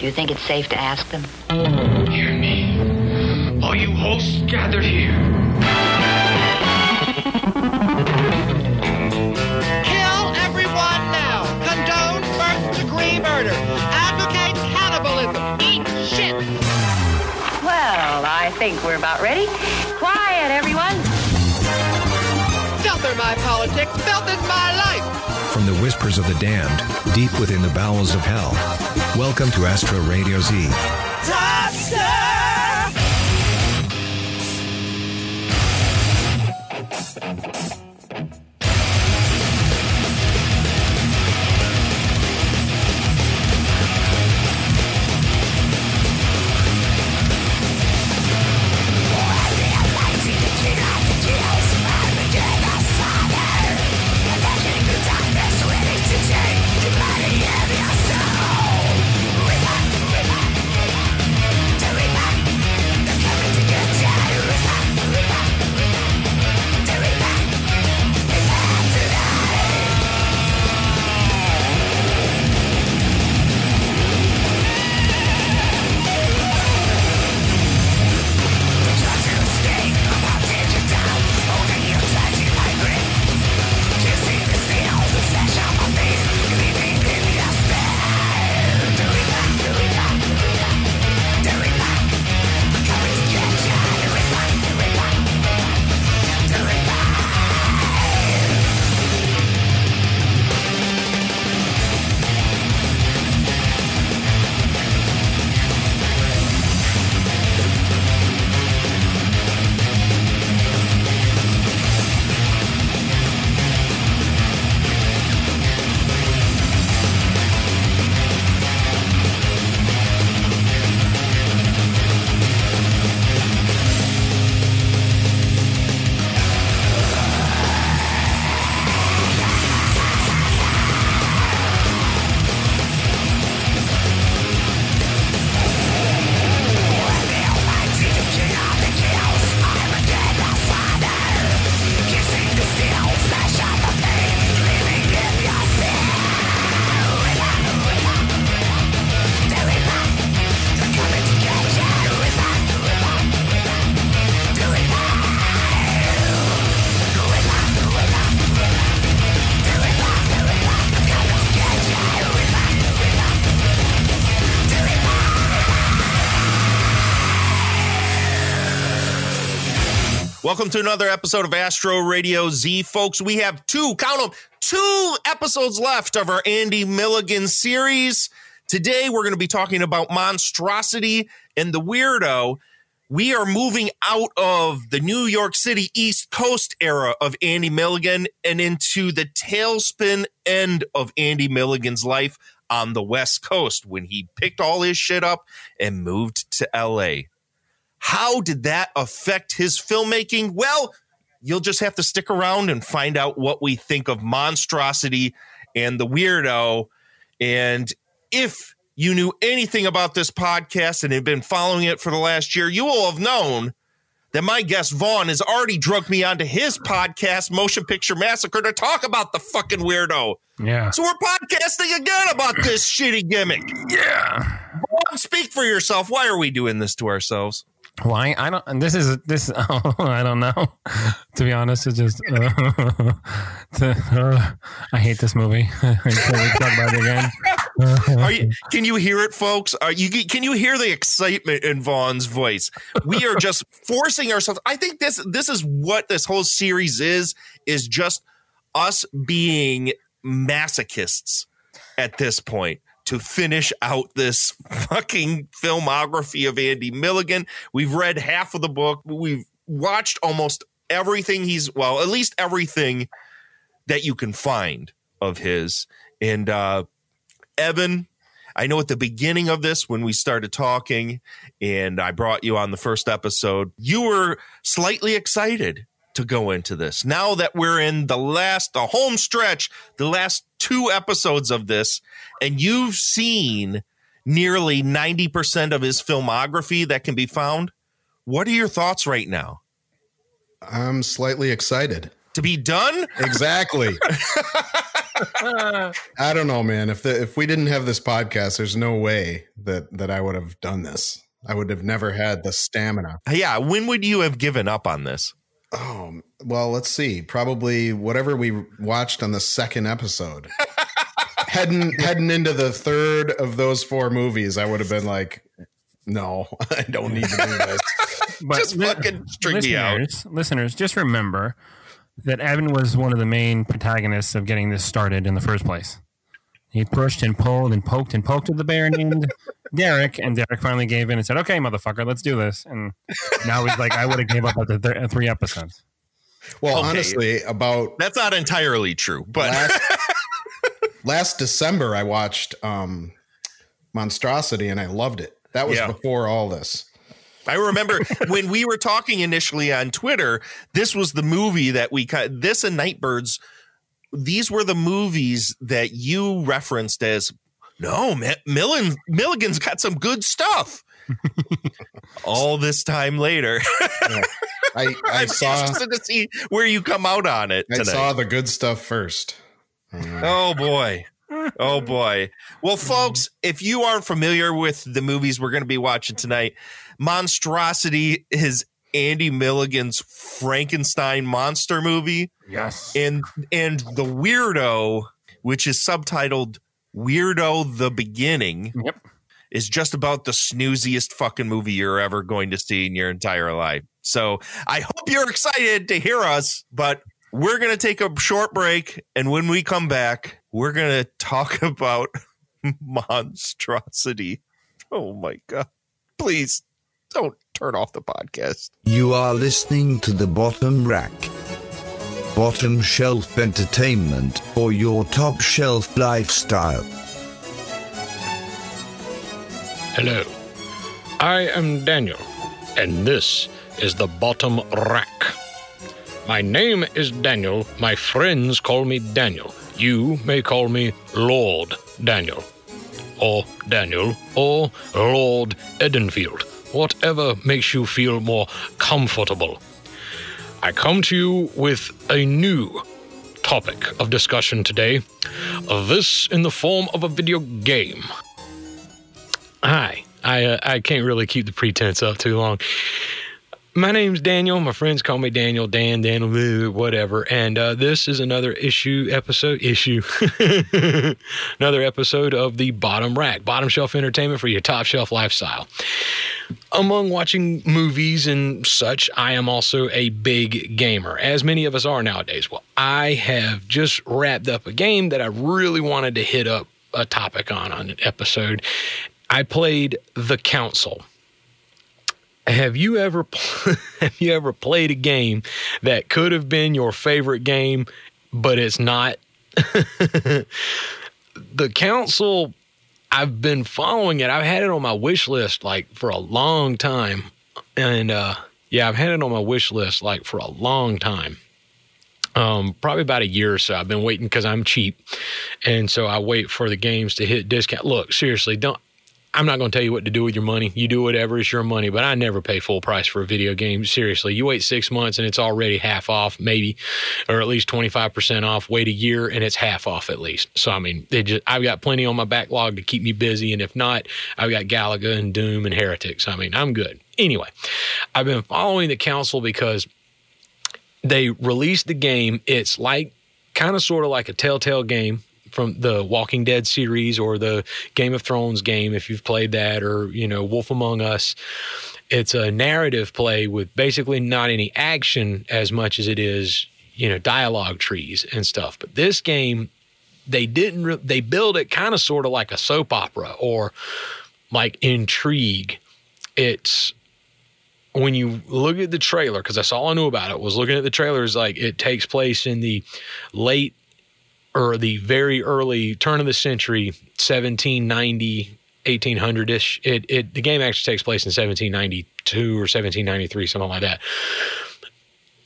Do you think it's safe to ask them? Hear me. All you hosts gathered here. Kill everyone now. Condone first degree murder. Advocate cannibalism. Eat shit. Well, I think we're about ready. Quiet, everyone. Filth are my politics. Filth is my life. From the whispers of the damned, deep within the bowels of hell. Welcome to Astro Radio Z. Welcome to another episode of Astro Radio Z, folks. We have two, count them, two episodes left of our Andy Milligan series. Today, we're going to be talking about monstrosity and the weirdo. We are moving out of the New York City East Coast era of Andy Milligan and into the tailspin end of Andy Milligan's life on the West Coast when he picked all his shit up and moved to LA. How did that affect his filmmaking? Well, you'll just have to stick around and find out what we think of Monstrosity and the Weirdo. And if you knew anything about this podcast and had been following it for the last year, you will have known that my guest Vaughn has already drugged me onto his podcast, Motion Picture Massacre, to talk about the fucking weirdo. Yeah. So we're podcasting again about this shitty gimmick. Yeah. Vaughn, speak for yourself. Why are we doing this to ourselves? Why? I don't. And this is this. Oh, I don't know. to be honest, it's just. Uh, to, uh, I hate this movie. Can we talk about it again? Are you, can you hear it, folks? Are you can you hear the excitement in Vaughn's voice? We are just forcing ourselves. I think this this is what this whole series is is just us being masochists at this point to finish out this fucking filmography of Andy Milligan. We've read half of the book. We've watched almost everything he's well, at least everything that you can find of his. And uh Evan, I know at the beginning of this, when we started talking and I brought you on the first episode, you were slightly excited to go into this. Now that we're in the last, the home stretch, the last two episodes of this, and you've seen nearly 90% of his filmography that can be found, what are your thoughts right now? I'm slightly excited. To be done? Exactly. I don't know, man. If the if we didn't have this podcast, there's no way that that I would have done this. I would have never had the stamina. Yeah, when would you have given up on this? Oh, well, let's see. Probably whatever we watched on the second episode. heading heading into the third of those four movies, I would have been like, no, I don't need to do this. But Just li- fucking string me out. listeners, listeners, just remember that Evan was one of the main protagonists of getting this started in the first place. He pushed and pulled and poked and poked at the bear named Derek, and Derek finally gave in and said, "Okay, motherfucker, let's do this." And now he's like, "I would have gave up after th- three episodes." Well, Okay. honestly, about That's not entirely true, but last, last December, I watched um, Monstrosity and I loved it. That was Yeah. before all this. I remember when we were talking initially on Twitter, this was the movie that we cut. This and Nightbirds, these were the movies that you referenced as no, Mi- Millen, Milligan's got some good stuff. All this time later, I, I I'm saw interested to see where you come out on it I tonight. saw the good stuff first. Uh, oh boy. Oh boy. Well, folks, if you aren't familiar with the movies we're going to be watching tonight, Monstrosity is Andy Milligan's Frankenstein monster movie Yes. and and The Weirdo, which is subtitled Weirdo the Beginning, Yep. is just about the snooziest fucking movie you're ever going to see in your entire life. So, I hope you're excited to hear us, but we're going to take a short break. And when we come back, we're going to talk about monstrosity. Oh my God. Please don't turn off the podcast. You are listening to the Bottom Rack. Bottom shelf entertainment for your top shelf lifestyle. Hello, I am Daniel, and this is the Bottom Rack. My name is Daniel. My friends call me Daniel. You may call me Lord Daniel, or Daniel, or Lord Edenfield, whatever makes you feel more comfortable. I come to you with a new topic of discussion today. This in the form of a video game. Hi. I uh, I can't really keep the pretense up too long. My name's Daniel. My friends call me Daniel, Dan, Daniel, whatever. And uh, this is another issue episode. Issue. another episode of the Bottom Rack, bottom shelf entertainment for your top shelf lifestyle. Among watching movies and such, I am also a big gamer, as many of us are nowadays. Well, I have just wrapped up a game that I really wanted to hit up a topic on on an episode. I played The Council. Have you ever have you ever played a game that could have been your favorite game, but it's not? the Council. I've been following it. I've had it on my wish list like for a long time, and uh, yeah, I've had it on my wish list like for a long time. Um, probably about a year or so. I've been waiting because I'm cheap, and so I wait for the games to hit discount. Look, seriously, don't. I'm not going to tell you what to do with your money. You do whatever is your money, but I never pay full price for a video game. Seriously, you wait six months and it's already half off, maybe, or at least 25% off. Wait a year and it's half off at least. So, I mean, just, I've got plenty on my backlog to keep me busy. And if not, I've got Galaga and Doom and Heretics. I mean, I'm good. Anyway, I've been following the council because they released the game. It's like kind of sort of like a Telltale game from the Walking Dead series or the Game of Thrones game, if you've played that, or, you know, Wolf Among Us. It's a narrative play with basically not any action as much as it is, you know, dialogue trees and stuff. But this game, they didn't, re- they build it kind of sort of like a soap opera or like intrigue. It's, when you look at the trailer, because that's all I knew about it, was looking at the trailers like it takes place in the late or the very early turn of the century, 1790, 1800 ish. It, it, the game actually takes place in 1792 or 1793, something like that.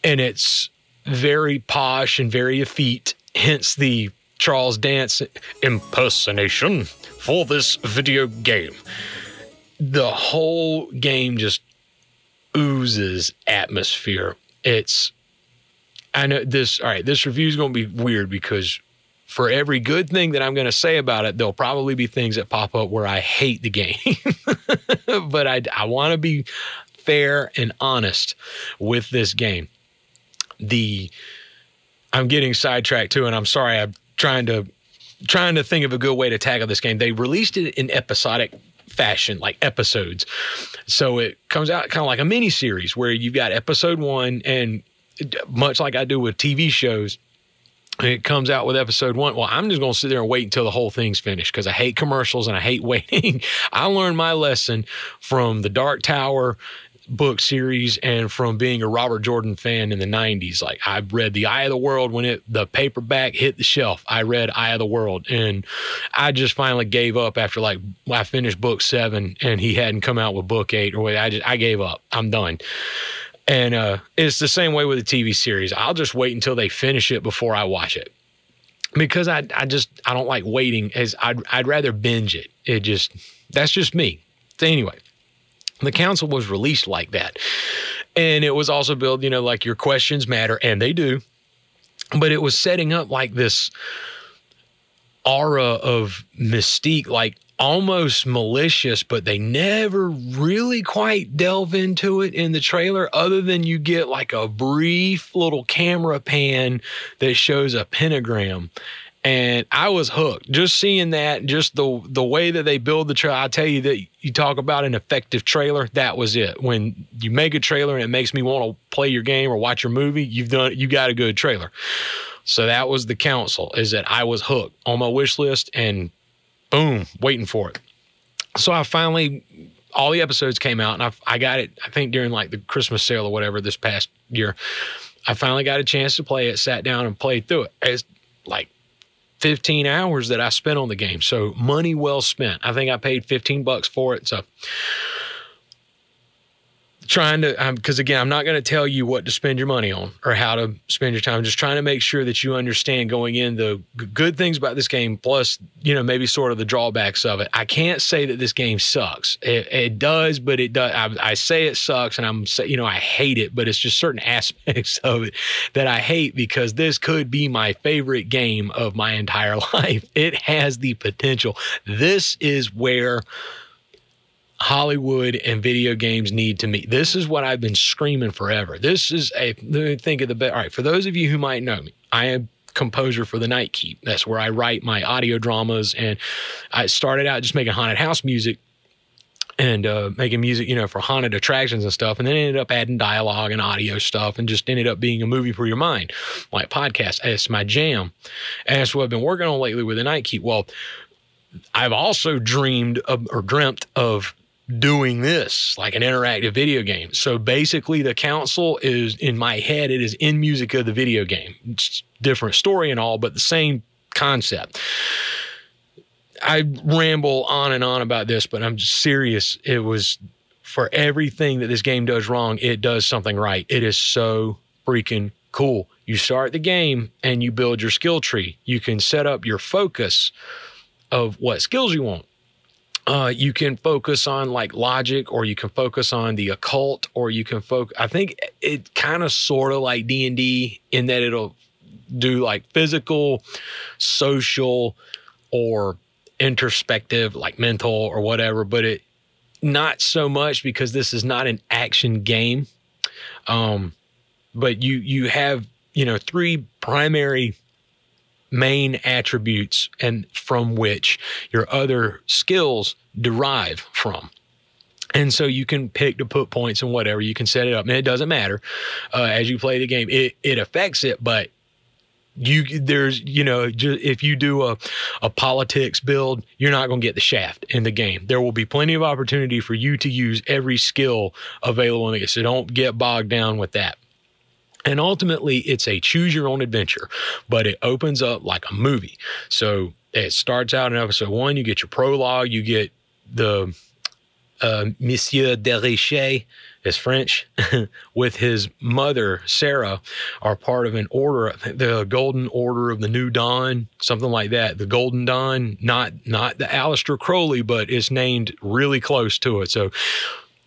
And it's very posh and very effete, hence the Charles Dance impersonation for this video game. The whole game just oozes atmosphere. It's I know this all right, this review is gonna be weird because for every good thing that I'm going to say about it, there'll probably be things that pop up where I hate the game. but I, I want to be fair and honest with this game. The I'm getting sidetracked too, and I'm sorry. I'm trying to trying to think of a good way to tackle this game. They released it in episodic fashion, like episodes. So it comes out kind of like a mini series where you've got episode one, and much like I do with TV shows, it comes out with episode one. Well, I'm just going to sit there and wait until the whole thing's finished because I hate commercials and I hate waiting. I learned my lesson from the Dark Tower book series and from being a Robert Jordan fan in the 90s. Like I read The Eye of the World when it the paperback hit the shelf. I read Eye of the World and I just finally gave up after like I finished book 7 and he hadn't come out with book 8 or what I just I gave up. I'm done. And uh, it's the same way with the TV series. I'll just wait until they finish it before I watch it. Because I I just I don't like waiting as I'd I'd rather binge it. It just that's just me. So anyway, the council was released like that. And it was also built, you know, like your questions matter, and they do. But it was setting up like this aura of mystique, like almost malicious, but they never really quite delve into it in the trailer, other than you get like a brief little camera pan that shows a pentagram and I was hooked. Just seeing that, just the the way that they build the trailer. I tell you that you talk about an effective trailer. That was it. When you make a trailer and it makes me want to play your game or watch your movie, you've done you got a good trailer. So that was the council. Is that I was hooked on my wish list and boom, waiting for it. So I finally all the episodes came out and I I got it. I think during like the Christmas sale or whatever this past year. I finally got a chance to play it. Sat down and played through it. It's like 15 hours that I spent on the game. So money well spent. I think I paid 15 bucks for it. So trying to because um, again i'm not going to tell you what to spend your money on or how to spend your time. I'm just trying to make sure that you understand going in the g- good things about this game plus you know maybe sort of the drawbacks of it. I can't say that this game sucks. It, it does but it does I, I, say it sucks and i'm say you know i hate it but it's just certain aspects of it that i hate because this could be my favorite game of my entire life. It has the potential. This is where Hollywood and video games need to meet. This is what I've been screaming forever. This is a think of the best. All right, for those of you who might know me, I am composer for the Night Keep. That's where I write my audio dramas, and I started out just making haunted house music and uh, making music, you know, for haunted attractions and stuff, and then ended up adding dialogue and audio stuff, and just ended up being a movie for your mind, like podcast. It's my jam, and that's what I've been working on lately with the Night Keep. Well, I've also dreamed of, or dreamt of doing this like an interactive video game. So basically, the council is in my head, it is in music of the video game. It's different story and all, but the same concept. I ramble on and on about this, but I'm serious. It was for everything that this game does wrong, it does something right. It is so freaking cool. You start the game and you build your skill tree. You can set up your focus of what skills you want uh, you can focus on like logic or you can focus on the occult or you can focus i think it kind of sort of like d&d in that it'll do like physical social or introspective like mental or whatever but it not so much because this is not an action game. Um but you you have you know three primary main attributes and from which your other skills derive from. And so you can pick to put points and whatever you can set it up, and it doesn't matter uh, as you play the game. It it affects it, but you there's you know if you do a, a politics build you're not going to get the shaft in the game there will be plenty of opportunity for you to use every skill available in the game so don't get bogged down with that and ultimately, it's a choose your own adventure, but it opens up like a movie. So it starts out in episode one, you get your prologue, you get the uh, Monsieur Desriches is French, with his mother, Sarah, are part of an order, the Golden Order of the New Dawn, something like that. The Golden Dawn, not not the Aleister Crowley, but it's named really close to it. So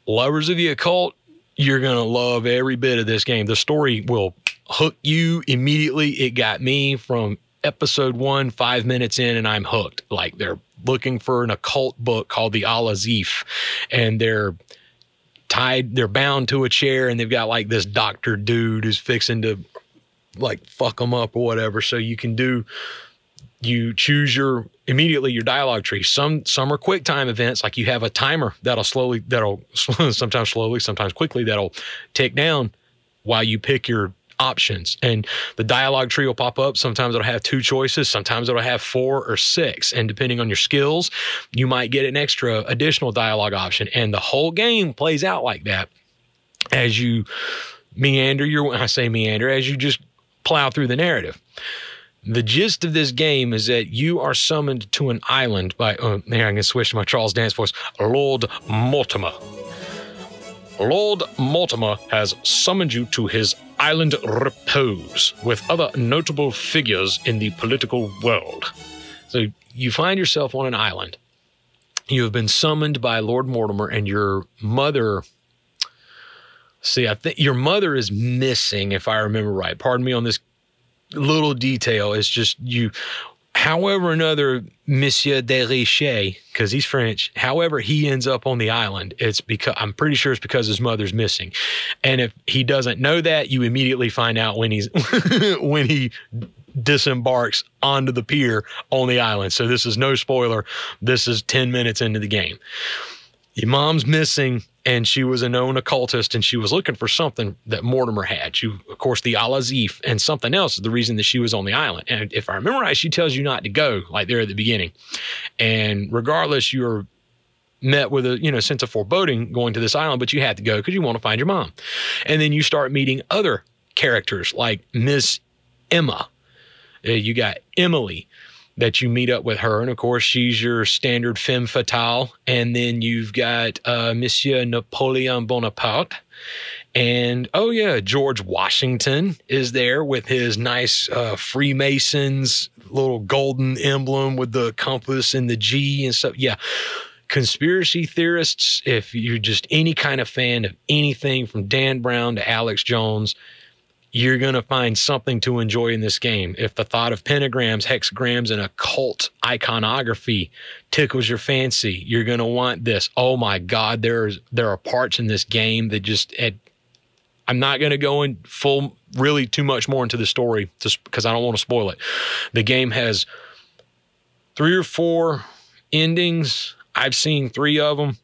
lovers of the occult, you're going to love every bit of this game. The story will hook you immediately. It got me from episode one, five minutes in, and I'm hooked. Like they're looking for an occult book called the Al Azif, and they're tied, they're bound to a chair, and they've got like this doctor dude who's fixing to like fuck them up or whatever. So you can do you choose your immediately your dialogue tree. Some some are quick time events, like you have a timer that'll slowly that'll sometimes slowly, sometimes quickly that'll tick down while you pick your options. And the dialogue tree will pop up. Sometimes it'll have two choices, sometimes it'll have four or six. And depending on your skills, you might get an extra additional dialogue option. And the whole game plays out like that as you meander your I say meander, as you just plow through the narrative. The gist of this game is that you are summoned to an island by, oh, I'm going to switch to my Charles Dance voice, Lord Mortimer. Lord Mortimer has summoned you to his island repose with other notable figures in the political world. So you find yourself on an island. You have been summoned by Lord Mortimer, and your mother. See, I think your mother is missing, if I remember right. Pardon me on this little detail. It's just you. However, another Monsieur de Richet, because he's French, however he ends up on the island, it's because I'm pretty sure it's because his mother's missing. And if he doesn't know that, you immediately find out when he's when he disembarks onto the pier on the island. So this is no spoiler. This is 10 minutes into the game. Your mom's missing and she was a known occultist and she was looking for something that Mortimer had. She, of course, the Al Azif and something else is the reason that she was on the island. And if I remember right, she tells you not to go like there at the beginning. And regardless, you're met with a you know sense of foreboding going to this island, but you had to go because you want to find your mom. And then you start meeting other characters like Miss Emma. Uh, you got Emily that you meet up with her. And of course, she's your standard femme fatale. And then you've got uh, Monsieur Napoleon Bonaparte. And oh, yeah, George Washington is there with his nice uh, Freemasons little golden emblem with the compass and the G and stuff. Yeah. Conspiracy theorists, if you're just any kind of fan of anything from Dan Brown to Alex Jones, you're going to find something to enjoy in this game. If the thought of pentagrams, hexagrams, and occult iconography tickles your fancy, you're going to want this. Oh my God, there's there are parts in this game that just I'm not going to go in full, really too much more into the story, just because I don't want to spoil it. The game has three or four endings. I've seen three of them.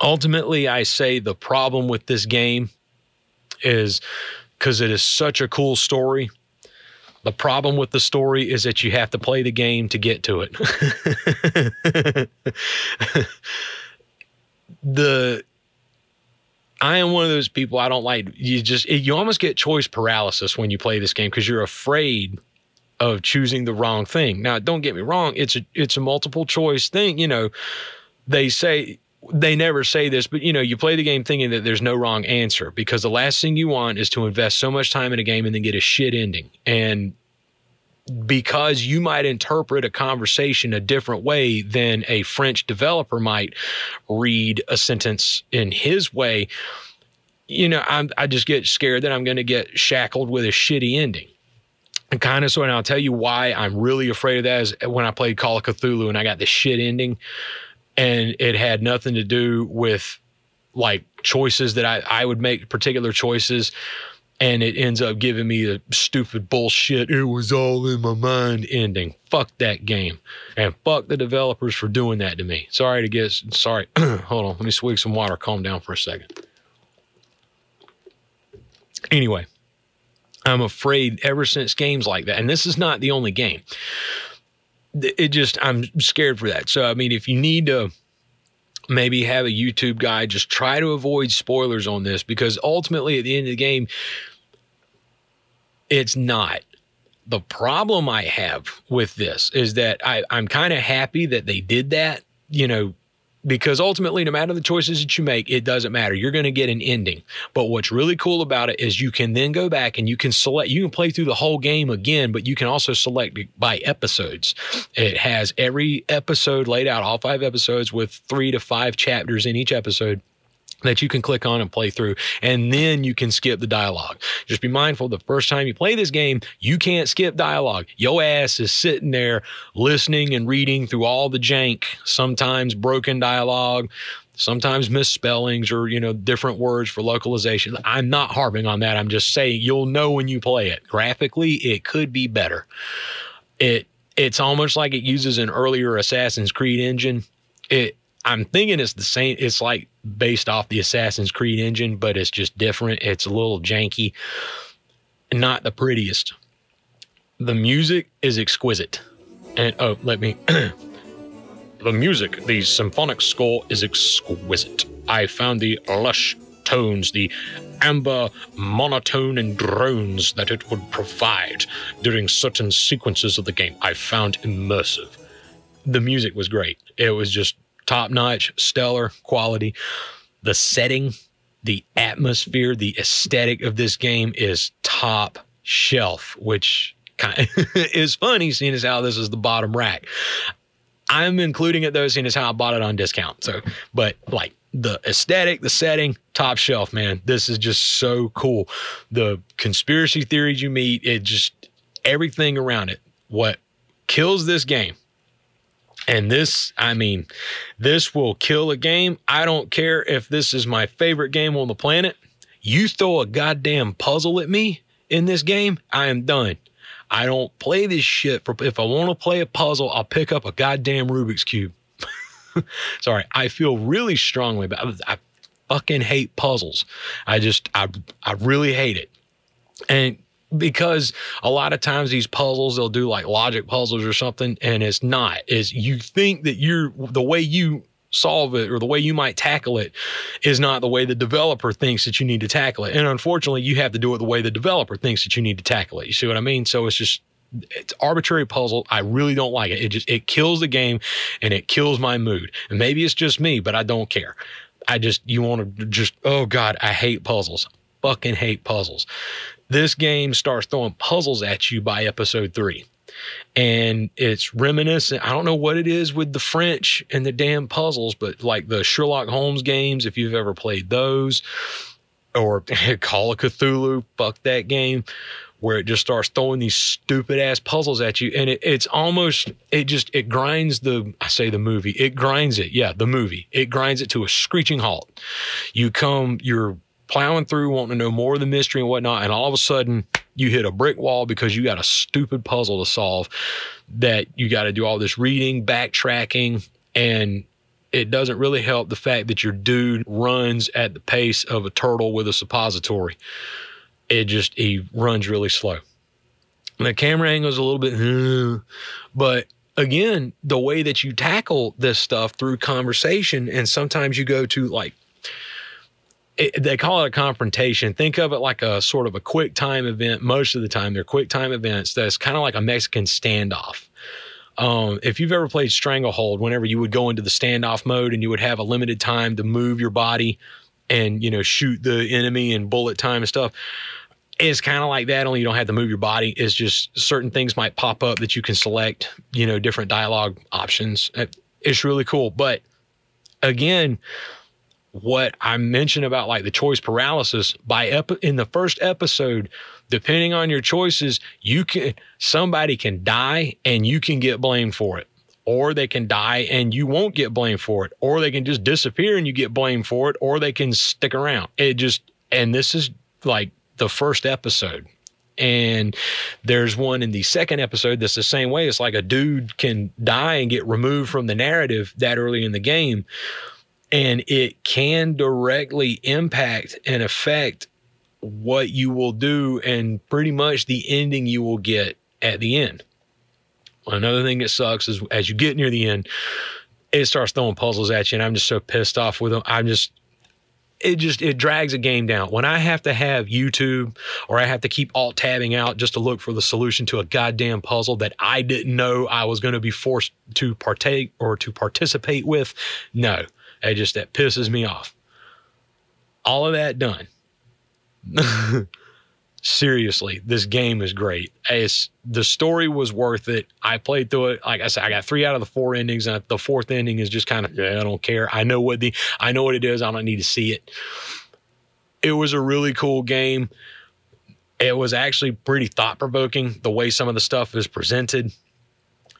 Ultimately, I say the problem with this game is because it is such a cool story. The problem with the story is that you have to play the game to get to it. the I am one of those people I don't like you just you almost get choice paralysis when you play this game because you're afraid of choosing the wrong thing. Now, don't get me wrong, it's a it's a multiple choice thing, you know. They say they never say this, but you know, you play the game thinking that there's no wrong answer because the last thing you want is to invest so much time in a game and then get a shit ending. And because you might interpret a conversation a different way than a French developer might read a sentence in his way, you know, I'm, I just get scared that I'm going to get shackled with a shitty ending. And kind of so, and I'll tell you why I'm really afraid of that is when I played Call of Cthulhu and I got the shit ending and it had nothing to do with like choices that I, I would make particular choices and it ends up giving me the stupid bullshit it was all in my mind ending. Fuck that game. And fuck the developers for doing that to me. Sorry to get sorry hold on let me swig some water calm down for a second. Anyway i'm afraid ever since games like that and this is not the only game it just I'm scared for that. So I mean, if you need to maybe have a YouTube guide, just try to avoid spoilers on this because ultimately at the end of the game, it's not. The problem I have with this is that I, I'm kind of happy that they did that. You know, because ultimately, no matter the choices that you make, it doesn't matter. You're going to get an ending. But what's really cool about it is you can then go back and you can select, you can play through the whole game again, but you can also select by episodes. It has every episode laid out, all five episodes with three to five chapters in each episode that you can click on and play through, and then you can skip the dialogue. Just be mindful the first time you play this game, you can't skip dialogue. Your ass is sitting there listening and reading through all the jank, sometimes broken dialogue, sometimes misspellings or you know different words for localization. I'm not harping on that. I'm just saying you'll know when you play it. Graphically, it could be better. It it's almost like it uses an earlier Assassin's Creed engine. It I'm thinking it's the same. It's like based off the Assassin's Creed engine, but it's just different. It's a little janky, not the prettiest. The music is exquisite, and oh, let me. the music, the symphonic score is exquisite. I found the lush tones, the amber monotone and drones that it would provide during certain sequences of the game. I found immersive. The music was great. It was just top notch, stellar quality. The setting, the atmosphere, the aesthetic of this game is top shelf, which kind of is funny seeing as how this is the bottom rack. I'm including it though, seeing as how I bought it on discount. So, but like the aesthetic, the setting, top shelf, man. This is just so cool. The conspiracy theories you meet, it just everything around it. What kills this game and this, I mean, this will kill a game. I don't care if this is my favorite game on the planet. You throw a goddamn puzzle at me in this game, I am done. I don't play this shit for if I want to play a puzzle, I'll pick up a goddamn Rubik's cube. Sorry, I feel really strongly about. I fucking hate puzzles. I just I I really hate it. And because a lot of times these puzzles they'll do like logic puzzles or something and it's not. Is you think that you're the way you solve it or the way you might tackle it is not the way the developer thinks that you need to tackle it. And unfortunately you have to do it the way the developer thinks that you need to tackle it. You see what i mean? So it's just it's arbitrary puzzle. I really don't like it. It just it kills the game and it kills my mood. And maybe it's just me but i don't care. I just you want to just oh god i hate puzzles. Fucking hate puzzles this game starts throwing puzzles at you by episode three. And it's reminiscent. I don't know what it is with the French and the damn puzzles, but like the Sherlock Holmes games, if you've ever played those, or Call of Cthulhu, fuck that game, where it just starts throwing these stupid ass puzzles at you. And it, it's almost, it just, it grinds the, I say the movie, it grinds it. Yeah, the movie. It grinds it to a screeching halt. You come, you're plowing through, wanting to know more of the mystery and whatnot, and all of a sudden you hit a brick wall because you got a stupid puzzle to solve that you got to do all this reading, backtracking, and it doesn't really help the fact that your dude runs at the pace of a turtle with a suppository. It just, he runs really slow. The camera angle is a little bit, but again, the way that you tackle this stuff through conversation, and sometimes you go to like it, they call it a confrontation. Think of it like a sort of a quick time event. Most of the time, they're quick time events. That's kind of like a Mexican standoff. Um, if you've ever played Stranglehold, whenever you would go into the standoff mode and you would have a limited time to move your body and you know shoot the enemy and bullet time and stuff, it's kind of like that. Only you don't have to move your body. It's just certain things might pop up that you can select. You know, different dialogue options. It's really cool. But again, what I mentioned about like the choice paralysis by ep- in the first episode, depending on your choices, you can somebody can die and you can get blamed for it. Or they can die and you won't get blamed for it. Or they can just disappear and you get blamed for it. Or they can stick around. It just, and this is like the first episode. And there's one in the second episode that's the same way. It's like a dude can die and get removed from the narrative that early in the game and it can directly impact and affect what you will do and pretty much the ending you will get at the end. Another thing that sucks is as you get near the end, it starts throwing puzzles at you, and I'm just so pissed off with them. I'm just it just it drags a game down. When I have to have YouTube or I have to keep alt tabbing out just to look for the solution to a goddamn puzzle that I didn't know I was going to be forced to partake or to participate with, no. It just that pisses me off. All of that done. seriously, this game is great. It's the story was worth it. I played through it. Like I said, I got three out of the four endings, and the fourth ending is just kind of yeah, I don't care. I know what the I know what it is. I don't need to see it. It was a really cool game. It was actually pretty thought provoking the way some of the stuff is presented.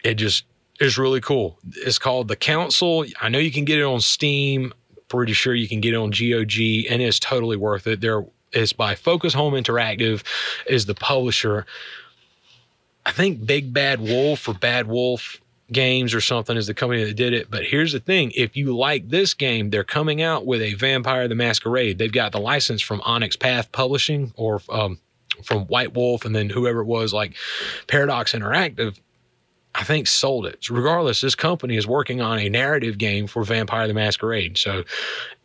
It just is really cool. It's called The Council. I know you can get it on Steam. Pretty sure you can get it on GOG, and it's totally worth it. There is by Focus Home Interactive, is the publisher. I think Big Bad Wolf or Bad Wolf Games or something is the company that did it. But here's the thing if you like this game, they're coming out with a Vampire the Masquerade. They've got the license from Onyx Path Publishing or um, from White Wolf, and then whoever it was, like Paradox Interactive. I think sold it. Regardless, this company is working on a narrative game for Vampire the Masquerade. So,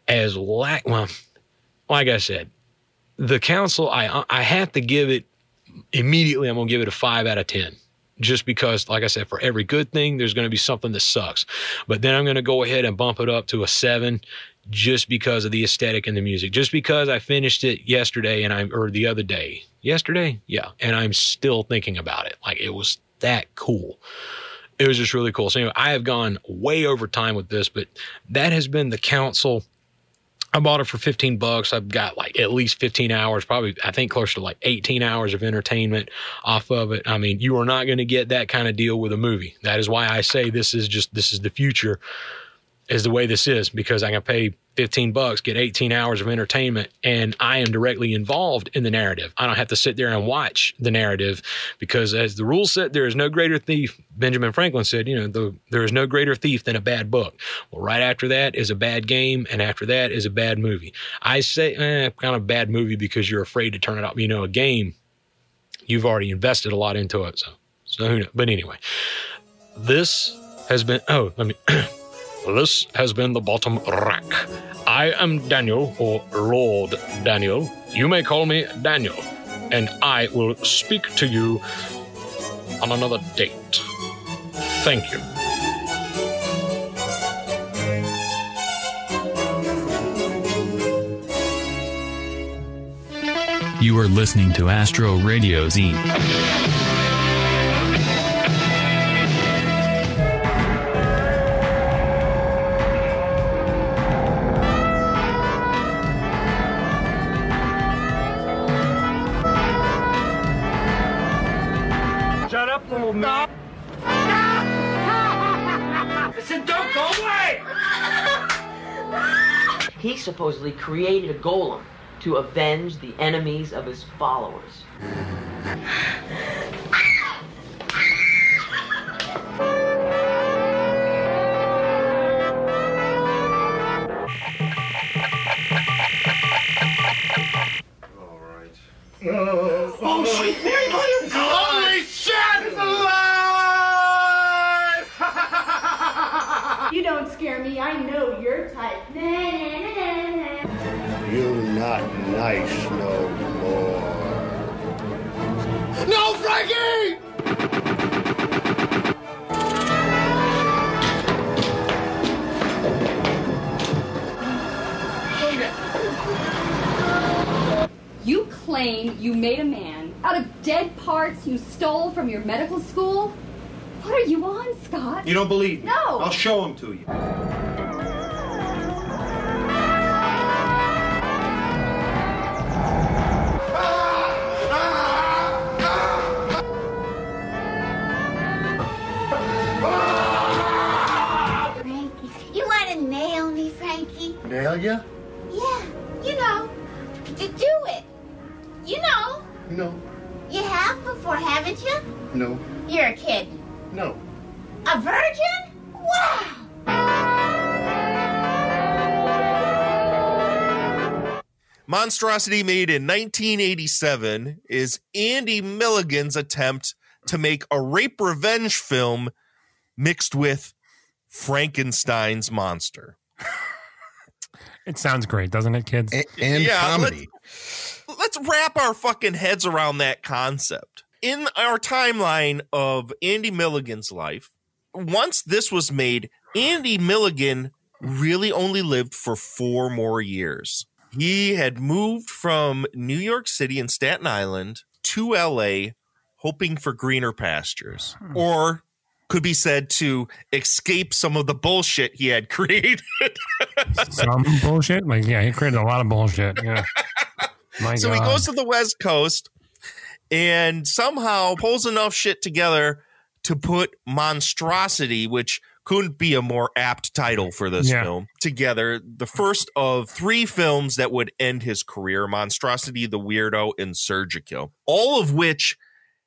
as lack, well, like I said, the council, I I have to give it immediately. I'm gonna give it a five out of ten, just because, like I said, for every good thing, there's gonna be something that sucks. But then I'm gonna go ahead and bump it up to a seven, just because of the aesthetic and the music. Just because I finished it yesterday and I'm or the other day, yesterday, yeah, and I'm still thinking about it. Like it was that cool. It was just really cool. So anyway, I have gone way over time with this, but that has been the council I bought it for 15 bucks. I've got like at least 15 hours, probably, I think close to like 18 hours of entertainment off of it. I mean, you are not going to get that kind of deal with a movie. That is why I say this is just, this is the future, is the way this is, because I can pay 15 bucks, get 18 hours of entertainment, and I am directly involved in the narrative. I don't have to sit there and watch the narrative because, as the rule said, there is no greater thief. Benjamin Franklin said, you know, the, there is no greater thief than a bad book. Well, right after that is a bad game, and after that is a bad movie. I say, eh, kind of bad movie because you're afraid to turn it off. You know, a game, you've already invested a lot into it. So, so who knows? But anyway, this has been, oh, let me. This has been the bottom rack. I am Daniel, or Lord Daniel. You may call me Daniel, and I will speak to you on another date. Thank you. You are listening to Astro Radio Z. He supposedly created a golem to avenge the enemies of his followers. Oh, sweet Mary, Holy shit! It's alive! You scare me. I know your type. Na, na, na, na, na. You not nice no more. No, Frankie! You claim you made a man out of dead parts you stole from your medical school? What are you on, Scott? You don't believe me? No. I'll show them to you. Frankie, you want to nail me, Frankie? Nail ya? Yeah, you know, to do it. You know, No. you have before, haven't you? No. You're a kid. No. A virgin? Wow! Monstrosity made in 1987 is Andy Milligan's attempt to make a rape revenge film mixed with Frankenstein's monster. It sounds great, doesn't it, kids? and comedy. Let's, let's wrap our fucking heads around that concept. In our timeline of Andy Milligan's life, once this was made, Andy Milligan really only lived for four more years. He had moved from New York City and Staten Island to LA hoping for greener pastures. Hmm. Or could be said to escape some of the bullshit he had created. Some bullshit. Like, yeah, he created a lot of bullshit. Yeah. My so he goes to the West Coast and somehow pulls enough shit together to put Monstrosity, which couldn't be a more apt title for this Yeah. film, together. The first of three films that would end his career Monstrosity, The Weirdo, and Surgikill, all of which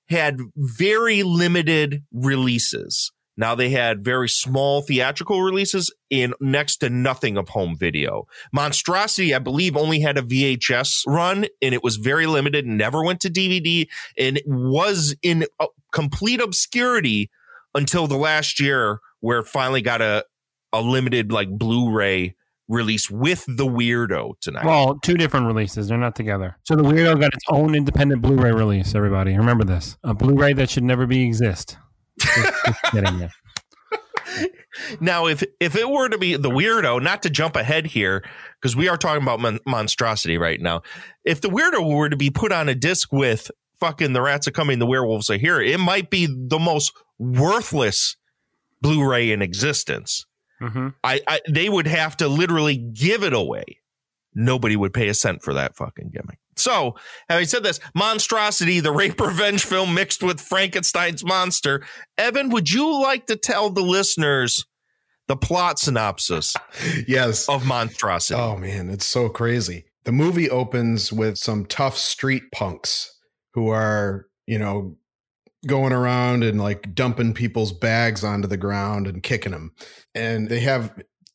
had very limited releases. Now they had very small theatrical releases in next to nothing of home video. Monstrosity, I believe, only had a VHS run and it was very limited, never went to DVD, and it was in uh, complete obscurity until the last year where it finally got a, a limited like Blu-ray release with the weirdo tonight. Well, two different releases. They're not together. So the Weirdo got its own independent Blu-ray release. Everybody, remember this: a Blu-ray that should never be exist. Just- just kidding you. Now, if if it were to be the weirdo, not to jump ahead here, because we are talking about mon- monstrosity right now. If the weirdo were to be put on a disc with fucking the rats are coming, the werewolves are here, it might be the most worthless Blu-ray in existence. Mm-hmm. I, I they would have to literally give it away. Nobody would pay a cent for that fucking gimmick. So, having said this, Monstrosity, the rape revenge film mixed with Frankenstein's monster. Evan, would you like to tell the listeners the plot synopsis yes of Monstrosity? Oh man, it's so crazy. The movie opens with some tough street punks who are, you know, going around and like dumping people's bags onto the ground and kicking them. And they have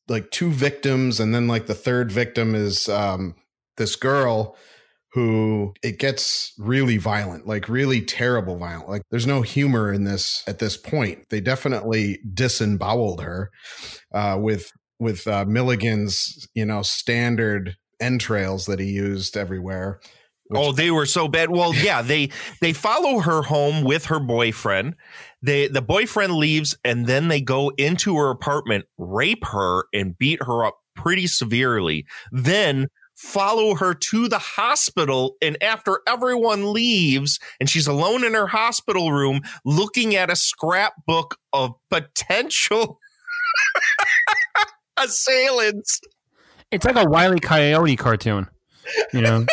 like two victims and then like the third victim is um this girl who it gets really violent, like really terrible violent. Like there's no humor in this at this point. They definitely disemboweled her uh, with with uh, Milligan's, you know, standard entrails that he used everywhere. Oh, they were so bad. Well, yeah, they they follow her home with her boyfriend. They the boyfriend leaves and then they go into her apartment, rape her and beat her up pretty severely. Then follow her to the hospital and after everyone leaves and she's alone in her hospital room looking at a scrapbook of potential assailants. It's like a Wiley Coyote cartoon. You know,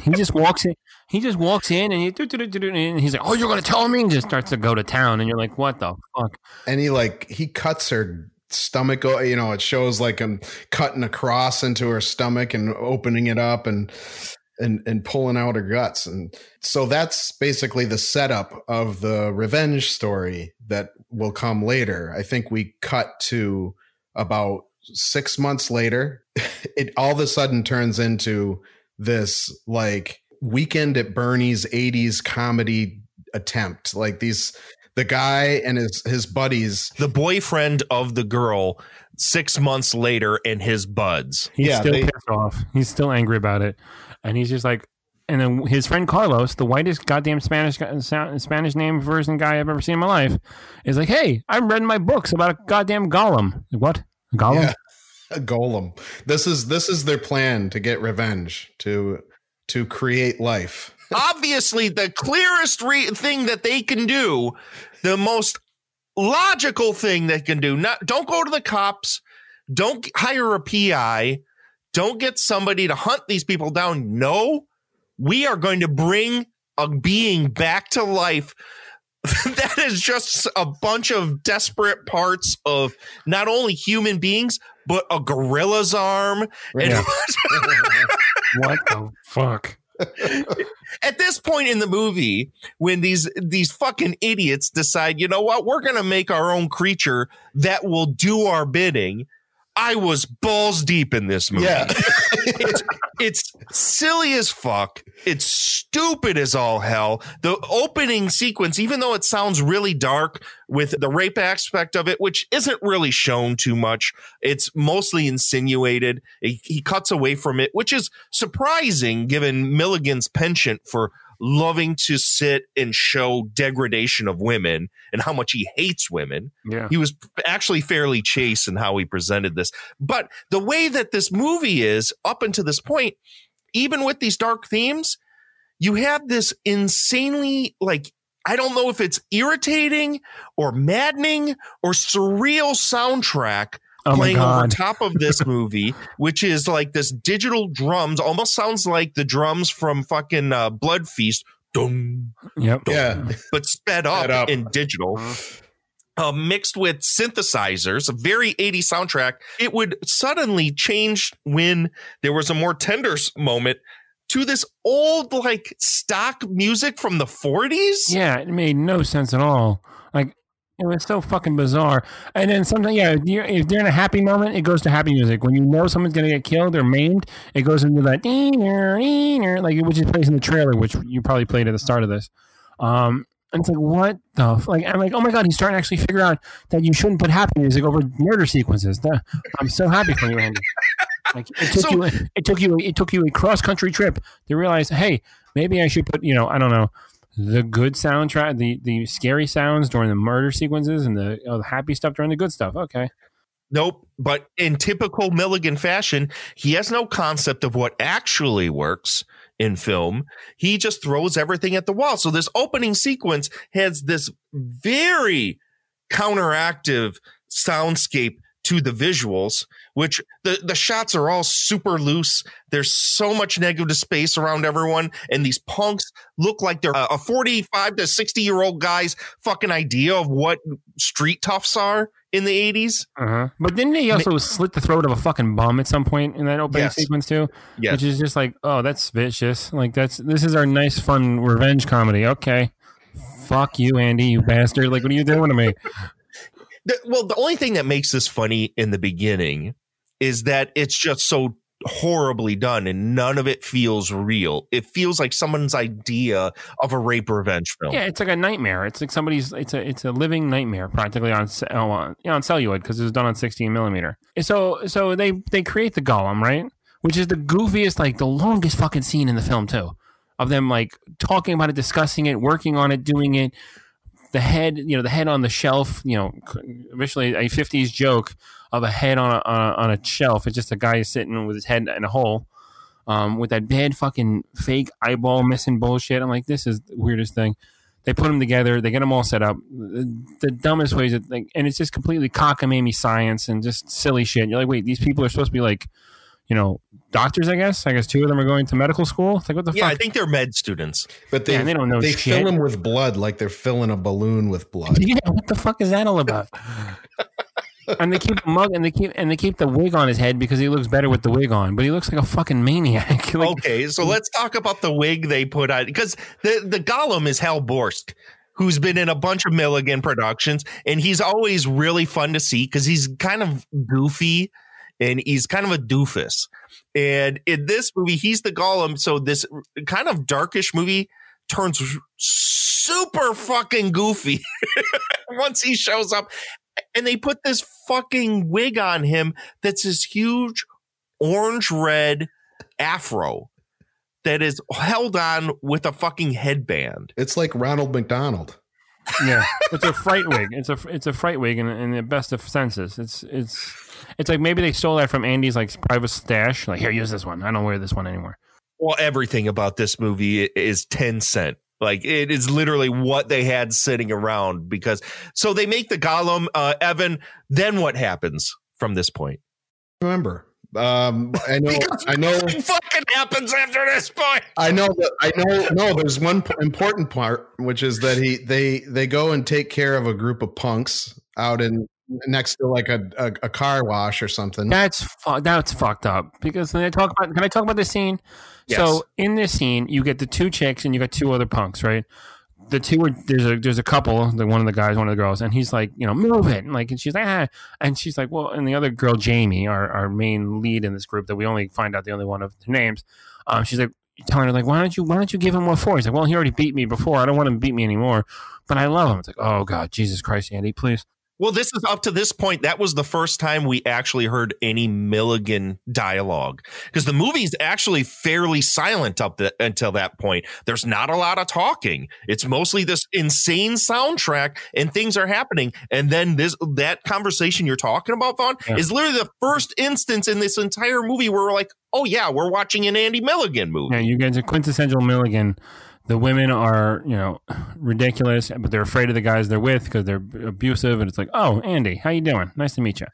he just walks in. He just walks in and, he, and he's like, "Oh, you're going to tell me?" And just starts to go to town, and you're like, "What the fuck?" And he like he cuts her stomach. You know, it shows like him cutting across into her stomach and opening it up and and and pulling out her guts. And so that's basically the setup of the revenge story that will come later. I think we cut to about six months later. It all of a sudden turns into this like weekend at Bernie's 80s comedy attempt. Like these the guy and his his buddies the boyfriend of the girl six months later and his buds He's still pissed off. He's still angry about it, and he's just like, and then his friend Carlos, the whitest goddamn Spanish Spanish name version guy I've ever seen in my life, is like, "Hey, I'm reading my books about a goddamn golem." Like, what? A golem? Yeah, a golem. This is this is their plan to get revenge to to create life. Obviously the clearest re- thing that they can do the most logical thing they can do not don't go to the cops don't hire a pi don't get somebody to hunt these people down. No we are going to bring a being back to life. That is just a bunch of desperate parts of not only human beings but a gorilla's arm and what the fuck? at this point in the movie when these these fucking idiots decide you know what we're gonna make our own creature that will do our bidding i was balls deep in this movie Yeah. it's, silly as fuck. It's stupid as all hell. The opening sequence even though it sounds really dark with the rape aspect of it which isn't really shown too much it's mostly insinuated. He cuts away from it which is surprising given milligan's penchant for loving to sit and show degradation of women and how much he hates women. Yeah. He was actually fairly chaste in how he presented this. But the way that this movie is up until this point, even with these dark themes, you have this insanely like I don't know if it's irritating or maddening or surreal soundtrack Oh playing over God. top of this movie, which is like this digital drums, almost sounds like the drums from fucking uh, Blood Feast. Dum, Yep. dum, Yeah. but sped up, Sped up. in digital. Uh, mixed with synthesizers, a very 80s soundtrack. It would suddenly change when there was a more tender moment to this old, like stock music from the 40s. Yeah, it made no sense at all. Like it was so fucking bizarre. And then sometimes, yeah, if you're, if they're in a happy moment, it goes to happy music. When you know someone's gonna get killed or maimed, it goes into that like which is plays in the trailer, which you probably played at the start of this. Um, and it's like, what the f-? like? I'm like, oh my god, he's starting to actually figure out that you shouldn't put happy music over murder sequences. I'm so happy for you, Andy. Like it took So- you, it took you, it took you a cross country trip to realize, hey, maybe I should put, you know, I don't know, the good soundtrack, the the scary sounds during the murder sequences, and the, the happy stuff during the good stuff. Okay, Nope. But in typical Milligan fashion, he has no concept of what actually works in film. He just throws everything at the wall. So this opening sequence has this very counteractive soundscape to the visuals, which the, the shots are all super loose. There's so much negative space around everyone. And these punks look like they're a a 45 to 60 year old guy's fucking idea of what street toughs are in the 80s. uh-huh. but didn't he also slit the throat of a fucking bum at some point in that opening Yes. sequence too? Yes. which is just like, oh, that's vicious. Like that's this is our nice, fun revenge comedy. Okay, fuck you, Andy, you bastard. Like, what are you doing to me? The, well, the only thing that makes this funny in the beginning is that it's just so horribly done and none of it feels real. It feels like someone's idea of a rape revenge film. Yeah, it's like a nightmare. It's like somebody's. It's a it's a living nightmare practically on oh, on, on celluloid because it was done on 16 millimeter. So so they they create the golem right, which is the goofiest like the longest fucking scene in the film too, of them like talking about it, discussing it, working on it, doing it. The head, you know, the head on the shelf. You know, eventually a 50s joke of a head on a, on a, on a shelf. It's just a guy sitting with his head in a hole um, with that bad fucking fake eyeball missing bullshit. I'm like, this is the weirdest thing. They put them together. They get them all set up. The, the dumbest ways, that, like, and it's just completely cockamamie science and just silly shit. You're like, wait, these people are supposed to be like, you know, doctors. I guess. I guess two of them are going to medical school. It's like, what the Yeah, I think they're med students. But they Yeah, they don't know They shit. fill them with blood like they're filling a balloon with blood. yeah, what the fuck is that all about? and they keep a mug and they keep and they keep the wig on his head because he looks better with the wig on, but he looks like a fucking maniac. Like, okay, so let's talk about the wig they put on because the the Gollum is Hal Borsk, who's been in a bunch of Milligan productions, and he's always really fun to see because he's kind of goofy and he's kind of a doofus. And in this movie, he's the Gollum. So this kind of darkish movie turns super fucking goofy once he shows up. And they put this fucking wig on him that's this huge orange red afro that is held on with a fucking headband. It's like Ronald McDonald. yeah, it's a fright wig. It's a it's a fright wig in, in the best of senses. It's it's it's like maybe they stole that from Andy's like private stash. Like here, use this one. I don't wear this one anymore. Well, everything about this movie is 10 cent. Like it is literally what they had sitting around because so they make the Gollum, uh, Evan. Then what happens from this point? Remember, um, I know, I know, nothing fucking happens after this point. I know that I know. No, there's one important part, which is that he they they go and take care of a group of punks out in next to like a a, a car wash or something. That's fu- that's fucked up because when I talk about can I talk about this scene? So in this scene, you get the two chicks and you got two other punks, right? The two are there's a there's a couple, the one of the guys, one of the girls, and he's like, you know, move it, and like, and she's like, ah, and she's like, well, and the other girl, Jamie, our our main lead in this group, that we only find out the only one of the names, um, she's like telling her like, why don't you why don't you give him what for? He's like, well, he already beat me before, I don't want him to beat me anymore, but I love him. It's like, oh god, Jesus Christ, Andy, please. Well, this is up to this point. That was the first time we actually heard any Milligan dialogue because the movie's actually fairly silent up the, until that point. There's not a lot of talking. It's mostly this insane soundtrack and things are happening. And then this that conversation you're talking about, Vaughn, Yeah. is literally the first instance in this entire movie where we're like, oh yeah, we're watching an Andy Milligan movie. Yeah, you guys are quintessential Milligan. The women are, you know, ridiculous, but they're afraid of the guys they're with because they're abusive. And it's like, oh, Andy, how you doing? Nice to meet you.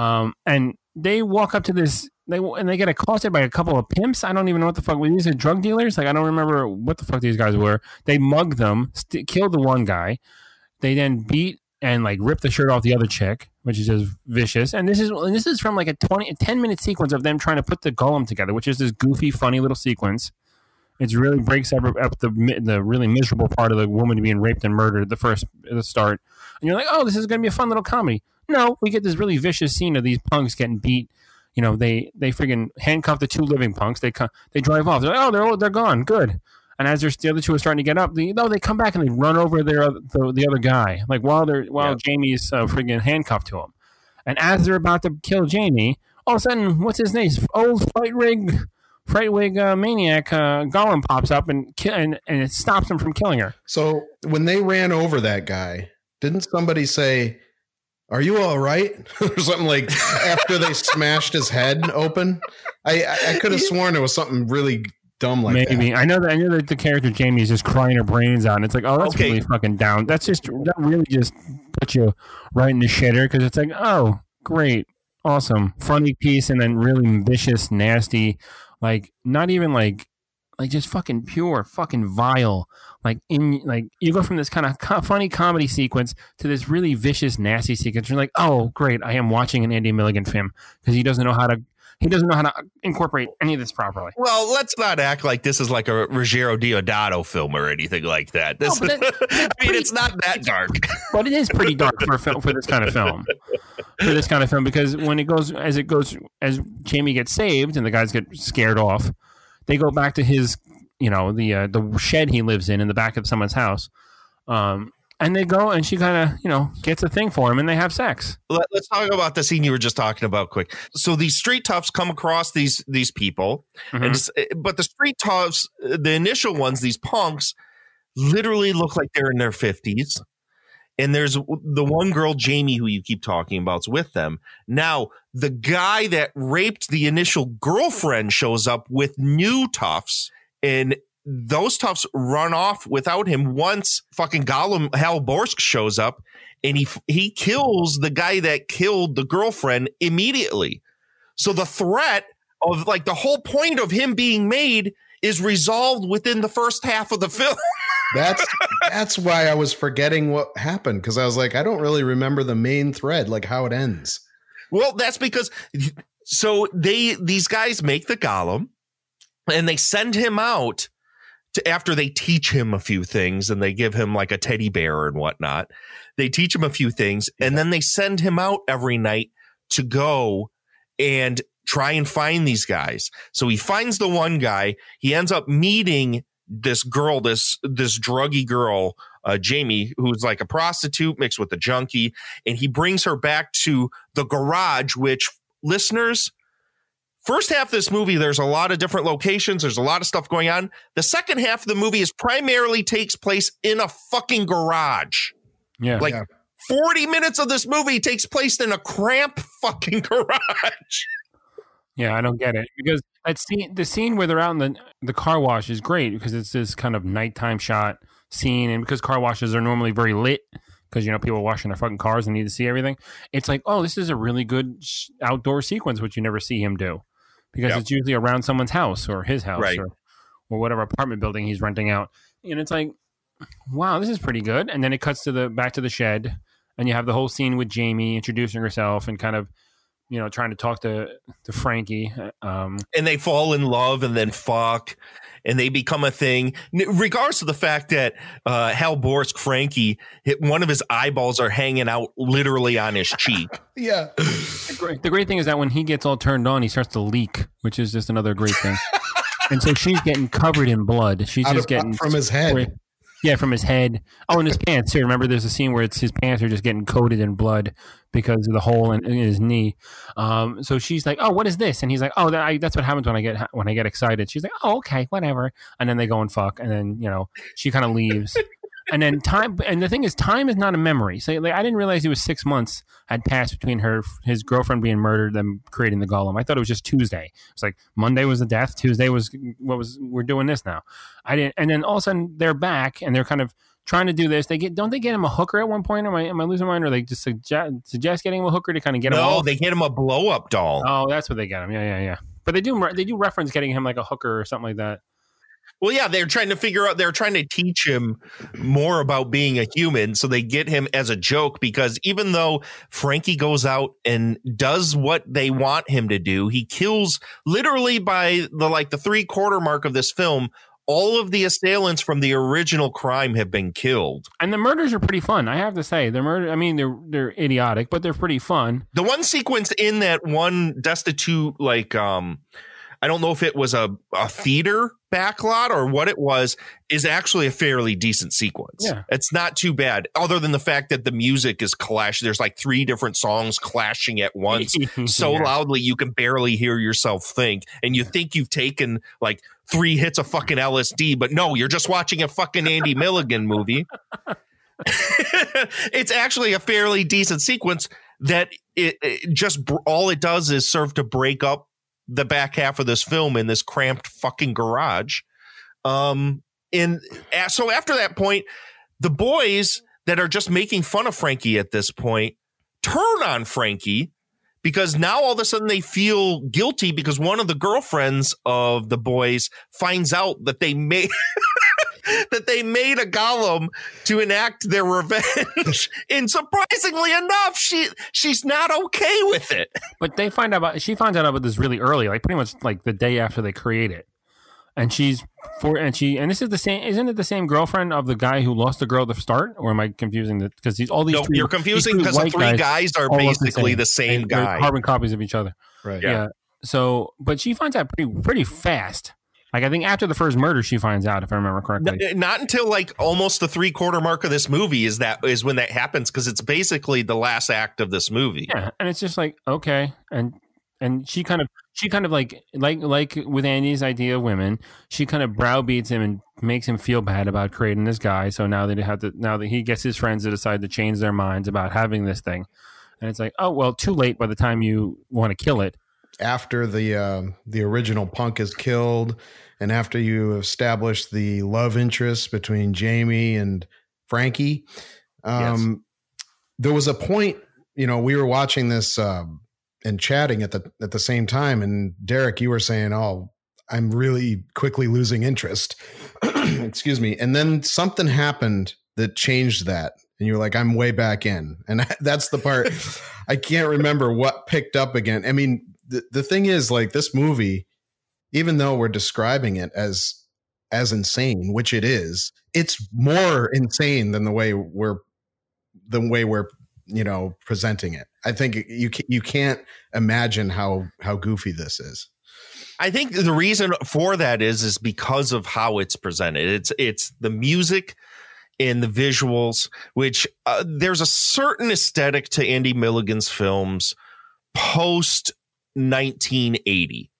Um, and they walk up to this, they and they get accosted by a couple of pimps. I don't even know what the fuck. Were these are drug dealers? Like I don't remember what the fuck these guys were. They mug them, st- kill the one guy. They then beat and like rip the shirt off the other chick, which is just vicious. And this is and this is from like a 20 a 10 minute sequence of them trying to put the golem together, which is this goofy, funny little sequence. It really breaks up, up the the really miserable part of the woman being raped and murdered at the first at the start. And you're like, oh, this is going to be a fun little comedy. No, we get this really vicious scene of these punks getting beat. You know, they they friggin' handcuff the two living punks. They they drive off. They're like, oh, they're oh, they're gone. Good. And as they're, the other two are starting to get up, they, no, they come back and they run over their the, the other guy, like while they're while Jamie's uh, friggin' handcuffed to him. And as they're about to kill Jamie, all of a sudden, what's his name? Old fright rig, fright wig uh, maniac uh, Gollum pops up and, ki- and and it stops him from killing her. So when they ran over that guy, didn't somebody say, "Are you all right?" or something like after they smashed his head open? I I, I could have sworn it was something really dumb like Maybe that. I know that I know that the character Jamie is just crying her brains out. And it's like, oh, that's Okay. really fucking down. That's just that really just puts you right in the shitter because it's like, oh, great, awesome, funny piece, and then really vicious, nasty, like not even like like just fucking pure, fucking vile. Like in like you go from this kind of co- funny comedy sequence to this really vicious, nasty sequence. You're like, oh, great, I am watching an Andy Milligan film because he doesn't know how to he doesn't know how to uh, incorporate any of this properly. Well, let's not act like this is like a Ruggero Deodato film or anything like that. This, but I mean, it's not that dark. but it is pretty dark for a film for this kind of film. For this kind of film, because when it goes as it goes as Jamie gets saved and the guys get scared off, they go back to his, you know, the uh, the shed he lives in in the back of someone's house, um, and they go and she kind of you know gets a thing for him and they have sex. Let, us talk about the scene you were just talking about quick. So these street toughs come across these these people, Mm-hmm. and but the street toughs, the initial ones, these punks, literally look like they're in their fifties. And there's the one girl, Jamie, who you keep talking about, is with them. Now, the guy that raped the initial girlfriend shows up with new toughs, and those toughs run off without him once fucking Gollum Hal Borsk shows up and he he kills the guy that killed the girlfriend immediately. So the threat of like the whole point of him being made is resolved within the first half of the film. That's that's why I was forgetting what happened because I was like, I don't really remember the main thread, like how it ends. Well, that's because so they these guys make the golem and they send him out to after they teach him a few things and they give him like a teddy bear and whatnot. They teach him a few things and then they send him out every night to go and try and find these guys. So he finds the one guy. He ends up meeting this girl, this this druggy girl, uh, Jamie, who's like a prostitute mixed with a junkie, and he brings her back to the garage. Which listeners, first half of this movie, there's a lot of different locations. There's a lot of stuff going on. The second half of the movie is primarily takes place in a fucking garage. Yeah, Like 40 minutes of this movie takes place in a cramp fucking garage. Yeah, I don't get it because that scene, the scene where they're out in the the car wash is great because it's this kind of nighttime shot scene, and because car washes are normally very lit because you know people are washing their fucking cars and need to see everything. It's like, oh, this is a really good outdoor sequence, which you never see him do because Yep. it's usually around someone's house or his house Right. or or whatever apartment building he's renting out, and it's like, wow, this is pretty good. And then it cuts to the back to the shed, and you have the whole scene with Jamie introducing herself and kind of. You know, trying to talk to to Frankie, um, and they fall in love and then fuck and they become a thing N- regards to the fact that uh hal borsk frankie hit one of his eyeballs are hanging out literally on his cheek Yeah. The great, the great thing is that when he gets all turned on, he starts to leak, which is just another great thing. and so she's getting covered in blood. She's Out just of- getting from his head. Yeah, from his head. Oh, and his pants too. Remember, there's a scene where it's his pants are just getting coated in blood because of the hole in, in his knee. Um, so she's like, "Oh, what is this?" And he's like, "Oh, that, I, that's what happens when I get when I get excited." She's like, "Oh, okay, whatever." And then they go and fuck, and then you know she kind of leaves. And then time, and the thing is, time is not a memory. So like, I didn't realize it was six months had passed between her his girlfriend being murdered, them creating the golem. I thought it was just Tuesday. It's like Monday was the death, Tuesday was what was we're doing this now. I didn't, and then all of a sudden they're back and they're kind of trying to do this. They get don't they get him a hooker at one point? Am I am I losing my mind? Or they just suggest, suggest getting him a hooker to kind of get him? No, they get him a blow up doll. Oh, that's what they get him. Yeah, yeah, yeah. But they do they do reference getting him like a hooker or something like that. Well, yeah, they're trying to figure out, they're trying to teach him more about being a human. So they get him as a joke because even though Frankie goes out and does what they want him to do, he kills literally by the like the three quarter mark of this film. All of the assailants from the original crime have been killed. And the murders are pretty fun. I have to say, the murder. I mean, they're they're idiotic, but they're pretty fun. The one sequence in that one destitute, like, um, I don't know if it was a, a theater backlot or what it was, is actually a fairly decent sequence. Yeah. It's not too bad, other than the fact that the music is clash. There's like three different songs clashing at once so Yeah. loudly you can barely hear yourself think. And you think you've taken like three hits of fucking LSD, but no, you're just watching a fucking Andy Milligan movie. it's actually a fairly decent sequence that it, it just all it does is serve to break up the back half of this film in this cramped fucking garage. Um, and so after that point, the boys that are just making fun of Frankie at this point turn on Frankie because now all of a sudden they feel guilty because one of the girlfriends of the boys finds out that they made that they made a golem to enact their revenge. and surprisingly enough, she she's not okay with it. But they find out about she finds out about this really early, like pretty much like the day after they create it. And she's for and she and this is the same isn't it the same girlfriend of the guy who lost the girl at the start or am I confusing the because these all these No, three- you're confusing because the three guys are basically the same They're guy. carbon copies of each other Right. yeah. Yeah. so but she finds out pretty pretty fast like I think after the first murder she finds out if I remember correctly Not until like almost the three quarter mark of this movie is that is when that happens because it's basically the last act of this movie. Yeah, and it's just like okay, and and she kind of she kind of like like like with Andy's idea of women, she kind of browbeats him and makes him feel bad about creating this guy. So now they have to now that he gets his friends to decide to change their minds about having this thing, and it's like oh well, too late by the time you want to kill it. After the uh, the original punk is killed, and after you establish the love interest between Jamie and Frankie, um, there was a point. You know, we were watching this um, and chatting at the at the same time, and Derek, you were saying, "Oh, I'm really quickly losing interest." Excuse me, and then something happened that changed that. And you're like, I'm way back in. And that's the part I can't remember what picked up again. I mean, the, the thing is, like, this movie, even though we're describing it as as insane, which it is, it's more insane than the way we're the way we're you know presenting it. I think you you can't imagine how how goofy this is. I think the reason for that is is because of how it's presented. It's it's the music and the visuals, which uh, there's a certain aesthetic to Andy Milligan's films post 1980.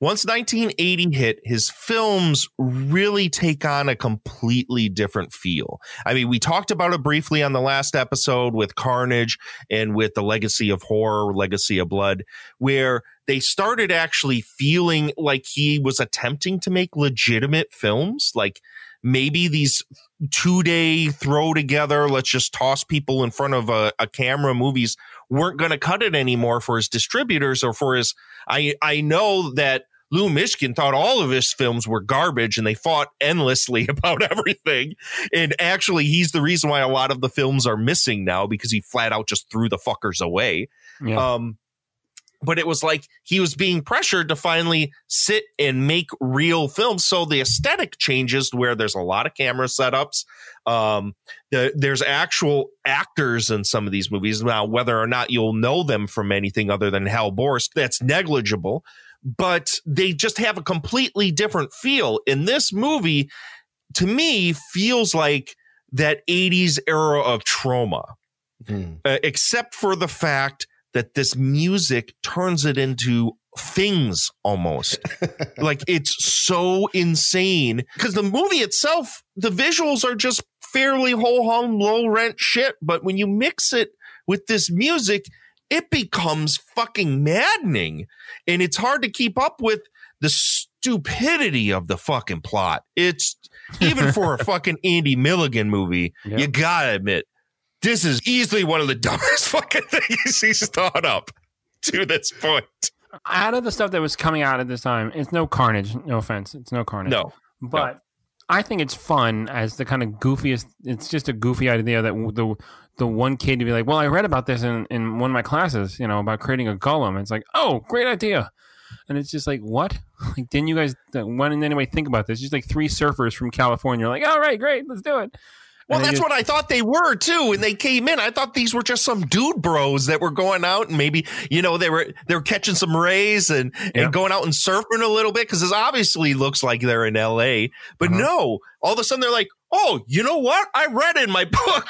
Once 1980 hit, his films really take on a completely different feel. I mean, we talked about it briefly on the last episode with Carnage and with the Legacy of Horror, Legacy of Blood, where they started actually feeling like he was attempting to make legitimate films. Like maybe these two day throw together, let's just toss people in front of a, a camera movies weren't going to cut it anymore for his distributors or for his. I, I know that Lou Mishkin thought all of his films were garbage and they fought endlessly about everything. And actually, he's the reason why a lot of the films are missing now because he flat out just threw the fuckers away. Yeah. Um, but it was like he was being pressured to finally sit and make real films. So the aesthetic changes where there's a lot of camera setups. Um, the, there's actual actors in some of these movies. Now, whether or not you'll know them from anything other than Hal Borst, that's negligible. But they just have a completely different feel. In this movie, to me feels like that 80s era of trauma, Hmm. uh, except for the fact that this music turns it into things almost. like it's so insane because the movie itself, the visuals are just fairly whole hum, low rent shit. But when you mix it with this music, it becomes fucking maddening. And it's hard to keep up with the stupidity of the fucking plot. It's even for a fucking Andy Milligan movie, you gotta admit, this is easily one of the dumbest fucking things he's thought up to this point. Out of the stuff that was coming out at this time, it's no Carnage. No offense, it's no Carnage. No, but I think it's fun as the kind of goofiest. It's just a goofy idea that the the one kid to be like, "Well, I read about this in in one of my classes, you know, about creating a golem." It's like, "Oh, great idea." And it's just like, what? Like, didn't you guys? Uh, why didn't anybody think about this? Just like three surfers from California, are like, all right, great, let's do it. Well, that's what I thought they were too. When they came in, I thought these were just some dude bros that were going out and maybe you know they were they were catching some rays and Yeah. and going out and surfing a little bit because it obviously looks like they're in L.A. But Uh-huh. no, all of a sudden they're like, oh, you know what? I read in my book.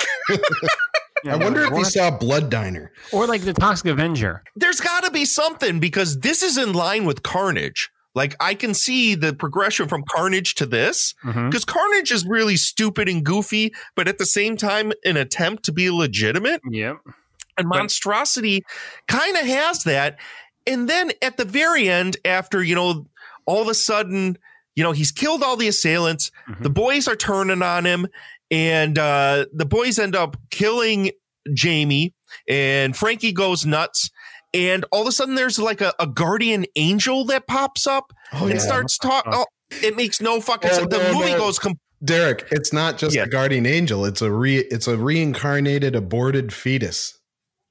Yeah, I wonder if he saw Blood Diner. or like the Toxic Avenger. There's got to be something because this is in line with Carnage. Like I can see the progression from Carnage to this because Carnage is really stupid and goofy, but at the same time, an attempt to be legitimate. Yep. And monstrosity kind of has that. And then at the very end, after, you know, all of a sudden, you know, he's killed all the assailants, the boys are turning on him, and uh, the boys end up killing Jamie, and Frankie goes nuts. And all of a sudden, there's like a, a guardian angel that pops up Oh, and yeah. starts talking. Uh-huh. Oh, it makes no fucking sense. The movie goes com- Derek, it's not just a guardian angel. It's a re it's a reincarnated aborted fetus.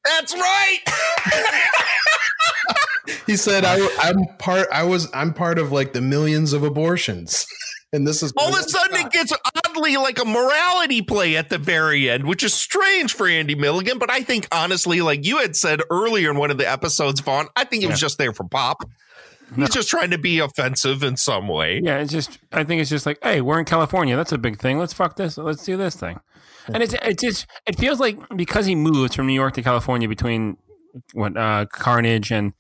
That's right. He said, I, "I'm part. I was. I'm part of like the millions of abortions." And this is All of a sudden, it gets oddly like a morality play at the very end, which is strange for Andy Milligan. But I think, honestly, like you had said earlier in one of the episodes, Vaughn, I think it was just there for pop. He's just trying to be offensive in some way. Yeah, it's just I think it's just like, hey, we're in California. That's a big thing. Let's fuck this. Let's do this thing. And it's it just it feels like because he moved from New York to California between what uh Carnage and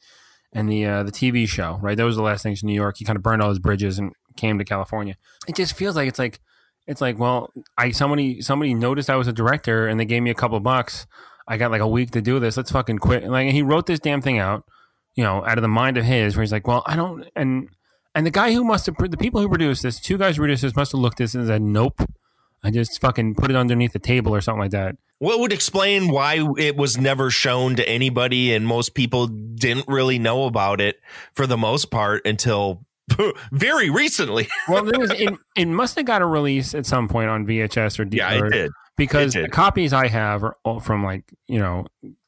and the uh, the TV show, right? Those were the last things in New York. He kind of burned all his bridges and came to California. It just feels like it's like it's like, well, I somebody somebody noticed I was a director and they gave me a couple bucks. I got like a week to do this. Let's fucking quit. Like he wrote this damn thing out, you know, out of the mind of his, where he's like, well, I don't and and the guy who must have the people who produced this, two guys who produced this must have looked at this and said, nope. I just fucking put it underneath the table or something like that. What would explain why it was never shown to anybody and most people didn't really know about it for the most part until very recently. Well, there was, it, it must have got a release at some point on VHS or D- Yeah, it did. because It the copies I have are all from like you know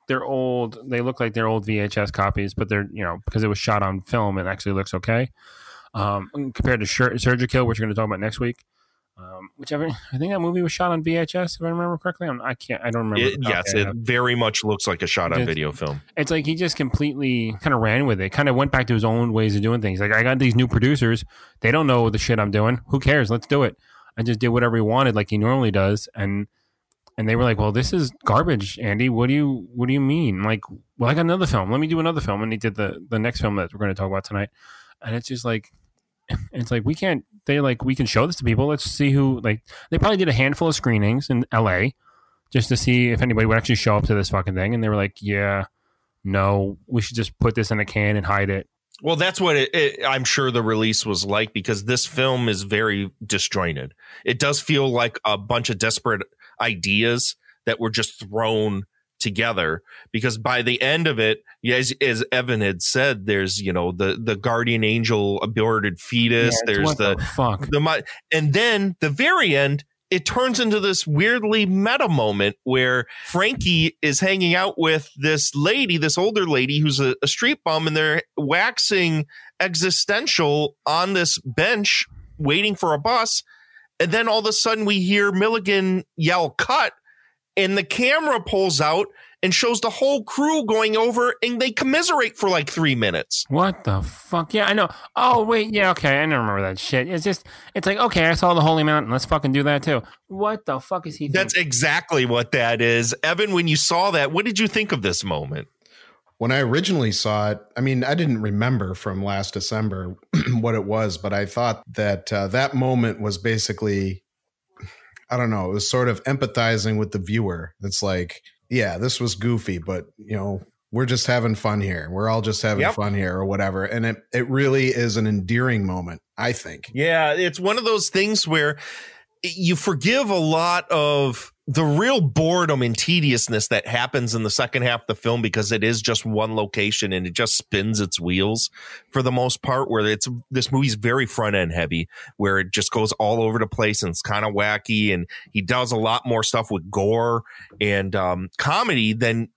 they're old. They look like they're old VHS copies, but they're you know because it was shot on film, it actually looks okay. Um, compared to Sur- Surgikill, which we're going to talk about next week. Um, whichever I think that movie was shot on VHS, if I remember correctly. I'm, I can't. I don't remember. It- yes, it very much looks like a shot on video film. It's like he just completely kind of ran with it. Kind of went back to his own ways of doing things. Like I got these new producers. They don't know the shit I'm doing. Who cares? Let's do it. I just did whatever he wanted, like he normally does, and and they were like, "Well, this is garbage, Andy. What do you what do you mean? Like, well, I got another film. Let me do another film." And he did the the next film that we're going to talk about tonight. And it's just like, it's like we can't. They're like, we can show this to people. Let's see who. Like, they probably did a handful of screenings in L.A. just to see if anybody would actually show up to this fucking thing. And they were like, "Yeah, no, we should just put this in a can and hide it." Well, that's what it, it, I'm sure the release was like because this film is very disjointed. It does feel like a bunch of desperate ideas that were just thrown together because by the end of it, as, as Evan had said, there's, you know, the, the guardian angel aborted fetus. Yeah, there's the, the fuck? the, and then the very end, it turns into this weirdly meta moment where Frankie is hanging out with this lady, this older lady who's a, a street bum, and they're waxing existential on this bench waiting for a bus. And then all of a sudden we hear Milligan yell cut. And the camera pulls out and shows the whole crew going over and they commiserate for like three minutes. What the fuck? Yeah, I know. Oh wait, yeah, okay. I don't remember that shit. It's just, it's like, okay, I saw the Holy Mountain. Let's fucking do that too. What the fuck is he? That's exactly what that is. Evan, when you saw that, what did you think of this moment? When I originally saw it, I mean, I didn't remember from last December what it was, but I thought that uh, that moment was basically, I don't know, it was sort of empathizing with the viewer. It's like, yeah, this was goofy, but you know, we're just having fun here. We're all just having Yep. fun here or whatever. And it, it really is an endearing moment, I think. Yeah, it's one of those things where you forgive a lot of the real boredom and tediousness that happens in the second half of the film because it is just one location and it just spins its wheels for the most part where it's this movie's very front end heavy where it just goes all over the place and it's kind of wacky and he does a lot more stuff with gore and um, comedy than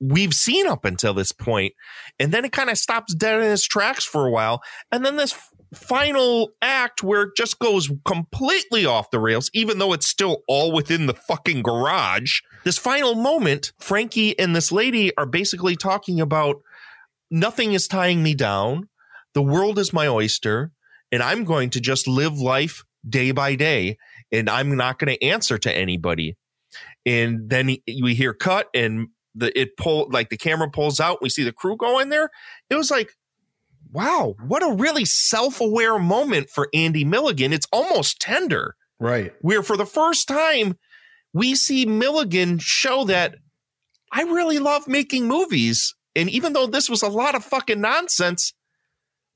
we've seen up until this point. And then it kind of stops dead in its tracks for a while. And then this final act where it just goes completely off the rails even though it's still all within the fucking garage. This final moment frankie and this lady are basically talking about nothing is tying me down. The world is my oyster and i'm going to just live life day by day and i'm not going to answer to anybody. And then he- we hear cut and the it pull like the camera pulls out we see the crew go in there. It was like wow what a really self-aware moment for andy milligan. It's almost tender. Right. where for the first time we see milligan show that i really love making movies and even though this was a lot of fucking nonsense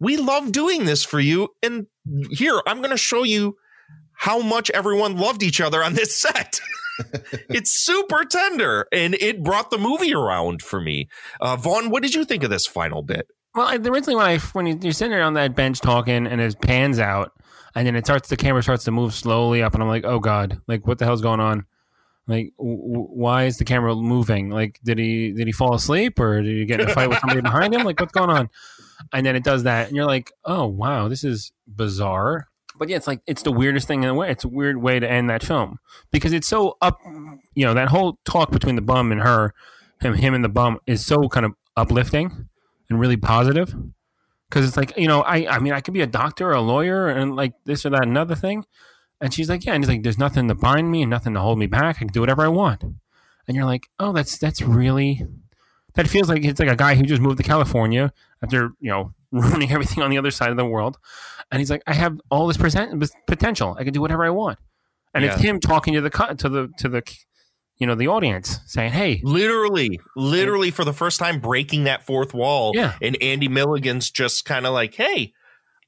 we love doing this for you and here i'm going to show you how much everyone loved each other on this set. It's super tender and it brought the movie around for me. Uh vaughn what did you think of this final bit Well, originally when I when you- you're sitting on that bench talking and it pans out, and then it starts the camera starts to move slowly up, and I'm like, oh god, like what the hell's going on? Like, w- why is the camera moving? Like, did he did he fall asleep or did he get in a fight with somebody behind him? Like, what's going on? And then it does that, and you're like, oh wow, this is bizarre. But yeah, it's like it's the weirdest thing in a way. It's a weird way to end that film because it's so up. You know, that whole talk between the bum and her, him, him and the bum is so kind of uplifting and really positive. Because it's like you know I I mean I could be a doctor or a lawyer and like this or that another thing, and she's like yeah and he's like there's nothing to bind me and nothing to hold me back. I can do whatever I want, and you're like oh that's that's really that feels like it's like a guy who just moved to California after you know ruining everything on the other side of the world, and he's like I have all this present potential. I can do whatever I want, and it's him talking to the to the to the you know the audience saying hey literally literally for the first time breaking that fourth wall Yeah. and andy milligan's just kind of like hey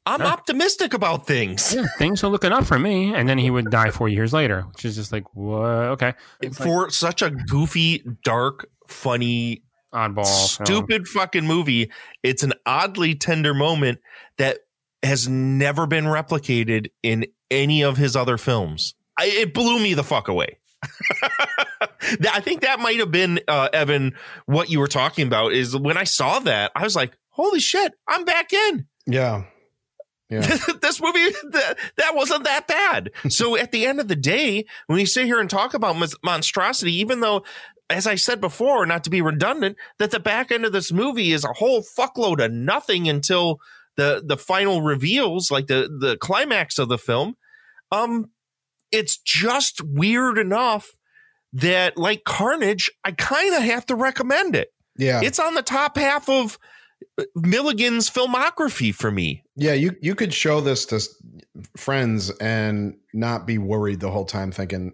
i'm optimistic about things yeah, things are looking up for me. And then he would die four years later, which is just like, what? Okay. It's like for such a goofy dark funny oddball. stupid fucking movie it's an oddly tender moment that has never been replicated in any of his other films I, it blew me the fuck away I think that might have been uh, Evan. What you were talking about is when I saw that, I was like, "Holy shit, I'm back in." Yeah. Yeah. this movie that, that wasn't that bad. So at the end of the day, when we sit here and talk about mon- monstrosity, even though, as I said before, not to be redundant, that the back end of this movie is a whole fuckload of nothing until the the final reveals, like the the climax of the film. Um, it's just weird enough that, like Carnage, I kind of have to recommend it. Yeah. It's on the top half of uh, Milligan's filmography for me. Yeah, you you could show this to friends and not be worried the whole time thinking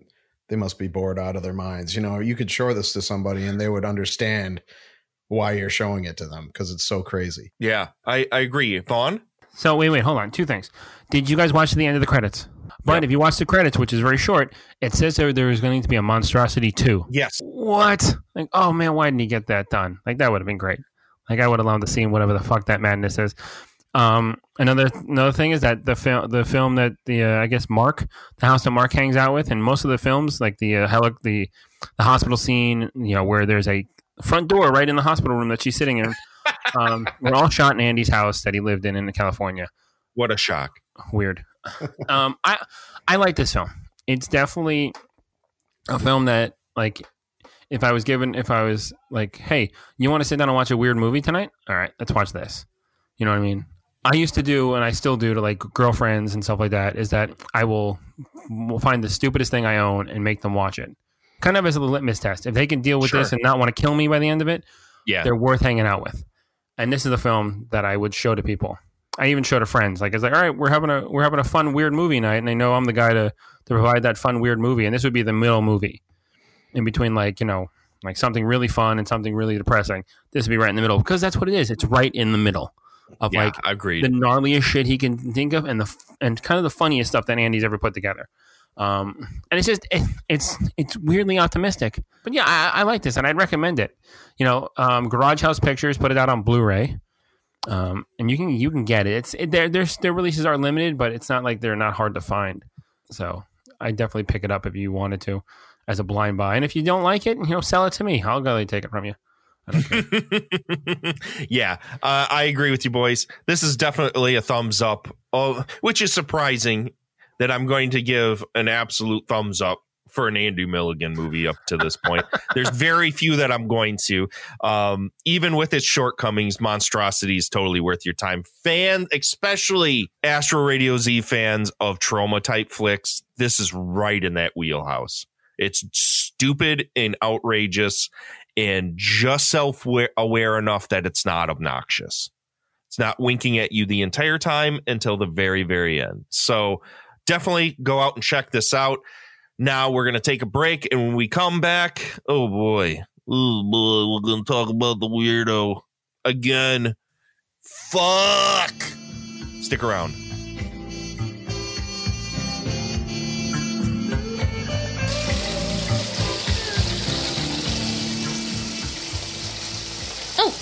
they must be bored out of their minds. You know, you could show this to somebody and they would understand why you're showing it to them because it's so crazy. Yeah, I, I agree. Vaughn? So wait, wait, hold on. Two things. Did you guys watch the end of the credits? But if you watch the credits, which is very short, it says there there is going to be a monstrosity two. Yes. What? Like, oh man, why didn't he get that done? Like that would have been great. Like I would have loved to see whatever the fuck that madness is. Um, another another thing is that the film the film that the uh, I guess Mark the house that Mark hangs out with, and most of the films like the uh, heli- the the hospital scene, you know, where there's a front door right in the hospital room that she's sitting in. um, were all shot in Andy's house that he lived in in California. What a shock! Weird. Um, I I like this film. It's definitely a film that like if I was given, if I was like, hey, you want to sit down and watch a weird movie tonight? All right, let's watch this. You know what I mean? I used to do, and I still do to like girlfriends and stuff like that, is that I will, will find the stupidest thing I own and make them watch it. Kind of as a litmus test. If they can deal with Sure. this and not want to kill me by the end of it, Yeah. they're worth hanging out with. And this is a film that I would show to people. I even show to friends. Like it's like, all right, we're having a we're having a fun weird movie night, and they know I'm the guy to to provide that fun weird movie. And this would be the middle movie, in between like you know like something really fun and something really depressing. This would be right in the middle because that's what it is. It's right in the middle of Yeah, like agreed. the gnarliest shit he can think of and the and kind of the funniest stuff that Andy's ever put together. Um, and it's just it, it's it's weirdly optimistic. But yeah, I, I like this and I'd recommend it. You know, um, Garage House Pictures put it out on Blu-ray, um, and you can you can get it. It's it, their their their releases are limited, but it's not like they're not hard to find. So I definitely pick it up if you wanted to as a blind buy. And if you don't like it, you know, sell it to me. I'll gladly take it from you. yeah, uh, I agree with you, boys. This is definitely a thumbs up, oh, which is surprising that I'm going to give an absolute thumbs up for an Andy Milligan movie up to this point. There's very few that I'm going to. Um, even with its shortcomings, Monstrosity is totally worth your time. Fan, especially Astro Radio Z fans of Troma type flicks, this is right in that wheelhouse. It's stupid and outrageous and just self aware enough that it's not obnoxious. It's not winking at you the entire time until the very, very end. So definitely go out and check this out. Now we're going to take a break. And when we come back, oh boy, oh boy, we're going to talk about the weirdo again. Fuck. Stick around. Oh.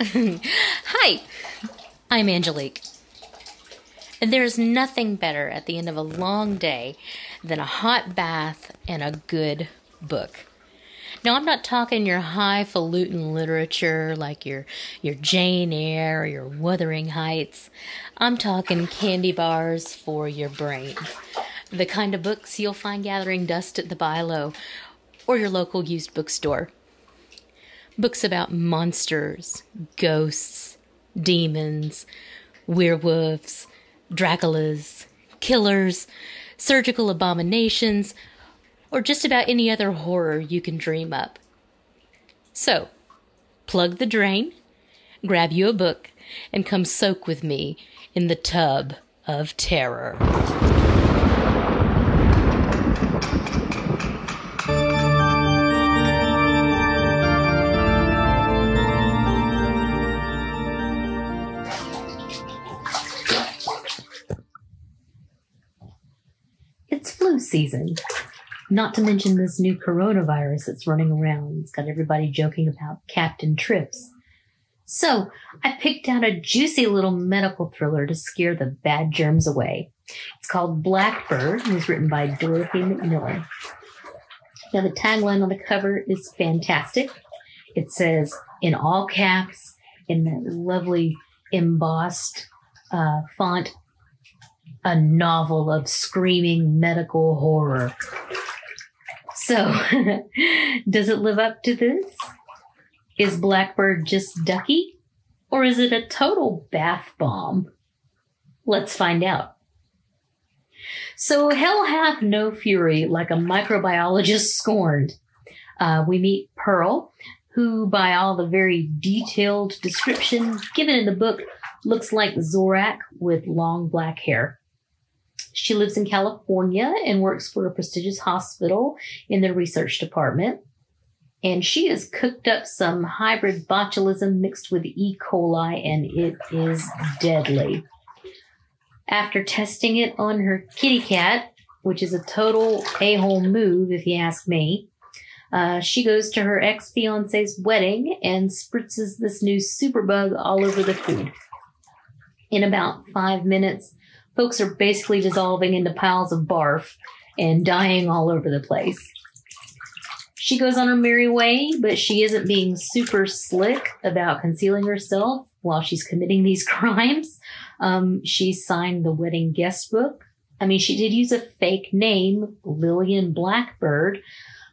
Hi, I'm Angelique. And there's nothing better at the end of a long day than a hot bath and a good book. Now, I'm not talking your highfalutin literature like your your Jane Eyre or your Wuthering Heights. I'm talking candy bars for your brain. The kind of books you'll find gathering dust at the Bilo or your local used bookstore. Books about monsters, ghosts, demons, werewolves, Draculas, killers, surgical abominations, or just about any other horror you can dream up. So, plug the drain, grab you a book, and come soak with me in the tub of terror. Season. Not to mention this new coronavirus that's running around. It's got everybody joking about Captain Trips. So I picked out a juicy little medical thriller to scare the bad germs away. It's called Blackbird and was written by Dorothy McMillan. Now the tagline on the cover is fantastic. It says in all caps in that lovely embossed uh, font, a novel of screaming medical horror. So, does it live up to this? Is Blackbird just ducky? Or is it a total bath bomb? Let's find out. So, hell hath no fury like a microbiologist scorned. Uh, we meet Pearl, who, by all the very detailed description given in the book, looks like Zorak with long black hair. She lives in California and works for a prestigious hospital in the research department. And she has cooked up some hybrid botulism mixed with E. coli, and it is deadly. After testing it on her kitty cat, which is a total a hole move, if you ask me, uh, she goes to her ex fiance's wedding and spritzes this new superbug all over the food. In about five minutes, folks are basically dissolving into piles of barf and dying all over the place. She goes on her merry way, but she isn't being super slick about concealing herself while she's committing these crimes. Um, she signed the wedding guest book I mean, she did use a fake name, Lillian Blackbird,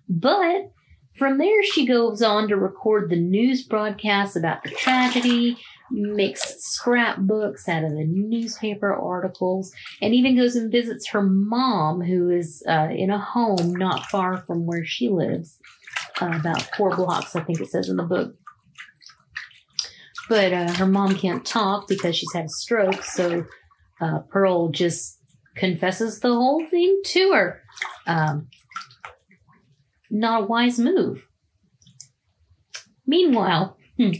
but from there she goes on to record the news broadcasts about the tragedy, makes scrapbooks out of the newspaper articles, and even goes and visits her mom, who is uh, in a home not far from where she lives, uh, about four blocks, I think it says in the book. But uh, her mom can't talk because she's had a stroke, so uh, Pearl just confesses the whole thing to her. Um, not a wise move. Meanwhile, hmm,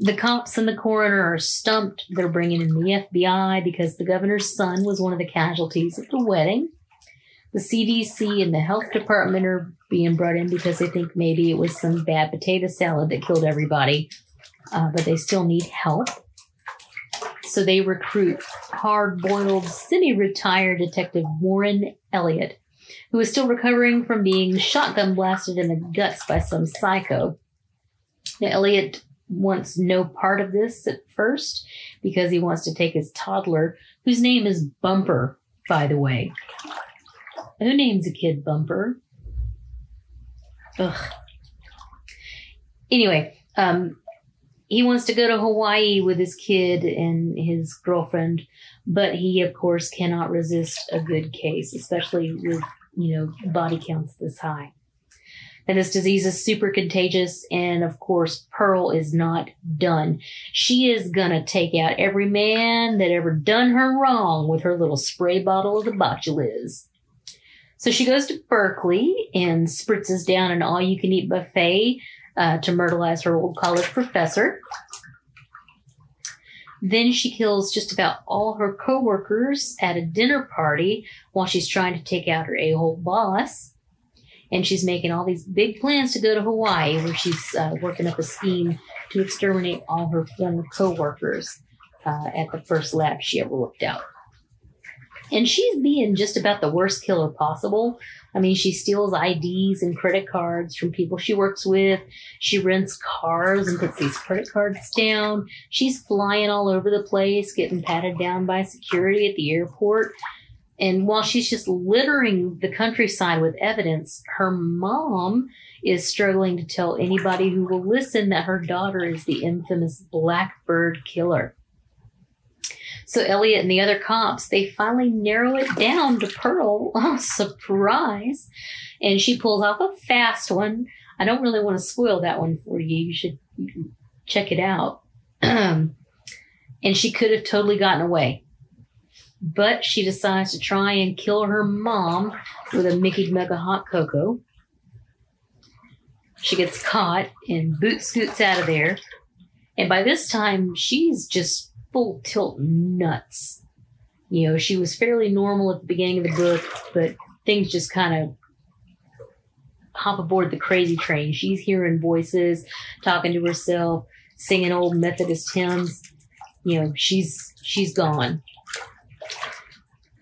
the cops and the coroner are stumped. They're bringing in the FBI because the governor's son was one of the casualties at the wedding. The CDC and the health department are being brought in because they think maybe it was some bad potato salad that killed everybody, uh, but they still need help. So they recruit hard boiled, semi retired detective Warren Elliott, who is still recovering from being shotgun blasted in the guts by some psycho. Now, Elliot wants no part of this at first because he wants to take his toddler, whose name is Bumper, by the way. Who names a kid Bumper? Ugh. Anyway, um, he wants to go to Hawaii with his kid and his girlfriend, but he, of course, cannot resist a good case, especially with, you know, body counts this high. And this disease is super contagious. And of course, Pearl is not done. She is gonna take out every man that ever done her wrong with her little spray bottle of the botulids. So she goes to Berkeley and spritzes down an all you can eat buffet uh, to myrtleize her old college professor. Then she kills just about all her coworkers at a dinner party while she's trying to take out her a-hole boss. And she's making all these big plans to go to Hawaii where she's uh, working up a scheme to exterminate all her former coworkers uh, at the first lab she ever looked out. And she's being just about the worst killer possible. I mean, she steals IDs and credit cards from people she works with. She rents cars and puts these credit cards down. She's flying all over the place, getting patted down by security at the airport. And while she's just littering the countryside with evidence, her mom is struggling to tell anybody who will listen that her daughter is the infamous Blackbird killer. So Elliot and the other cops, they finally narrow it down to Pearl. Oh, surprise. And she pulls off a fast one. I don't really want to spoil that one for you. You should check it out. and she could have totally gotten away. But she decides to try and kill her mom with a Mickey Mega Hot Cocoa. She gets caught and boot scoots out of there. And by this time, she's just full tilt nuts. You know, she was fairly normal at the beginning of the book, but things just kind of hop aboard the crazy train. She's hearing voices, talking to herself, singing old Methodist hymns. You know, she's she's gone.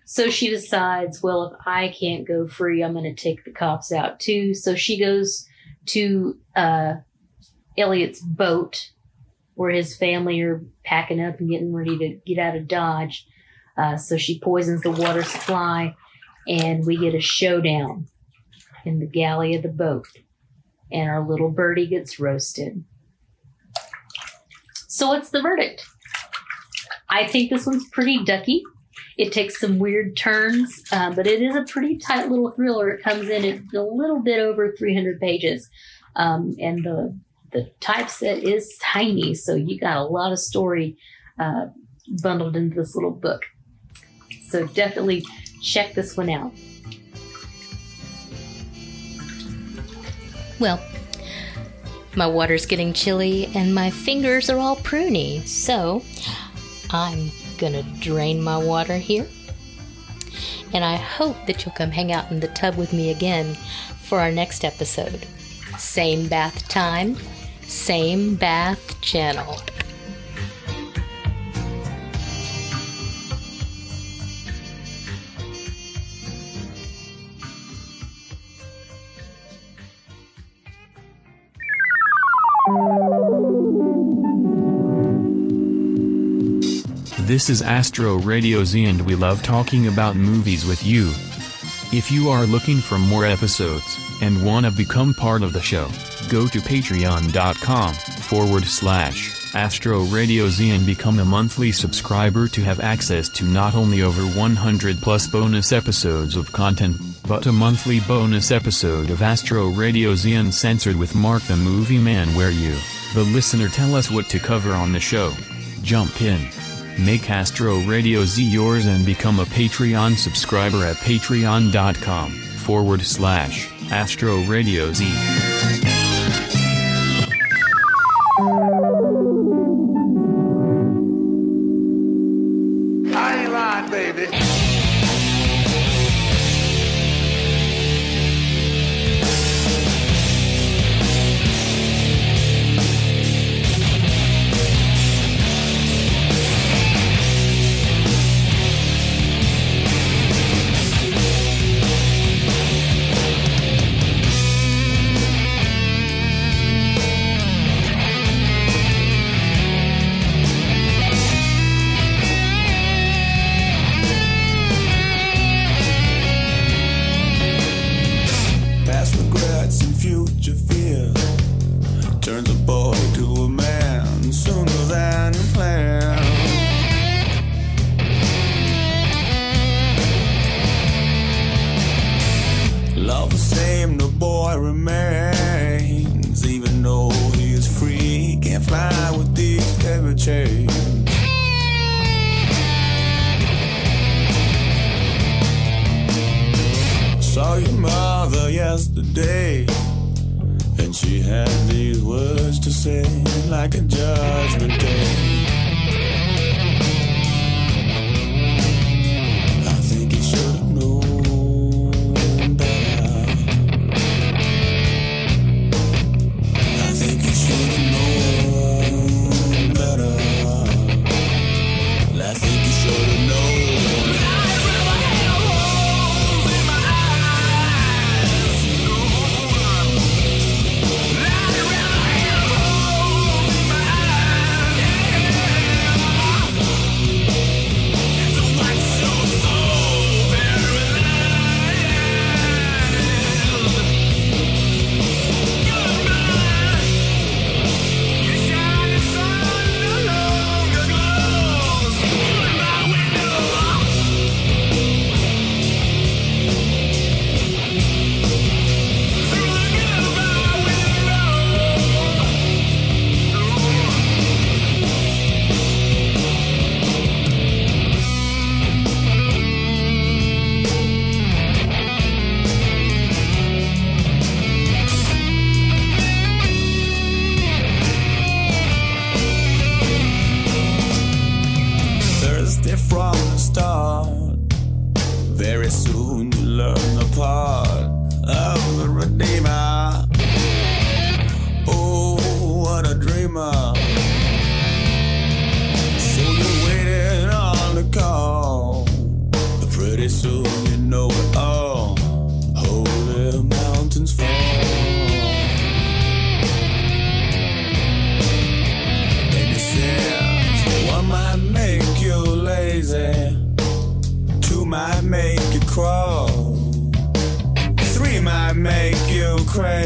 So she decides, well, if I can't go free, I'm going to take the cops out too. So she goes to uh, Elliot's boat where his family are packing up and getting ready to get out of Dodge. Uh, so she poisons the water supply, and we get a showdown in the galley of the boat, and our little birdie gets roasted. So, what's the verdict? I think this one's pretty ducky. It takes some weird turns, uh, but it is a pretty tight little thriller. It comes in at a little bit over 300 pages, um, and the the typeset is tiny, so you got a lot of story uh, bundled into this little book. So definitely check this one out. Well, my water's getting chilly and my fingers are all pruny, so I'm gonna drain my water here. And I hope that you'll come hang out in the tub with me again for our next episode. Same bath time, same bath channel. This is Astro Radio Z and we love talking about movies with you. If you are looking for more episodes, and want to become part of the show, go to patreon.com forward slash Astro Radio Z and become a monthly subscriber to have access to not only over 100 plus bonus episodes of content, but a monthly bonus episode of Astro Radio Z Uncensored with Mark the Movie Man where you, the listener tell us what to cover on the show. Jump in. Make Astro Radio Z yours and become a Patreon subscriber at patreon.com forward slash Astro Radio Z.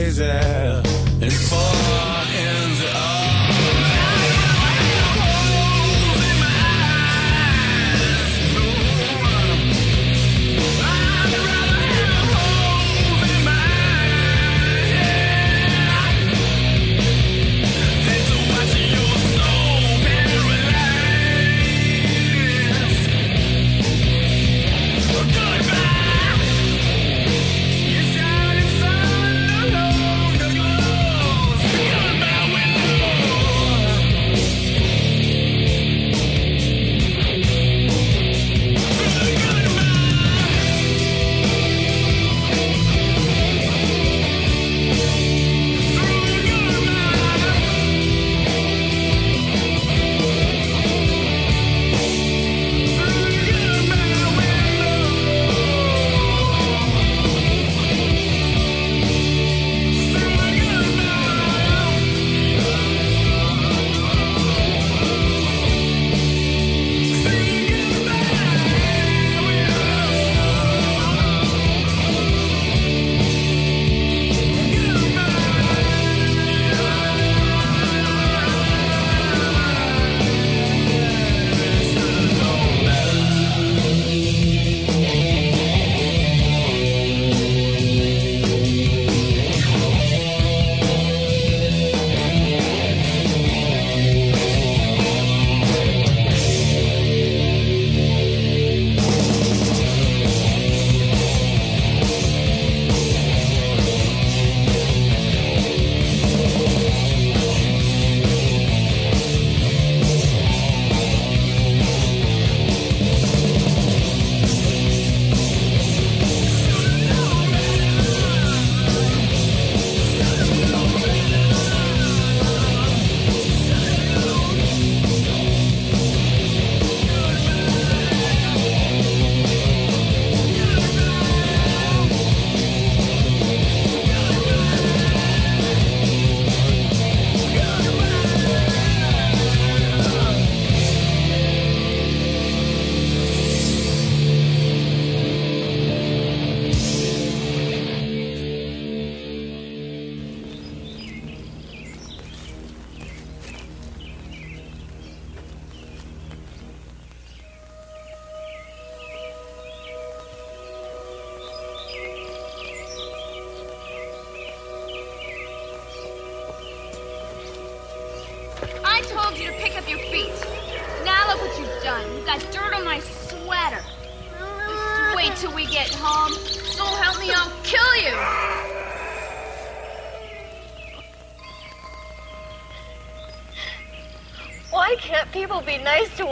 crazy.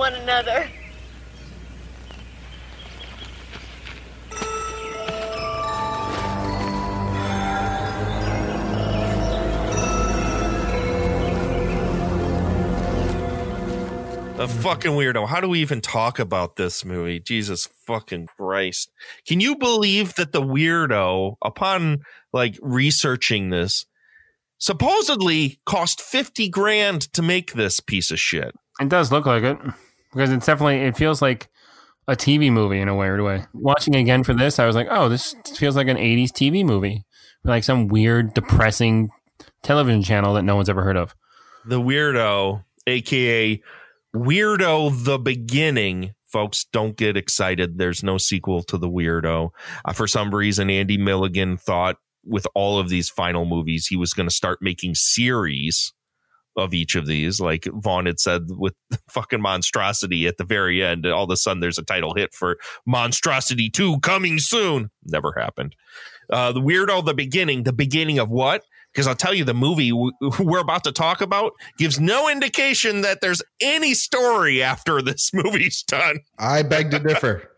One another? A fucking weirdo. How do we even talk about this movie? Jesus fucking Christ. Can you believe that the weirdo, upon like researching this, supposedly cost 50 grand to make this piece of shit? It does look like it because it's definitely it feels like a TV movie in a weird way. Watching again for this, I was like, oh, this feels like an '80s TV movie, like some weird, depressing television channel that no one's ever heard of. The weirdo, aka Weirdo the Beginning. Folks, don't get excited. There's no sequel to The Weirdo. Uh, for some reason, Andy Milligan thought with all of these final movies, he was going to start making series of each of these. Like Vaughn had said with fucking Monstrosity at the very end, all of a sudden there's a title hit for Monstrosity 2 coming soon. Never happened. Uh, the Weirdo, the beginning, the beginning of what? Because I'll tell you, the movie w- we're about to talk about gives no indication that there's any story after this movie's done. I beg to differ.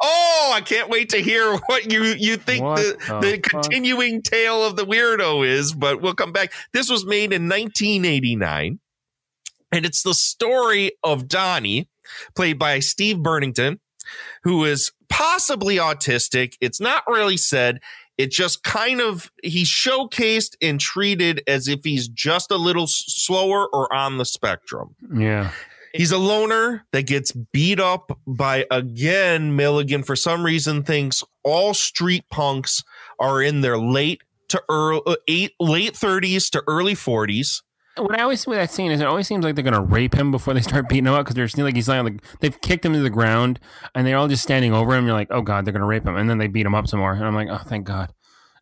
Oh, I can't wait to hear what you you think What the, the the continuing tale of the weirdo is, but we'll come back. This was made in 1989, and it's the story of Donnie, played by Steve Burnington, who is possibly autistic. It's not really said. It just kind of he's showcased and treated as if he's just a little slower or on the spectrum. Yeah. He's a loner that gets beat up by again Milligan for some reason thinks all street punks are in their late to early uh, eight late 30s to early 40s. What I always see with that scene is it always seems like they're gonna rape him before they start beating him up because they're like he's like, like they've kicked him to the ground and they're all just standing over him. You're like, oh god, they're gonna rape him, and then they beat him up some more, and I'm like, oh thank God.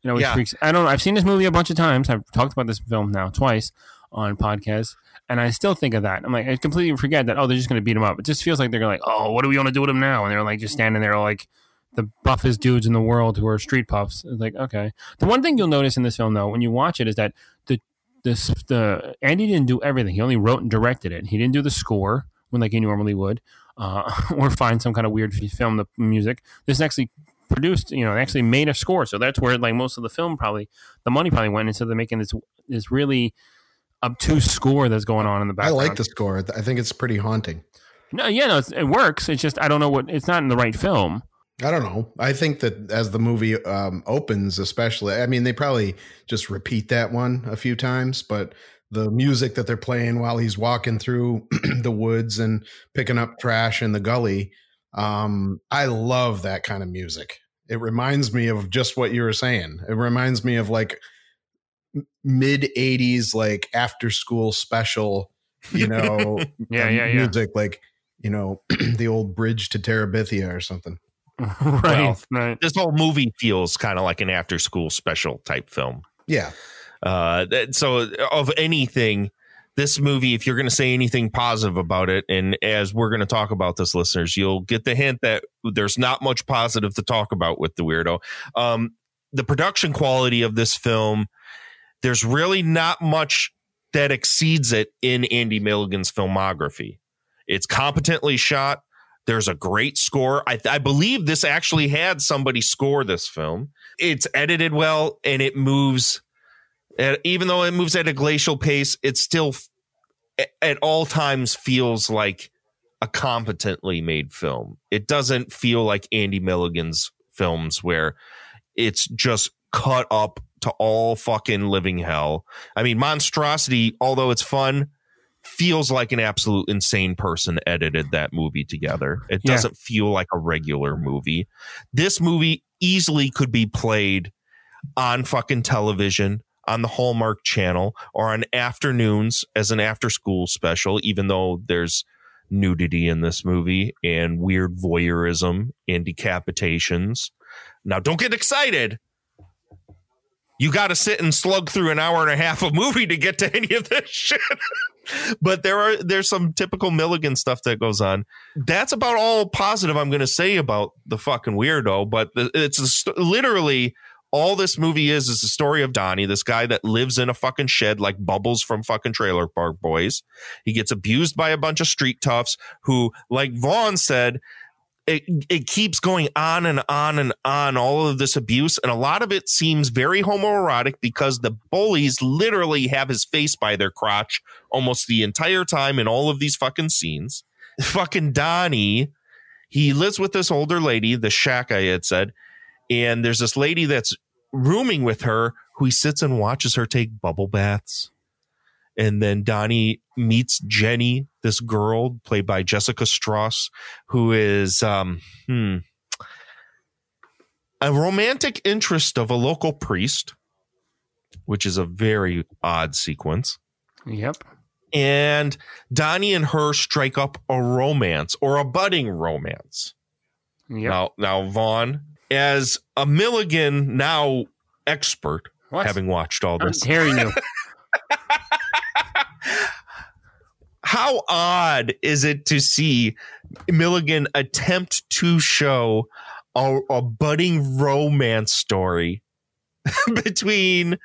It always Yeah. freaks. I don't know. I've seen this movie a bunch of times. I've talked about this film now twice on podcasts, and I still think of that. I'm like, I completely forget that. Oh, they're just gonna beat him up. It just feels like they're like, oh, what do we want to do with him now? And they're like just standing there like the buffest dudes in the world who are street puffs. It's like, okay. The one thing you'll notice in this film, though, when you watch it, is that the this the Andy didn't do everything. He only wrote and directed it. He didn't do the score when like he normally would, uh, or find some kind of weird film the music. This actually produced, you know, actually made a score. So that's where like most of the film probably the money probably went into the making this this really obtuse score that's going on in the background. I like the score. I think it's pretty haunting. No, yeah, no, it's, it works. It's just I don't know what it's not in the right film. I don't know. I think that as the movie um, opens, especially, I mean, they probably just repeat that one a few times, but the music that they're playing while he's walking through the woods and picking up trash in the gully, um, I love that kind of music. It reminds me of just what you were saying. It reminds me of like mid 80s, like after school special, you know, Yeah, um, yeah, yeah. music, like, you know, the old bridge to Terabithia or something. right, Well, This whole movie feels kind of like an after school special type film. Yeah. Uh, so of anything, this movie, if you're going to say anything positive about it, and as we're going to talk about this, listeners, you'll get the hint that there's not much positive to talk about with the weirdo. Um, the production quality of this film, there's really not much that exceeds it in Andy Milligan's filmography. It's competently shot. There's a great score. I, I believe this actually had somebody score this film. It's edited well and it moves. At, even though it moves at a glacial pace, it still at all times feels like a competently made film. It doesn't feel like Andy Milligan's films where it's just cut up to all fucking living hell. I mean, Monstrosity, although it's fun, feels like an absolute insane person edited that movie together. It Yeah. doesn't feel like a regular movie. This movie easily could be played on fucking television on the Hallmark channel or on afternoons as an after school special, even though there's nudity in this movie and weird voyeurism and decapitations. Now, don't get excited. You got to sit and slug through an hour and a half of movie to get to any of this shit. but there are there's some typical Milligan stuff that goes on. That's about all positive I'm going to say about the fucking weirdo. But it's a literally all this movie is is the story of Donnie, this guy that lives in a fucking shed like Bubbles from fucking Trailer Park Boys. He gets abused by a bunch of street toughs who, like Vaughn said, it it keeps going on and on and on all of this abuse. And a lot of it seems very homoerotic because the bullies literally have his face by their crotch almost the entire time in all of these fucking scenes. Fucking donnie he lives with this older lady the shack i had said. And there's this lady that's rooming with her who he sits and watches her take bubble baths and then Donnie meets Jenny, this girl played by Jessica Strauss, who is um, hmm, a romantic interest of a local priest, which is a very odd sequence. Yep. And Donnie and her strike up a romance or a budding romance. Yep. Now, now Vaughn, as a Milligan now expert, What? having watched all this, I'm this, hearing you. how odd is it to see Milligan attempt to show a, a budding romance story between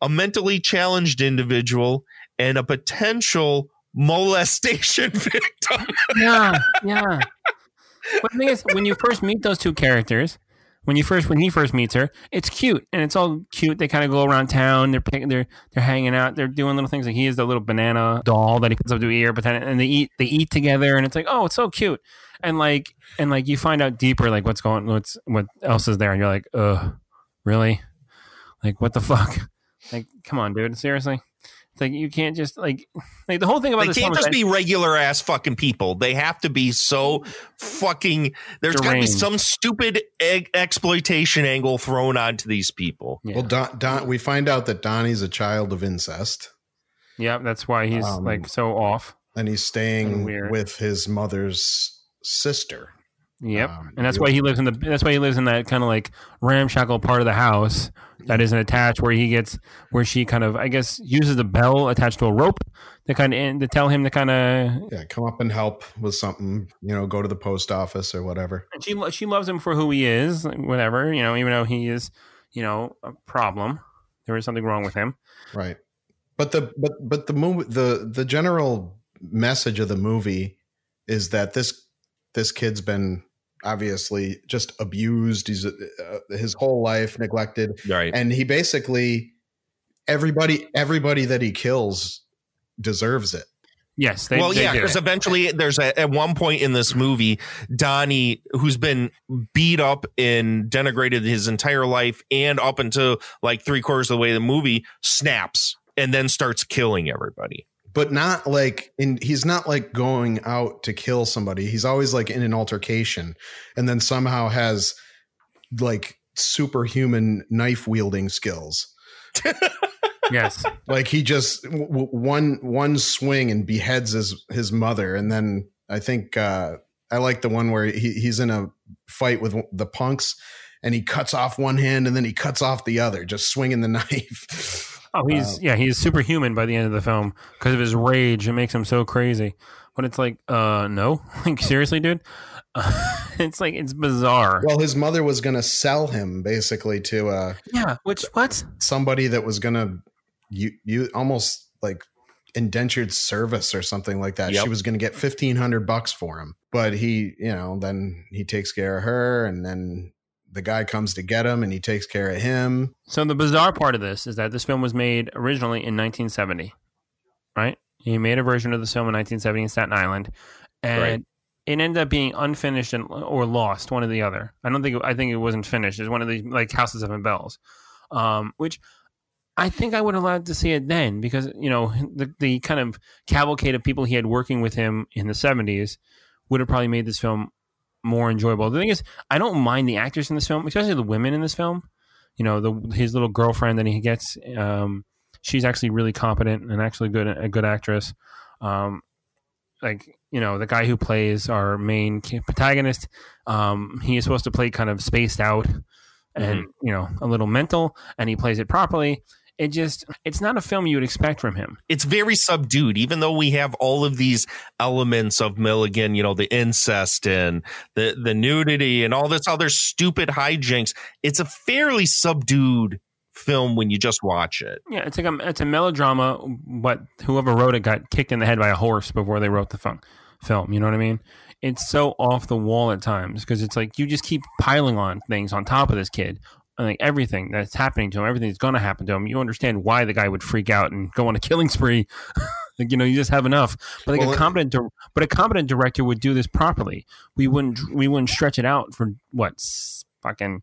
a mentally challenged individual and a potential molestation victim? yeah, yeah. But the thing is, when you first meet those two characters, when you first when he first meets her, it's cute and it's all cute. They kind of go around town. They're picking, they're they're hanging out. They're doing little things. Like he is the little banana doll that he puts up to ear, but then and they eat they eat together, and it's like oh, it's so cute. And like and like you find out deeper like what's going what's what else is there, and you're like, ugh, really? Like what the fuck? Like come on, dude, seriously. It's like you can't just like like the whole thing about They this can't just that- be regular ass fucking people. They have to be so fucking. There's got to be some stupid egg exploitation angle thrown onto these people. Well, Don, Don, we find out that Donnie's a child of incest. Yeah, that's why he's Um, like so off. and he's staying And with his mother's sister. Yep, Um, and that's why he lives in the. That's why he lives in that kind of like ramshackle part of the house that isn't attached, where he gets where she kind of, I guess, uses a bell attached to a rope to kind of to tell him to kind of. Yeah, come up and help with something. You know, go to the post office or whatever. And she she loves him for who he is, whatever you know, even though he is, you know, a problem. There is something wrong with him. Right. But the but but the movie the the general message of the movie is that this this kid's been obviously just abused. He's uh, his whole life neglected, right? And he basically everybody everybody that he kills deserves it. Yes, well, yeah, because eventually there's a, at one point in this movie, Donnie, who's been beat up and denigrated his entire life, and up until like three quarters of the way of the movie, snaps and then starts killing everybody. But not like in he's not like going out to kill somebody. He's always like in an altercation and then somehow has like superhuman knife wielding skills. Yes. Like he just w- one one swing and beheads his his mother and then i think uh i like the one where he, he's in a fight with the punks and he cuts off one hand and then he cuts off the other just swinging the knife Oh, he's yeah, he's superhuman by the end of the film because of his rage. It makes him so crazy. But it's like, uh, no, like seriously, dude. it's like it's bizarre. Well, his mother was going to sell him basically to uh Yeah, which what somebody that was going to you you almost like indentured service or something like that. Yep. She was going to get 1500 bucks for him. But he, you know, then he takes care of her and then the guy comes to get him and he takes care of him. So the bizarre part of this is that this film was made originally in 1970, right? He made a version of this film in 1970 in Staten Island, and Right. it ended up being unfinished and or lost, one or the other. I don't think I think it wasn't finished. It's one of these like Houses of Seven Bells, um, which I think I would have loved to see it then because you know the the kind of cavalcade of people he had working with him in the 70s would have probably made this film more enjoyable. The thing is, I don't mind the actors in this film, especially the women in this film. You know, the his little girlfriend that he gets, um, she's actually really competent and actually good a good actress. Um, like you know, the guy who plays our main protagonist, um, he is supposed to play kind of spaced out, and Mm-hmm. you know a little mental, and he plays it properly. It just it's not a film you would expect from him. it's very subdued, even though we have all of these elements of Milligan, you know, the incest and the, the nudity and all this other stupid hijinks. It's a fairly subdued film when you just watch it. Yeah, it's like a it's a melodrama, but whoever wrote it got kicked in the head by a horse before they wrote the film. Film, you know what I mean? It's so off the wall at times because it's like you just keep piling on things on top of this kid, like everything that's happening to him, everything that's going to happen to him. You understand why the guy would freak out and go on a killing spree. like you know, you just have enough. But like Well, a competent, dir- but a competent director would do this properly. We wouldn't we wouldn't stretch it out for what s- fucking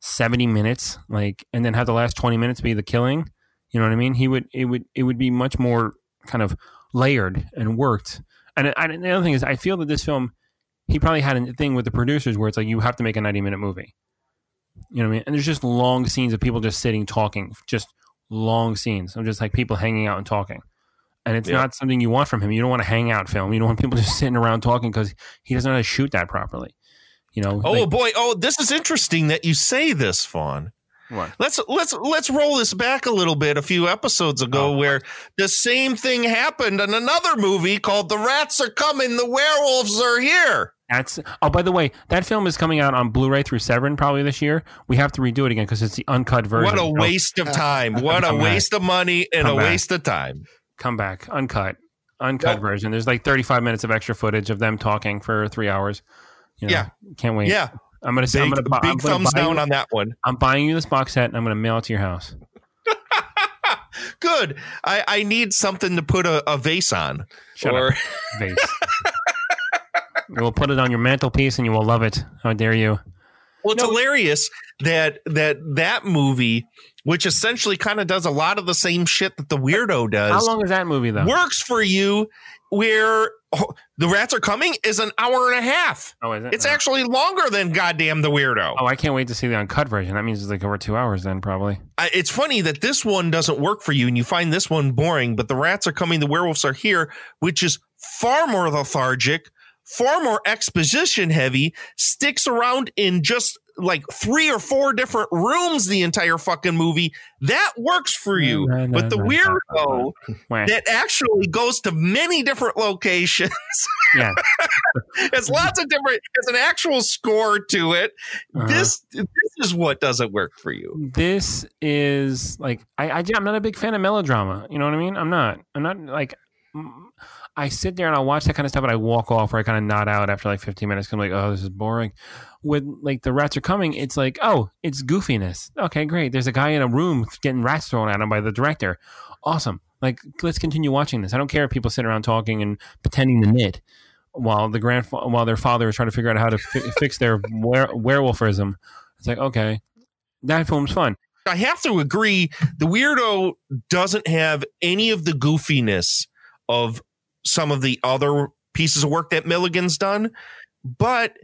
70 minutes like and then have the last 20 minutes be the killing you know what i mean he would it would it would be much more kind of layered and worked and, I, and the other thing is i feel that this film he probably had a thing with the producers where it's like you have to make a 90 minute movie you know what i mean and there's just long scenes of people just sitting talking just long scenes of just like people hanging out and talking and it's Yeah. not something you want from him you don't want a hangout film you don't want people just sitting around talking because he doesn't know how to shoot that properly you know Oh like- boy! Oh, this is interesting that you say this, Vaughn. What? Let's let's let's roll this back a little bit. A few episodes ago, oh. where the same thing happened in another movie called "The Rats Are Coming, the Werewolves Are Here." That's oh, by the way, that film is coming out on Blu-ray through Severin probably this year. We have to redo it again because it's the uncut version. What a So- waste of time! What a Come back. waste of money and a back. waste of time. Come back, uncut, uncut Yep. version. There's like 35 minutes of extra footage of them talking for three hours. You know, Yeah. can't wait. Yeah. I'm gonna. Big, I'm gonna, bu- I'm big gonna thumbs down you- on that one. I'm buying you this box set and I'm gonna mail it to your house. Good. I, I need something to put a, a vase on. Shut or up. Vase. will put it on your mantelpiece and you will love it. How dare you? Well, it's hilarious that that that movie, which essentially kind of does a lot of the same shit that the weirdo does, How long is that movie though? works for you. Where the rats are coming is an hour and a half. Oh, is it? It's Oh. actually longer than goddamn the weirdo. Oh, I can't wait to see the uncut version. That means it's like over two hours then, probably. I- it's funny that this one doesn't work for you and you find this one boring, but the rats are coming, the werewolves are here, which is far more lethargic, far more exposition heavy, sticks around in just like three or four different rooms the entire fucking movie. That works for you. No, no, but the no, weirdo Wah. that actually goes to many different locations. Yeah. It's lots of different. It's an actual score to it. Uh-huh. This this is what doesn't work for you. this is like I, I I'm not a big fan of melodrama. You know what I mean? I'm not. I'm not like I sit there and I'll watch that kind of stuff, and I walk off or I kind of nod out after like 15 minutes. I'm like, oh, this is boring. With like the rats are coming, it's like, oh, it's goofiness. Okay, great. There's a guy in a room getting rats thrown at him by the director. Awesome. Like, let's continue watching this. I don't care if people sit around talking and pretending to knit while the grand while their father is trying to figure out how to fi- fix their were- werewolfism. It's like, okay, that film's fun. I have to agree. The weirdo doesn't have any of the goofiness of some of the other pieces of work that Milligan's done, but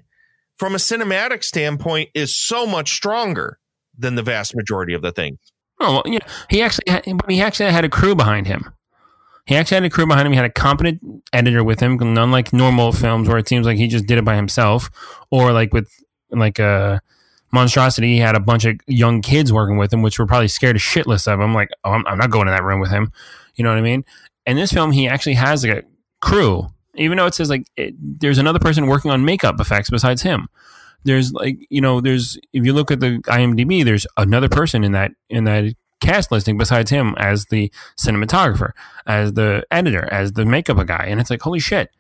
from a cinematic standpoint, is so much stronger than the vast majority of the things. Oh, well, yeah. He actually, had, he actually had a crew behind him. He actually had a crew behind him. He had a competent editor with him, unlike normal films where it seems like he just did it by himself, or like with like a monstrosity. He had a bunch of young kids working with him, which were probably scared shitless of him. Like, oh, I'm, I'm not going in that room with him. You know what I mean? In this film, he actually has like a crew, even though it says like it, there's another person working on makeup effects besides him. There's like you know there's if you look at the IMDb there's another person in that in that cast listing besides him as the cinematographer as the editor as the makeup guy. And it's like holy shit.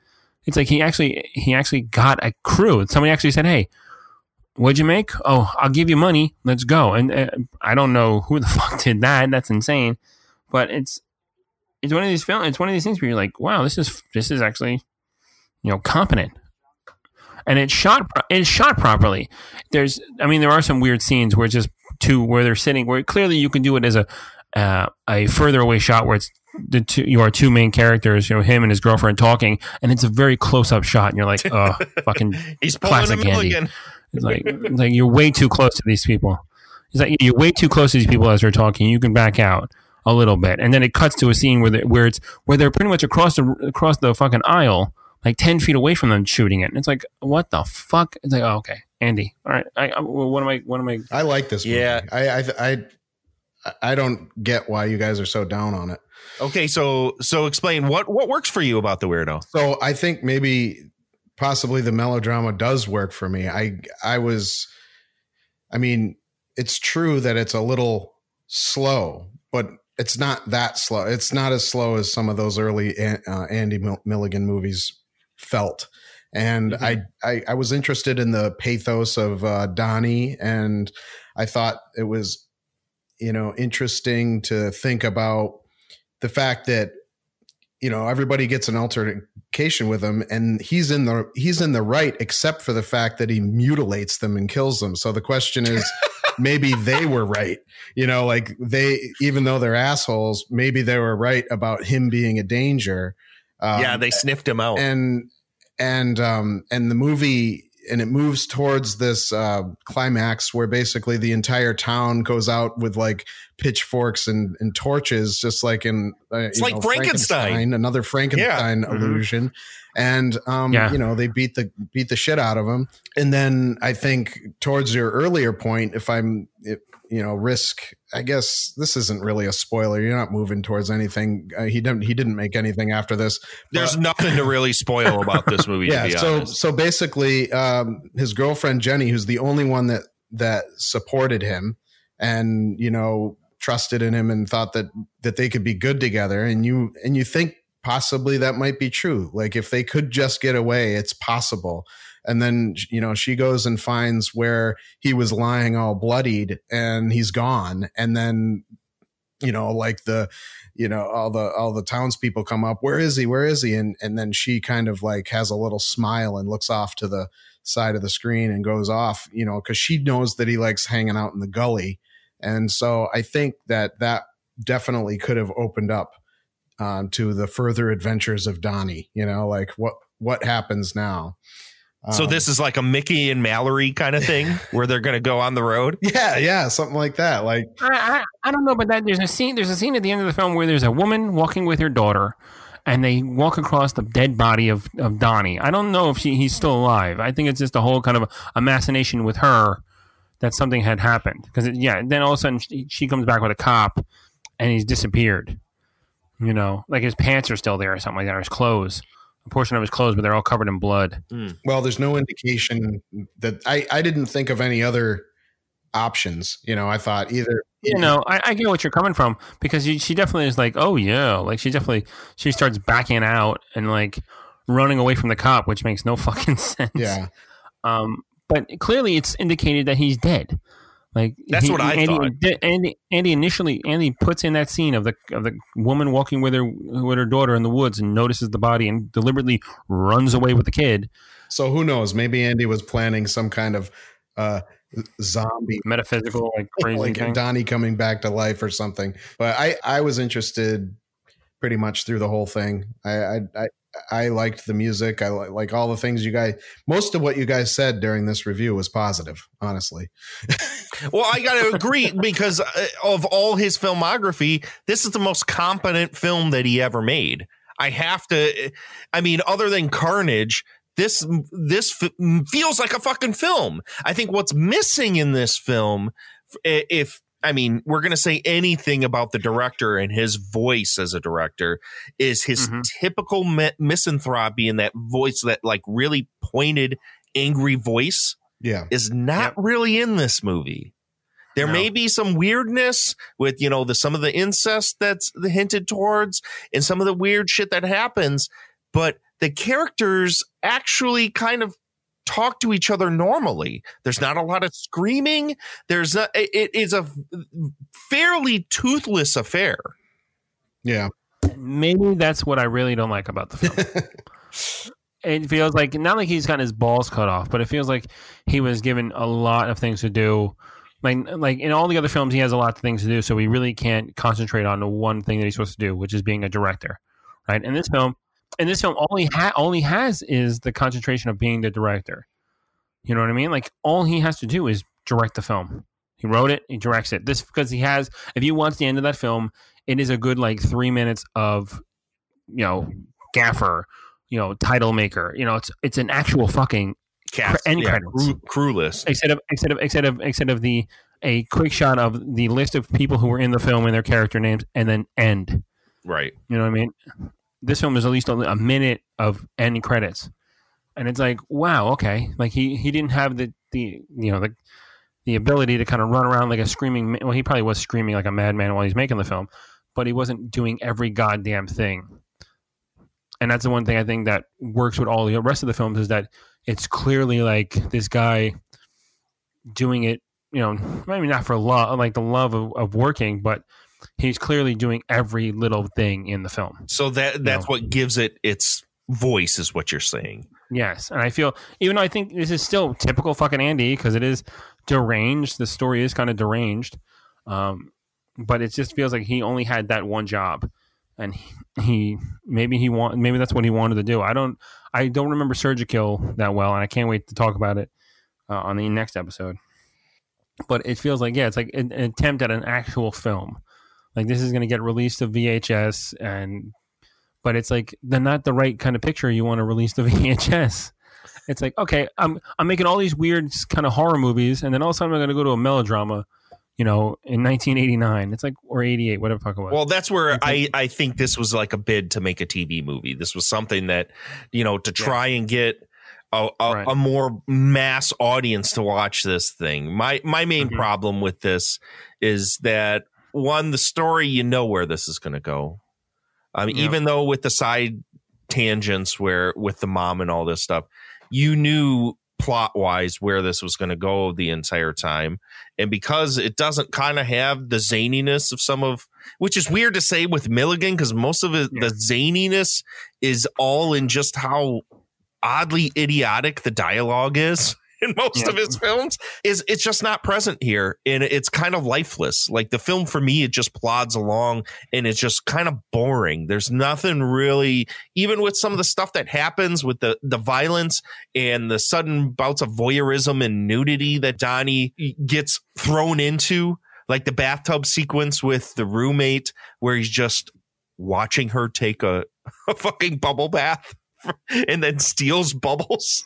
It's like he actually he actually got a crew. Somebody actually said hey what'd you make? Oh I'll give you money. Let's go. And uh, I don't know who the fuck did that. That's insane. But it's it's one of these films it's one of these things where you're like wow this is this is actually you know competent and it's shot it's shot properly. There's I mean there are some weird scenes where it's just two where they're sitting where clearly you can do it as a uh, a further away shot where it's the two your two main characters, you know, him and his girlfriend talking, and it's a very close up shot, and you're like, oh, fucking He's classic a Andy. Milligan. It's like it's like you're way too close to these people. It's like you're way too close to these people as they're talking. You can back out a little bit, and then it cuts to a scene where they, where it's where they're pretty much across the across the fucking aisle, like ten feet away from them shooting it. And it's like, what the fuck? It's like, oh, okay, Andy. All right, I, I what am I? What am I? I like this. Movie. Yeah. I, I I I don't get why you guys are so down on it. Okay, so so explain what what works for you about the weirdo. So I think maybe possibly the melodrama does work for me. I I was I mean, it's true that it's a little slow, but it's not that slow. It's not as slow as some of those early uh, Andy Milligan movies felt. And mm-hmm. I, I I was interested in the pathos of uh, Donnie, and I thought it was you know interesting to think about the fact that you know everybody gets an altercation with him and he's in the he's in the right except for the fact that he mutilates them and kills them so the question is maybe they were right. You know like they even though they're assholes maybe they were right about him being a danger. Um, yeah they sniffed him out. and and um and the movie and it moves towards this uh, climax where basically the entire town goes out with like pitchforks and, and torches, just like in uh, it's like know, Frankenstein. Frankenstein. another Frankenstein yeah. Mm-hmm. illusion. Mm-hmm. And um, yeah. you know they beat the beat the shit out of him. And then I think towards your earlier point, if I'm you know risk. I guess this isn't really a spoiler. You're not moving towards anything. Uh, he didn't he didn't make anything after this there's nothing to really spoil about this movie yeah so honest. so basically um, his girlfriend jenny who's the only one that that supported him and you know trusted in him and thought that that they could be good together and you and you think possibly that might be true. Like if they could just get away it's possible and then you know she goes and finds where he was lying all bloodied and he's gone. And then you know like the you know all the all the townspeople come up where is he? Where is he? And and then she kind of like has a little smile and looks off to the side of the screen and goes off you know because she knows that he likes hanging out in the gully. And so i think that that definitely could have opened up um, to the further adventures of donnie you know like what what happens now so um, this is like a Mickey and Mallory kind of thing where they're going to go on the road. Yeah, yeah, something like that. Like I, I, I, don't know, but that there's a scene. There's a scene at the end of the film where there's a woman walking with her daughter, and they walk across the dead body of, of Donnie. I don't know if she he's still alive. I think it's just a whole kind of a machination with her that something had happened. Because yeah, then all of a sudden she, she comes back with a cop, and he's disappeared. You know, like his pants are still there or something like that, or his clothes a portion of his clothes, but they're all covered in blood. Mm. Well, there's no indication that I, I didn't think of any other options. You know, I thought either. You know, I, I get what you're coming from because she, she definitely is like, oh yeah, like she definitely she starts backing out and like running away from the cop, which makes no fucking sense. Yeah. Um, but clearly it's indicated that he's dead. Like that's he, what I Andy, thought. Andy, Andy initially Andy puts in that scene of the of the woman walking with her with her daughter in the woods and notices the body and deliberately runs away with the kid. So who knows? Maybe Andy was planning some kind of uh, zombie metaphysical like crazy like thing. Donnie coming back to life or something. But I I was interested pretty much through the whole thing. I I, I I liked the music. I like, like all the things you guys. Most of what you guys said during this review was positive, honestly. well, I got to agree because uh, of all his filmography, this is the most competent film that he ever made. I have to. I mean, other than Carnage, this this f- feels like a fucking film. I think what's missing in this film, if I mean, we're going to say anything about the director and his voice as a director is his mm-hmm. typical mi- misanthropy and that voice, that like really pointed, angry voice. Yeah. Is not yep. really in this movie. There no. may be some weirdness with, you know, the some of the incest that's hinted towards and some of the weird shit that happens, but the characters actually kind of talk to each other normally. There's not a lot of screaming. There's a, it is a fairly toothless affair. Yeah. Maybe that's what I really don't like about the film. it feels like not like he's gotten his balls cut off, but it feels like he was given a lot of things to do. Like like in all the other films, he has a lot of things to do, so he really can't concentrate on the one thing that he's supposed to do, which is being a director. Right? In this film, in this film, all he ha- all he has is the concentration of being the director. You know what I mean? Like all he has to do is direct the film. He wrote it, he directs it. This because he has. If you watch the end of that film, it is a good like three minutes of, you know, gaffer, you know title maker. You know, it's it's an actual fucking Cast, cr- end yeah, credits crew, crew list. instead of instead of instead of instead of the a quick shot of the list of people who were in the film and their character names and then end. Right. You know what I mean? This film is at least a minute of end credits, and it's like, wow, okay. Like he he didn't have the the you know the the ability to kind of run around like a screaming. Well, he probably was screaming like a madman while he's making the film, but he wasn't doing every goddamn thing. And that's the one thing I think that works with all the rest of the films is that it's clearly like this guy doing it, you know, maybe not for love, like the love of, of working, but he's clearly doing every little thing in the film. So that that's what gives it its voice, is what you're saying. Yes, and I feel even though I think this is still typical fucking Andy because it is deranged. The story is kind of deranged, um, but it just feels like he only had that one job, and he, he maybe he want maybe that's what he wanted to do. I don't I don't remember Surgikill that well, and I can't wait to talk about it uh, on the next episode. But it feels like yeah, it's like an, an attempt at an actual film. Like this is going to get released to VHS and but it's like they're not the right kind of picture you want to release to VHS. It's like okay, I'm I'm making all these weird kind of horror movies, and then all of a sudden I'm going to go to a melodrama, you know, in 1989. It's like or 88, whatever the fuck it was. Well, that's where I, I think this was like a bid to make a TV movie. This was something that, you know, to try and get a, a, a more mass audience to watch this thing. My my main Mm-hmm. problem with this is that one, the story you know where this is going to go. Mean, Yeah. even though with the side tangents where with the mom and all this stuff, you knew plot wise where this was going to go the entire time. And because it doesn't kind of have the zaniness of some of, which is weird to say with Milligan, because most of it, the zaniness is all in just how oddly idiotic the dialogue is in most Yeah. of his films is it's just not present here and it's kind of lifeless. Like the film for me it just plods along and it's just kind of boring. There's nothing really even with some of the stuff that happens with the the violence and the sudden bouts of voyeurism and nudity that Donnie gets thrown into like the bathtub sequence with the roommate where he's just watching her take a, a fucking bubble bath and then steals bubbles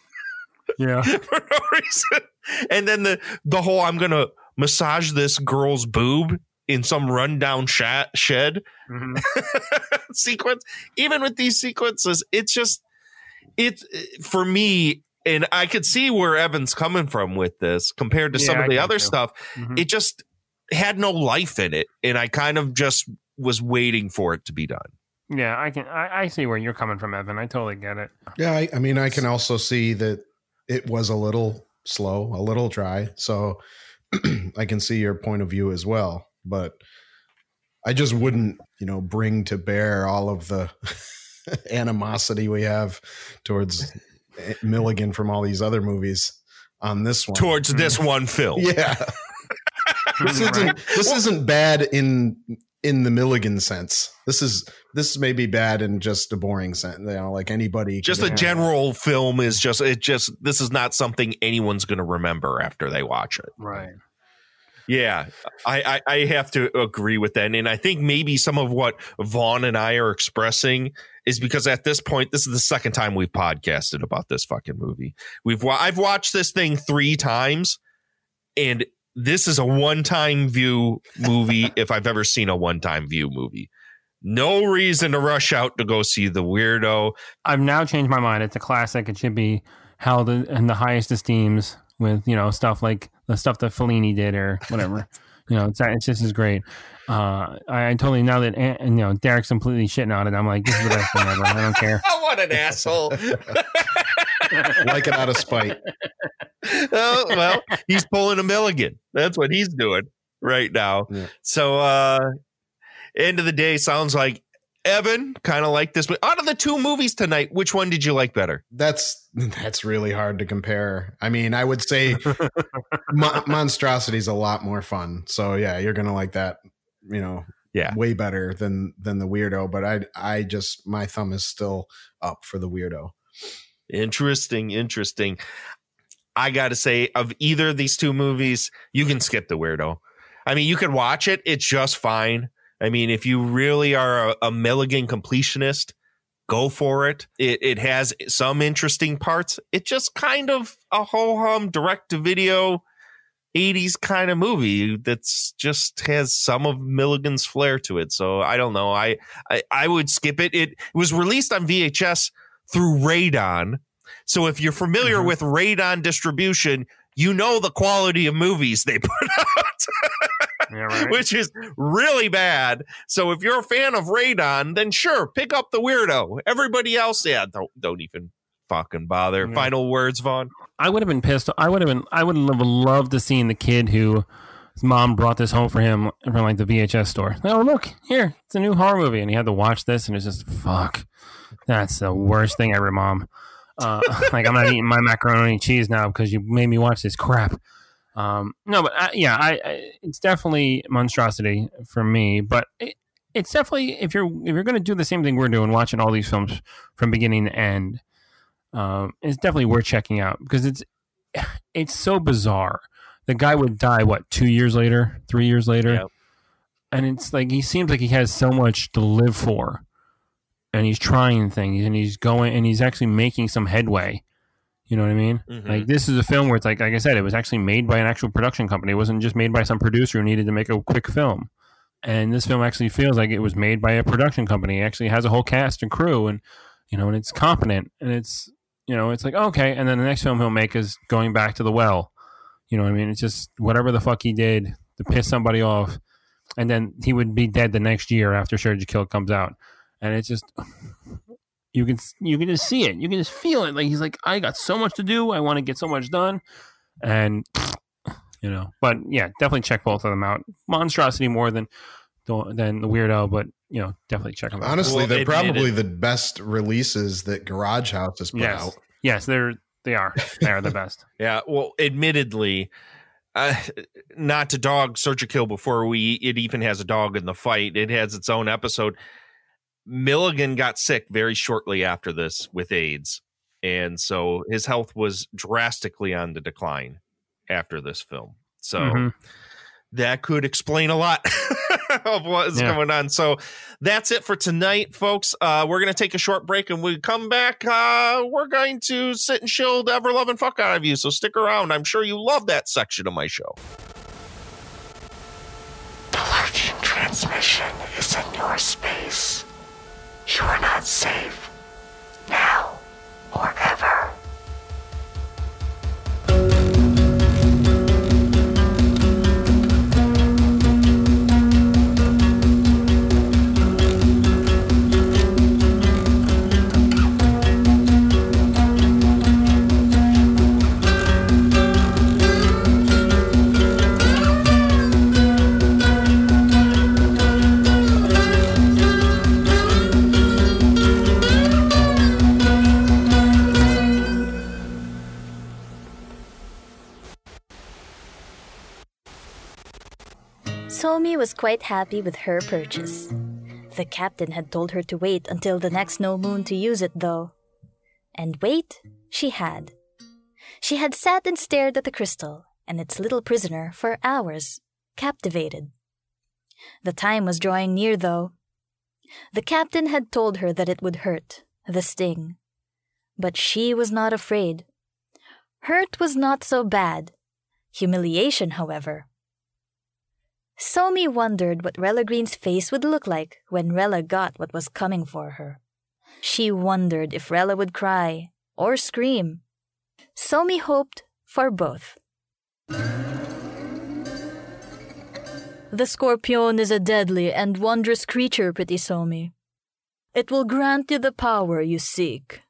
yeah. for no reason. And then the the whole I'm gonna massage this girl's boob in some rundown sha- shed Mm-hmm. sequence. Even with these sequences, it's just it for me. And I could see where Evan's coming from with this compared to some of I the other too. stuff. Mhm. It just had no life in it, and I kind of just was waiting for it to be done. Yeah, I can. I, I see where you're coming from, Evan. I totally get it. Yeah, I, I mean, I can also see that it was a little slow, a little dry. So I can see your point of view as well. But I just wouldn't, you know, bring to bear all of the animosity we have towards eh, Milligan from all these other movies on this one. Towards this one film. Yeah. this isn't this isn't bad in in the Milligan sense. This is this may be bad in just a boring sense. You know, like anybody just a general film is just it just this is not something anyone's going to remember after they watch it Right. yeah I, I i have to agree with that and i think maybe some of what vaughn and i are expressing is because at this point this is the second time we've podcasted about this fucking movie we've i've watched this thing three times and this is a one-time view movie if i've ever seen a one-time view movie no reason to rush out to go see the weirdo I've now changed my mind. It's a classic. It should be held in the highest esteems with you know stuff like the stuff that Fellini did or whatever. you know, it's it's just as great. Uh, I, I totally now that and, you know Derek's completely shitting on it. I'm like, this is the best thing ever. I don't care. what an asshole like it out of spite. oh, well, he's pulling a Milligan. That's what he's doing right now. So, uh, end of the day, sounds like Evan kind of like this. But out of the two movies tonight, which one did you like better? That's that's really hard to compare. I mean, I would say Mo- Monstrosity is a lot more fun. So yeah, you're gonna like that. You know, yeah, way better than than the weirdo. But I I just my thumb is still up for the weirdo. Interesting, interesting. I got to say, of either of these two movies, you can skip the weirdo. I mean, you can watch it; it's just fine. I mean, if you really are a, a Milligan completionist, go for it. It it has some interesting parts. It just kind of a ho hum direct to video 80s kind of movie that's just has some of Milligan's flair to it. So I don't know. I I, I would skip it. It was released on VHS through Raedon. So if you're familiar mm-hmm. with Raedon distribution, you know the quality of movies they put out. Which is really bad. So if you're a fan of Raedon, then sure, pick up the weirdo. Everybody else, yeah, don't don't even fucking bother. Yeah. Final words, Vaughn. I would have been pissed. I would have been. I would have loved to seen the kid who his mom brought this home for him from like the VHS store. Oh look here, it's a new horror movie, and he had to watch this, and it's just fuck. That's the worst thing ever, mom. Uh, like I'm not eating my macaroni and cheese now because you made me watch this crap. Um, no, but I, yeah, I, I it's definitely monstrosity for me. But it, it's definitely if you're if you're going to do the same thing we're doing, watching all these films from beginning to end, um, it's definitely worth checking out because it's it's so bizarre. The guy would die what two years later, three years later, and it's like he seems like he has so much to live for, and he's trying things and he's going and he's actually making some headway. You know what I mean? Mhm. Like this is a film where it's like, like I said, it was actually made by an actual production company. It wasn't just made by some producer who needed to make a quick film. And this film actually feels like it was made by a production company. It actually has a whole cast and crew, and you know, and it's competent, and it's you know, it's like okay. And then the next film he'll make is going back to the well. You know what I mean? It's just whatever the fuck he did to piss somebody off, and then he would be dead the next year after Surgikill comes out, and it's just you can you can just see it, you can just feel it. Like he's like, I got so much to do, I want to get so much done, and you know. But yeah, definitely check both of them out. Monstrosity more than the- than the Weirdo, but you know, definitely check them out. Honestly, they're probably the best releases that Garage House has put yes, out. yes, they're they are they are the best. Yeah, well, admittedly, uh, not to dog Surgikill before we it even has a dog in the fight. It has its own episode. Milligan got sick very shortly after this with AIDS, and so his health was drastically on the decline after this film. So Mhm. that could explain a lot of what is Yeah. going on. So that's it for tonight, folks. Uh, we're going to take a short break and we come back. Uh, we're going to sit and chill the ever loving fuck out of you. So stick around. I'm sure you love that section of my show. The lurching transmission is in your space. You are not safe. Now or ever. Somi was quite happy with her purchase. The captain had told her to wait until the next no moon to use it, though. And wait, she had. She had sat and stared at the crystal and its little prisoner for hours, captivated. The time was drawing near, though. The captain had told her that it would hurt, the sting. But she was not afraid. Hurt was not so bad. Humiliation, however, Somi wondered what Rella Green's face would look like when Rella got what was coming for her. She wondered if Rella would cry or scream. Somi hoped for both. The scorpion is a deadly and wondrous creature, pretty Somi. It will grant you the power you seek.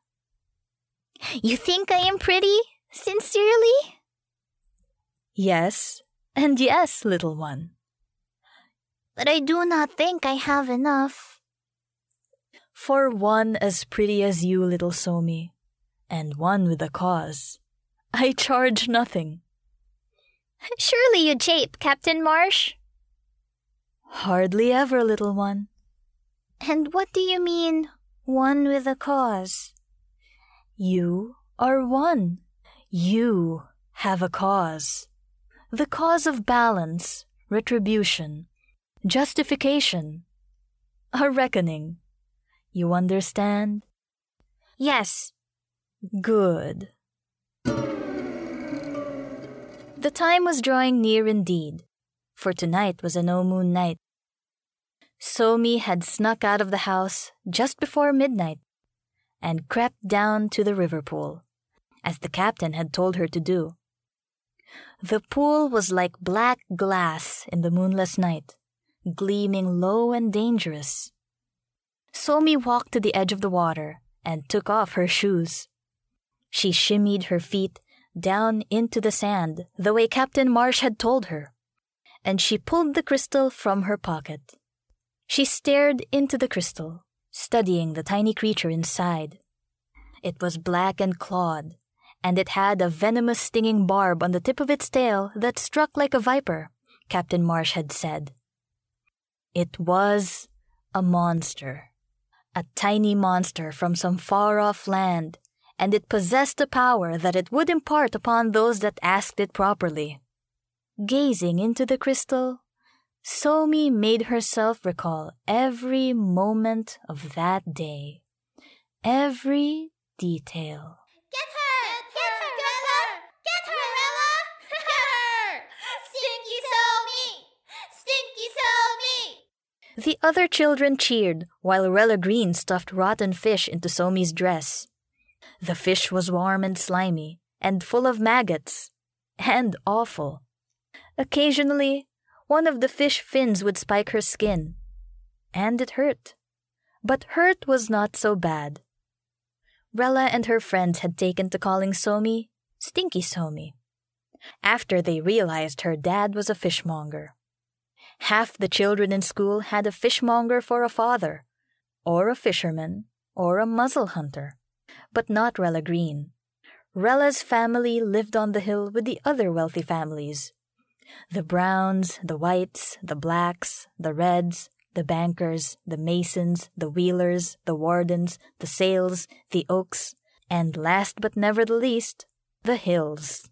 You think I am pretty? Sincerely? Yes, and yes, little one. But I do not think I have enough. For one as pretty as you, little Somi, and one with a cause, I charge nothing. Surely you jape, Captain Marsh. Hardly ever, little one. And what do you mean, one with a cause? You are one. You have a cause. The cause of balance, retribution, justification, a reckoning. You understand? Yes. Good. The time was drawing near indeed, for tonight was a no moon night. Somi had snuck out of the house just before midnight and crept down to the river pool, as the captain had told her to do. The pool was like black glass in the moonless night, gleaming low and dangerous. Somi walked to the edge of the water and took off her shoes. She shimmied her feet down into the sand the way Captain Marsh had told her, and she pulled the crystal from her pocket. She stared into the crystal, studying the tiny creature inside. It was black and clawed, and it had a venomous stinging barb on the tip of its tail that struck like a viper, Captain Marsh had said. It was a monster, a tiny monster from some far off land, and it possessed a power that it would impart upon those that asked it properly. Gazing into the crystal, Somi made herself recall every moment of that day, every detail. Get her! Get her, Rella! Get her, Rella! Get her! Stinky Somi! Stinky Somi! The other children cheered while Rella Green stuffed rotten fish into Somi's dress. The fish was warm and slimy, and full of maggots, and awful. Occasionally, one of the fish fins would spike her skin, and it hurt. But hurt was not so bad. Rella and her friends had taken to calling Somi Stinky Somi, after they realized her dad was a fishmonger. Half the children in school had a fishmonger for a father, or a fisherman, or a muzzle hunter, but not Rella Green. Rella's family lived on the hill with the other wealthy families. The Browns, the Whites, the Blacks, the Reds, the Bankers, the Masons, the Wheelers, the Wardens, the Sales, the Oaks, and last but never the least, the Hills.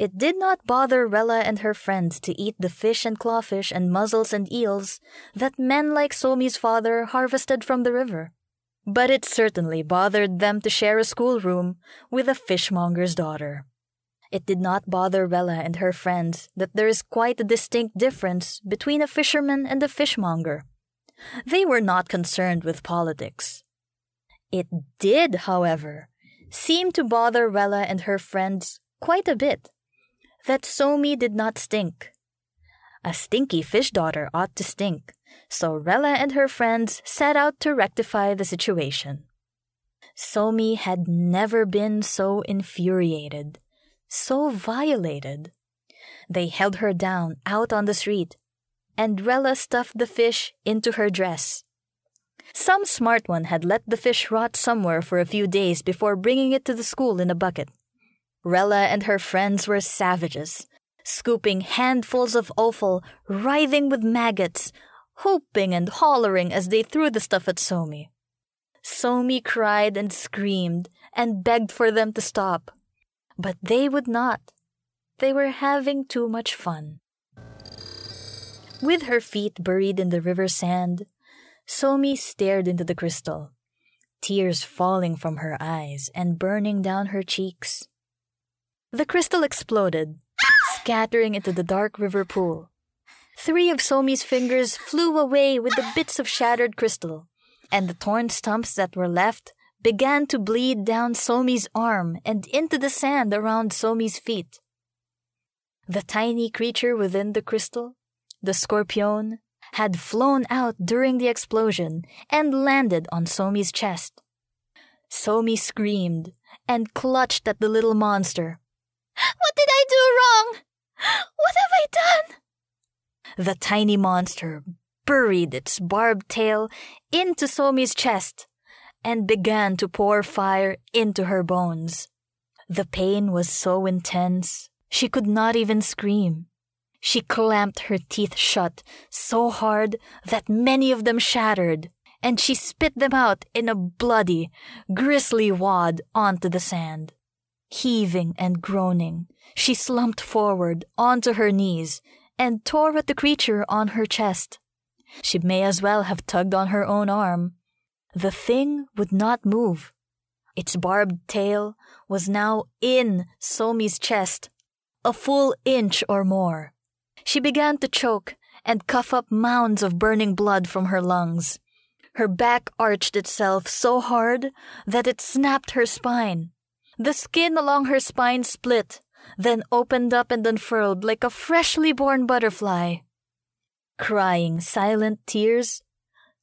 It did not bother Rella and her friends to eat the fish and clawfish and mussels and eels that men like Somi's father harvested from the river. But it certainly bothered them to share a schoolroom with a fishmonger's daughter. It did not bother Rella and her friends that there is quite a distinct difference between a fisherman and a fishmonger. They were not concerned with politics. It did, however, seem to bother Rella and her friends quite a bit that Somi did not stink. A stinky fish daughter ought to stink, so Rella and her friends set out to rectify the situation. Somi had never been so infuriated, so violated. They held her down out on the street, and Rella stuffed the fish into her dress. Some smart one had let the fish rot somewhere for a few days before bringing it to the school in a bucket. Rella and her friends were savages, scooping handfuls of offal, writhing with maggots, whooping and hollering as they threw the stuff at Somi. Somi cried and screamed and begged for them to stop, but they would not. They were having too much fun. With her feet buried in the river sand, Somi stared into the crystal, tears falling from her eyes and burning down her cheeks. The crystal exploded, scattering into the dark river pool. Three of Somi's fingers flew away with the bits of shattered crystal, and the torn stumps that were left began to bleed down Somi's arm and into the sand around Somi's feet. The tiny creature within the crystal, the scorpion, had flown out during the explosion and landed on Somi's chest. Somi screamed and clutched at the little monster. What did I do wrong? What have I done? The tiny monster buried its barbed tail into Somi's chest and began to pour fire into her bones. The pain was so intense, she could not even scream. She clamped her teeth shut so hard that many of them shattered, and she spit them out in a bloody, grisly wad onto the sand. Heaving and groaning, she slumped forward onto her knees and tore at the creature on her chest. She may as well have tugged on her own arm. The thing would not move, Its barbed tail was now in Somi's chest, a full inch or more. She began to choke and cough up mounds of burning blood from her lungs. Her back arched itself so hard that it snapped her spine. The skin along her spine split, then opened up and unfurled like a freshly born butterfly. Crying silent tears,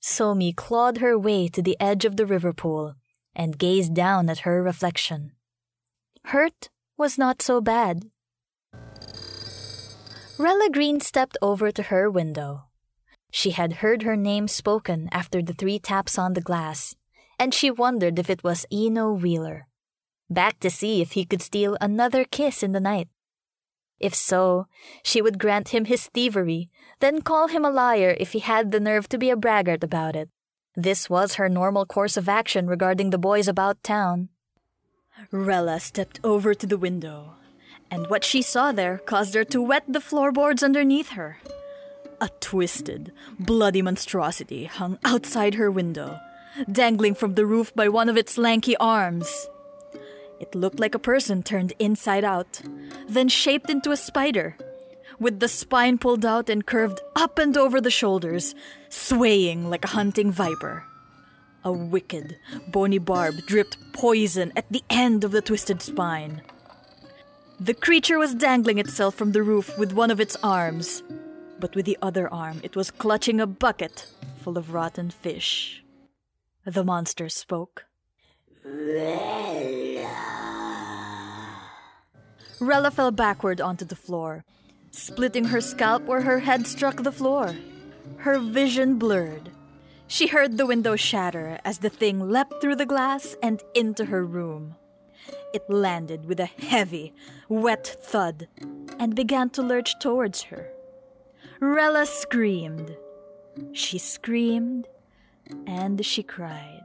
Somi clawed her way to the edge of the river pool and gazed down at her reflection. Hurt was not so bad. Rella Green stepped over to her window. She had heard her name spoken after the three taps on the glass, and she wondered if it was Eno Wheeler, back to see if he could steal another kiss in the night. If so, she would grant him his thievery, then call him a liar if he had the nerve to be a braggart about it. This was her normal course of action regarding the boys about town. Rella stepped over to the window, and what she saw there caused her to wet the floorboards underneath her. A twisted, bloody monstrosity hung outside her window, dangling from the roof by one of its lanky arms. It looked like a person turned inside out, then shaped into a spider, with the spine pulled out and curved up and over the shoulders, swaying like a hunting viper. A wicked, bony barb dripped poison at the end of the twisted spine. The creature was dangling itself from the roof with one of its arms, but with the other arm it was clutching a bucket full of rotten fish. The monster spoke. Rella fell backward onto the floor, splitting her scalp where her head struck the floor. Her vision blurred. She heard the window shatter as the thing leapt through the glass and into her room. It landed with a heavy, wet thud and began to lurch towards her. Rella screamed. She screamed and she cried.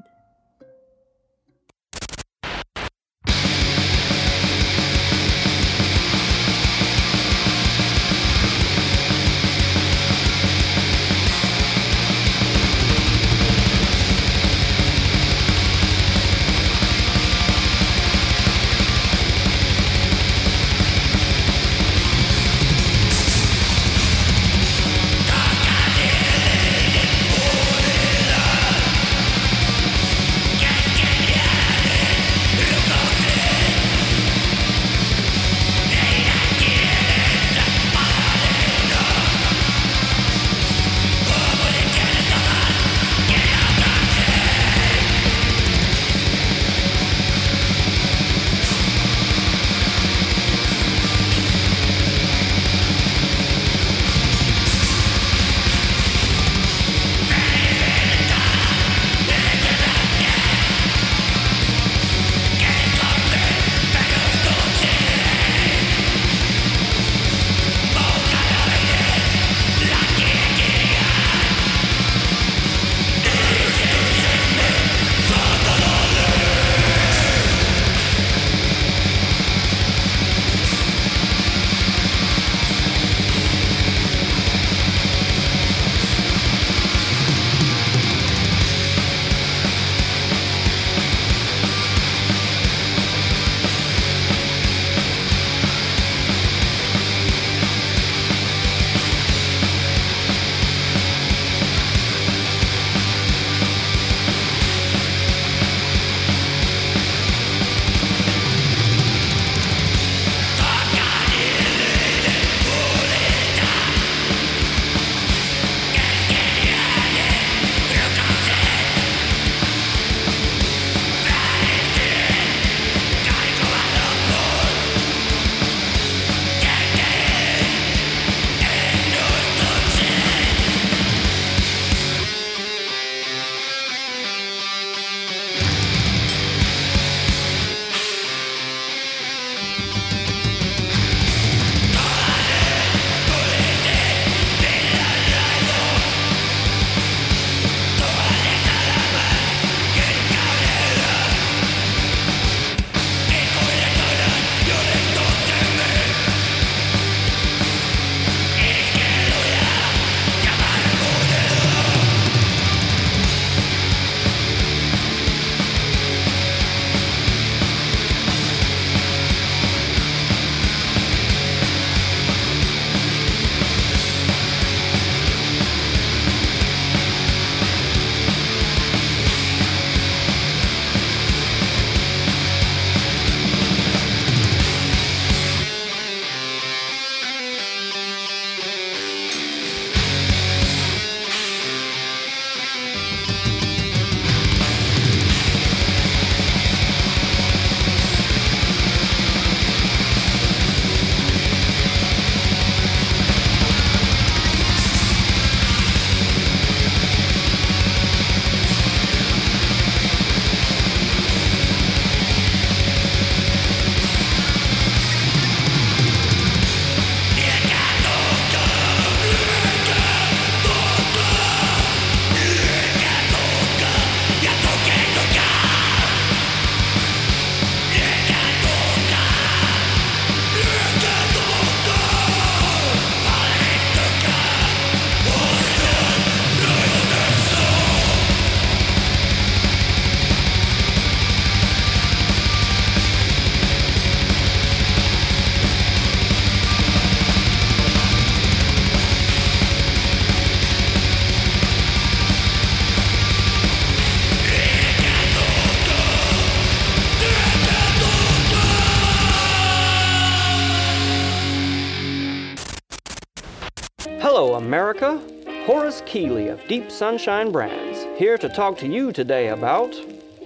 Deep Sunshine Brands, here to talk to you today about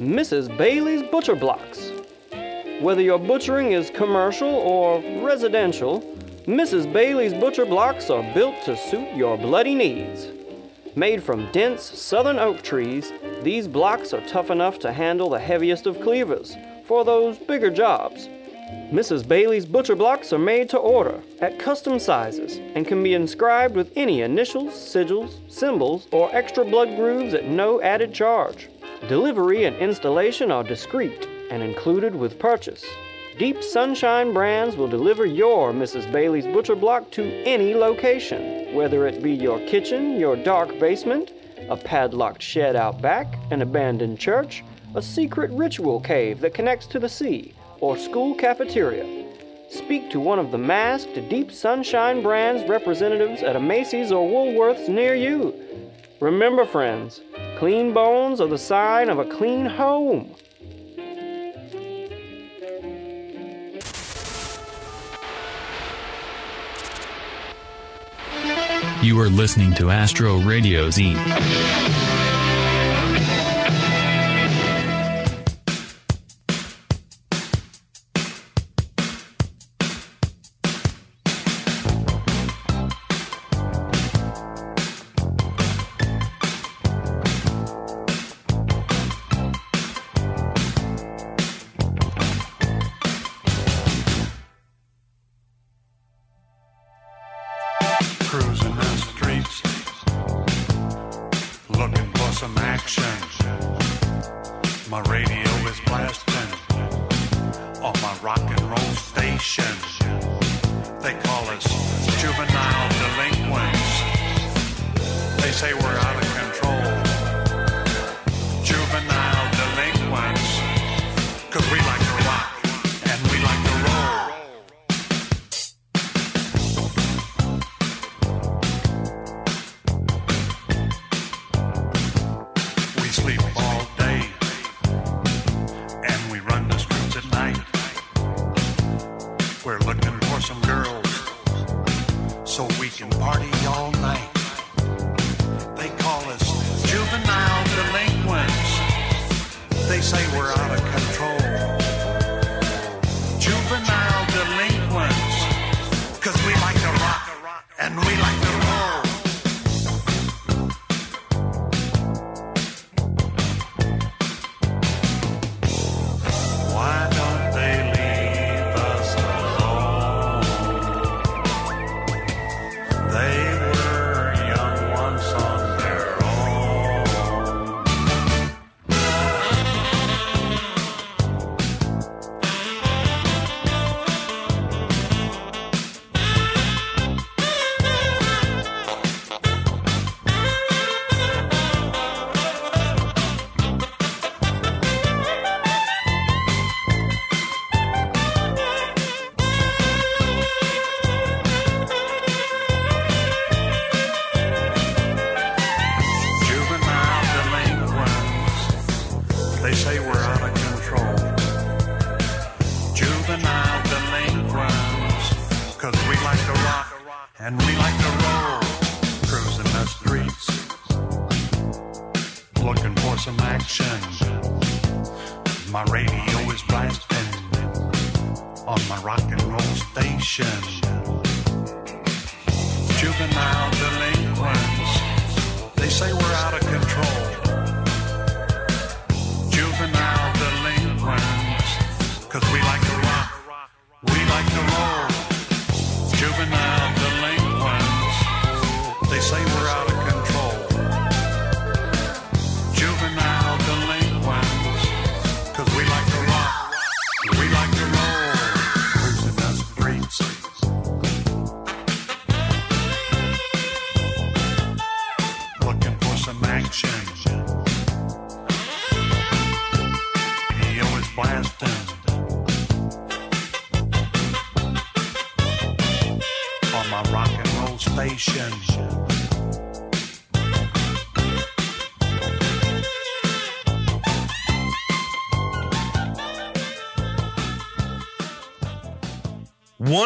Mrs. Bailey's Butcher Blocks. Whether your butchering is commercial or residential, Mrs. Bailey's Butcher Blocks are built to suit your bloody needs. Made from dense southern oak trees, these blocks are tough enough to handle the heaviest of cleavers for those bigger jobs. Mrs. Bailey's butcher blocks are made to order at custom sizes and can be inscribed with any initials, sigils, symbols, or extra blood grooves at no added charge. Delivery and installation are discreet and included with purchase. Deep Sunshine Brands will deliver your Mrs. Bailey's butcher block to any location, whether it be your kitchen, your dark basement, a padlocked shed out back, an abandoned church, a secret ritual cave that connects to the sea, or school cafeteria. Speak to one of the masked Deep Sunshine Brands representatives at a Macy's or Woolworths near you. Remember, friends, clean bones are the sign of a clean home. You are listening to Astro Radio Z.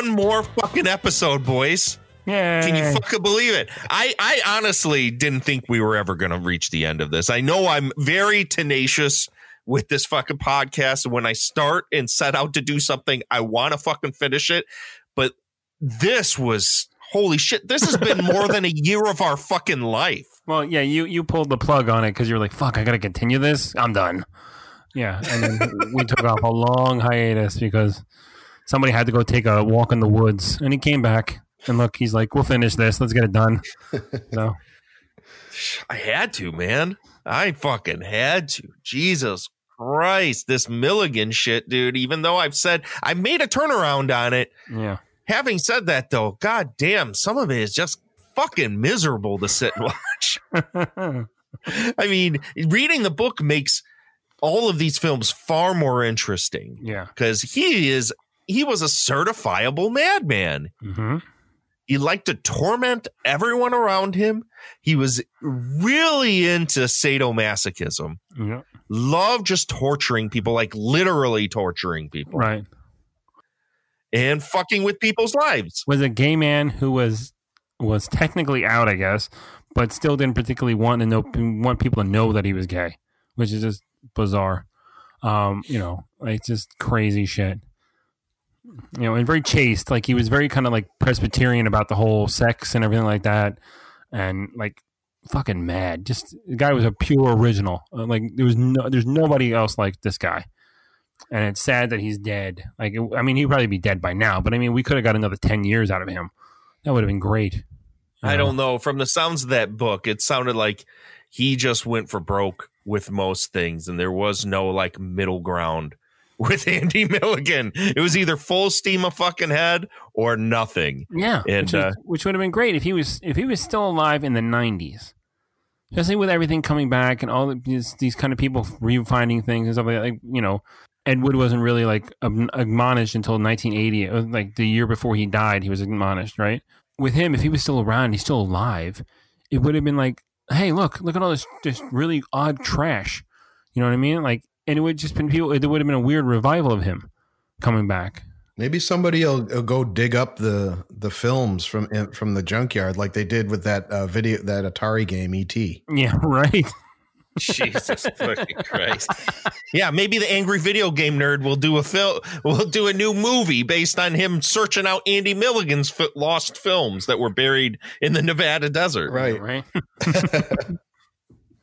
One more fucking episode, boys. Yeah. Can you fucking believe it? I, I honestly didn't think we were ever going to reach the end of this. I know I'm very tenacious with this fucking podcast. And when I start and set out to do something, I want to fucking finish it. But this was holy shit. This has been more than a year of our fucking life. Well, yeah, you you pulled the plug on it because you were like, "Fuck, I got to continue this. I'm done." Yeah, and then we took off a long hiatus because somebody had to go take a walk in the woods, and he came back. And look, he's like, "We'll finish this. Let's get it done." So I had to, man. I fucking had to. Jesus Christ, this Milligan shit, dude. Even though I've said I made a turnaround on it. yeah, Having said that, though, god damn, some of it is just fucking miserable to sit and watch. I mean, reading the book makes all of these films far more interesting. Yeah. Because he is he was a certifiable madman. Mm-hmm. He liked to torment everyone around him. He was really into sadomasochism. yeah, Loved just torturing people, like literally torturing people. right. And fucking with people's lives. Was a gay man who was was technically out, I guess, but still didn't particularly want to know want people to know that he was gay, which is just bizarre. Um, you know, like just crazy shit. You know, and very chaste. Like he was very kind of like Presbyterian about the whole sex and everything like that, and like fucking mad. Just the guy was a pure original. Uh, Like there was no, there's nobody else like this guy. And it's sad that he's dead. Like I mean, he'd probably be dead by now. But I mean, we could have got another ten years out of him. That would have been great. I don't know. From the sounds of that book, it sounded like he just went for broke with most things, and there was no like middle ground with Andy Milligan. It was either full steam a fucking head or nothing. Yeah, And which, uh, which would have been great if he was if he was still alive in the '90s, especially with everything coming back and all these these kind of people refinding things and stuff like that. Like you know, Ed Wood wasn't really like admonished until 1980. It was like the year before he died, he was admonished, right? With him, if he was still around, he's still alive. It would have been like, hey, look, look at all this this really odd trash. You know what I mean? Like, and it would just been people. It would have been a weird revival of him coming back. Maybe somebody will, will go dig up the the films from from the junkyard like they did with that uh, video that Atari game ET. Yeah, right. Jesus fucking Christ. Yeah, maybe the angry video game nerd will do a film will do a new movie based on him searching out Andy Milligan's lost films that were buried in the Nevada desert. Right. Right.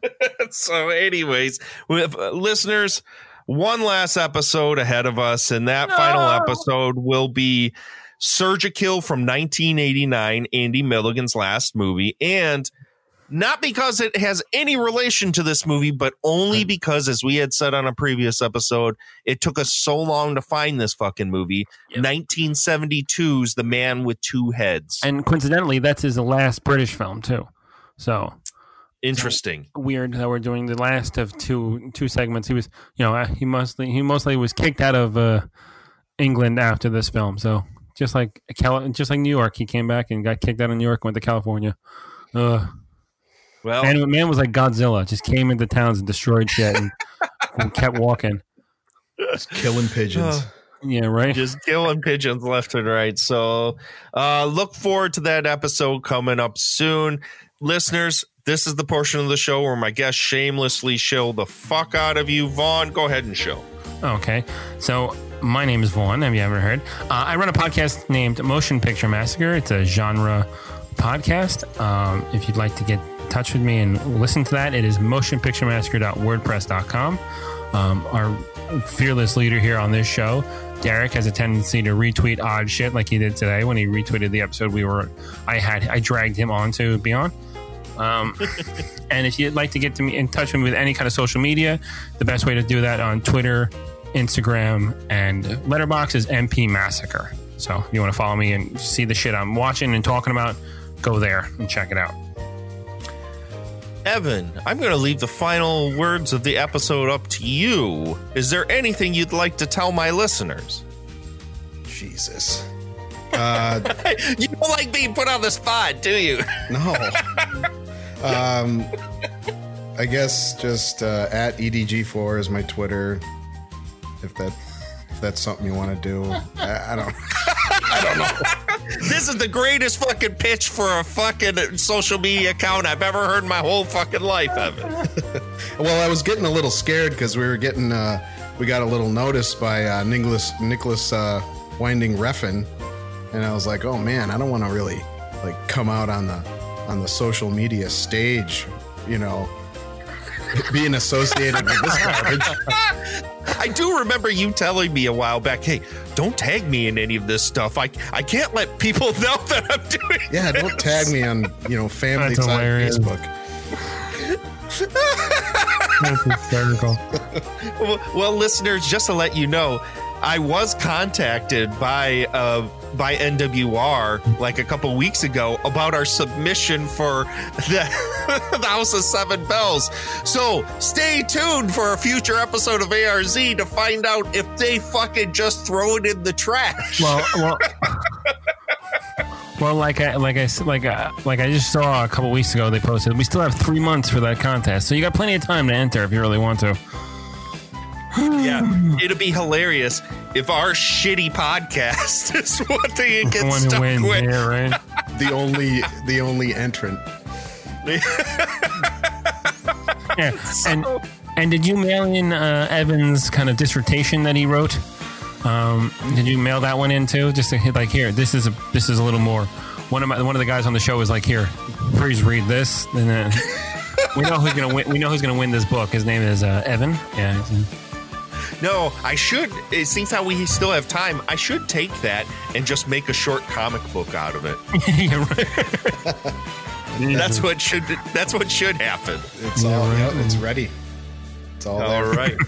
so anyways, with uh, listeners, one last episode ahead of us and that final episode will be Surgikill from 1989, Andy Milligan's last movie and not because it has any relation to this movie, but only because, as we had said on a previous episode, it took us so long to find this fucking movie. 1972's The Man with Two Heads. And coincidentally, that's his last British film too. So Interesting. weird that we're doing the last of two two segments. He was, you know, uh, he mostly he mostly was kicked out of uh, England after this film. So just like Cal- just like New York, he came back and got kicked out of New York, and went to California. Uh, Well, man, man was like Godzilla, just came into towns and destroyed shit and, and kept walking. Just killing pigeons. Yeah, right. just killing pigeons left and right. So uh look forward to that episode coming up soon. Listeners, this is the portion of the show where my guests shamelessly shill the fuck out of you. Vaughn, go ahead and show. Okay. So my name is Vaughn. Have you ever heard? Uh, I run a podcast named Motion Picture Massacre. It's a genre podcast. Um, if you'd like to get in touch with me and listen to that, it is motionpicturemassacre.wordpress.com. Um, our fearless leader here on this show, Derek, has a tendency to retweet odd shit like he did today when he retweeted the episode we were. I had I dragged him on to be on. Um, and if you'd like to get to me in touch with me with any kind of social media, the best way to do that on Twitter, Instagram, and Letterboxd is MP Massacre. So if you want to follow me and see the shit I'm watching and talking about, go there and check it out. Evan, I'm going to leave the final words of the episode up to you. Is there anything you'd like to tell my listeners? Jesus. Uh, you don't like being put on the spot, do you? no. Um, I guess just uh, at edg4 is my Twitter. If that if that's something you want to do, I, I don't. I don't know. this is the greatest fucking pitch for a fucking social media account I've ever heard in my whole fucking life, Evan. well, I was getting a little scared because we were getting uh, we got a little notice by uh, Nicolas Nicolas uh, Winding Refn, and I was like, oh man, I don't want to really like come out on the on the social media stage, you know, being associated with this garbage. I do remember you telling me a while back, hey, don't tag me in any of this stuff. I I can't let people know that I'm doing Yeah, don't tag me on you know family That's side hilarious. Facebook. That's hysterical. well, well, listeners, just to let you know, I was contacted by uh, by NWR like a couple weeks ago about our submission for the, the House of Seven Belles. So stay tuned for a future episode of ARZ to find out if they fucking just throw it in the trash. Well, well, well, like I like I like uh, like I just saw a couple weeks ago they posted. We still have three months for that contest, so you got plenty of time to enter if you really want to. yeah, it'd be hilarious if our shitty podcast is what they get one stuck wins, with. yeah, right. The only the only entrant. Yeah, and and did you mail in uh, Evan's kind of dissertation that he wrote? Um, did you mail that one in too? Just to hit like here, this is a this is a little more. One of my one of the guys on the show was like, here, please read this, and then we know who's gonna win. We know who's gonna win this book. His name is uh, Evan. Yeah. He's- No, I should. It seems how we still have time. I should take that and just make a short comic book out of it. yeah, right. That's what should. That's what should happen. It's all yeah, it's ready. It's all All there. right.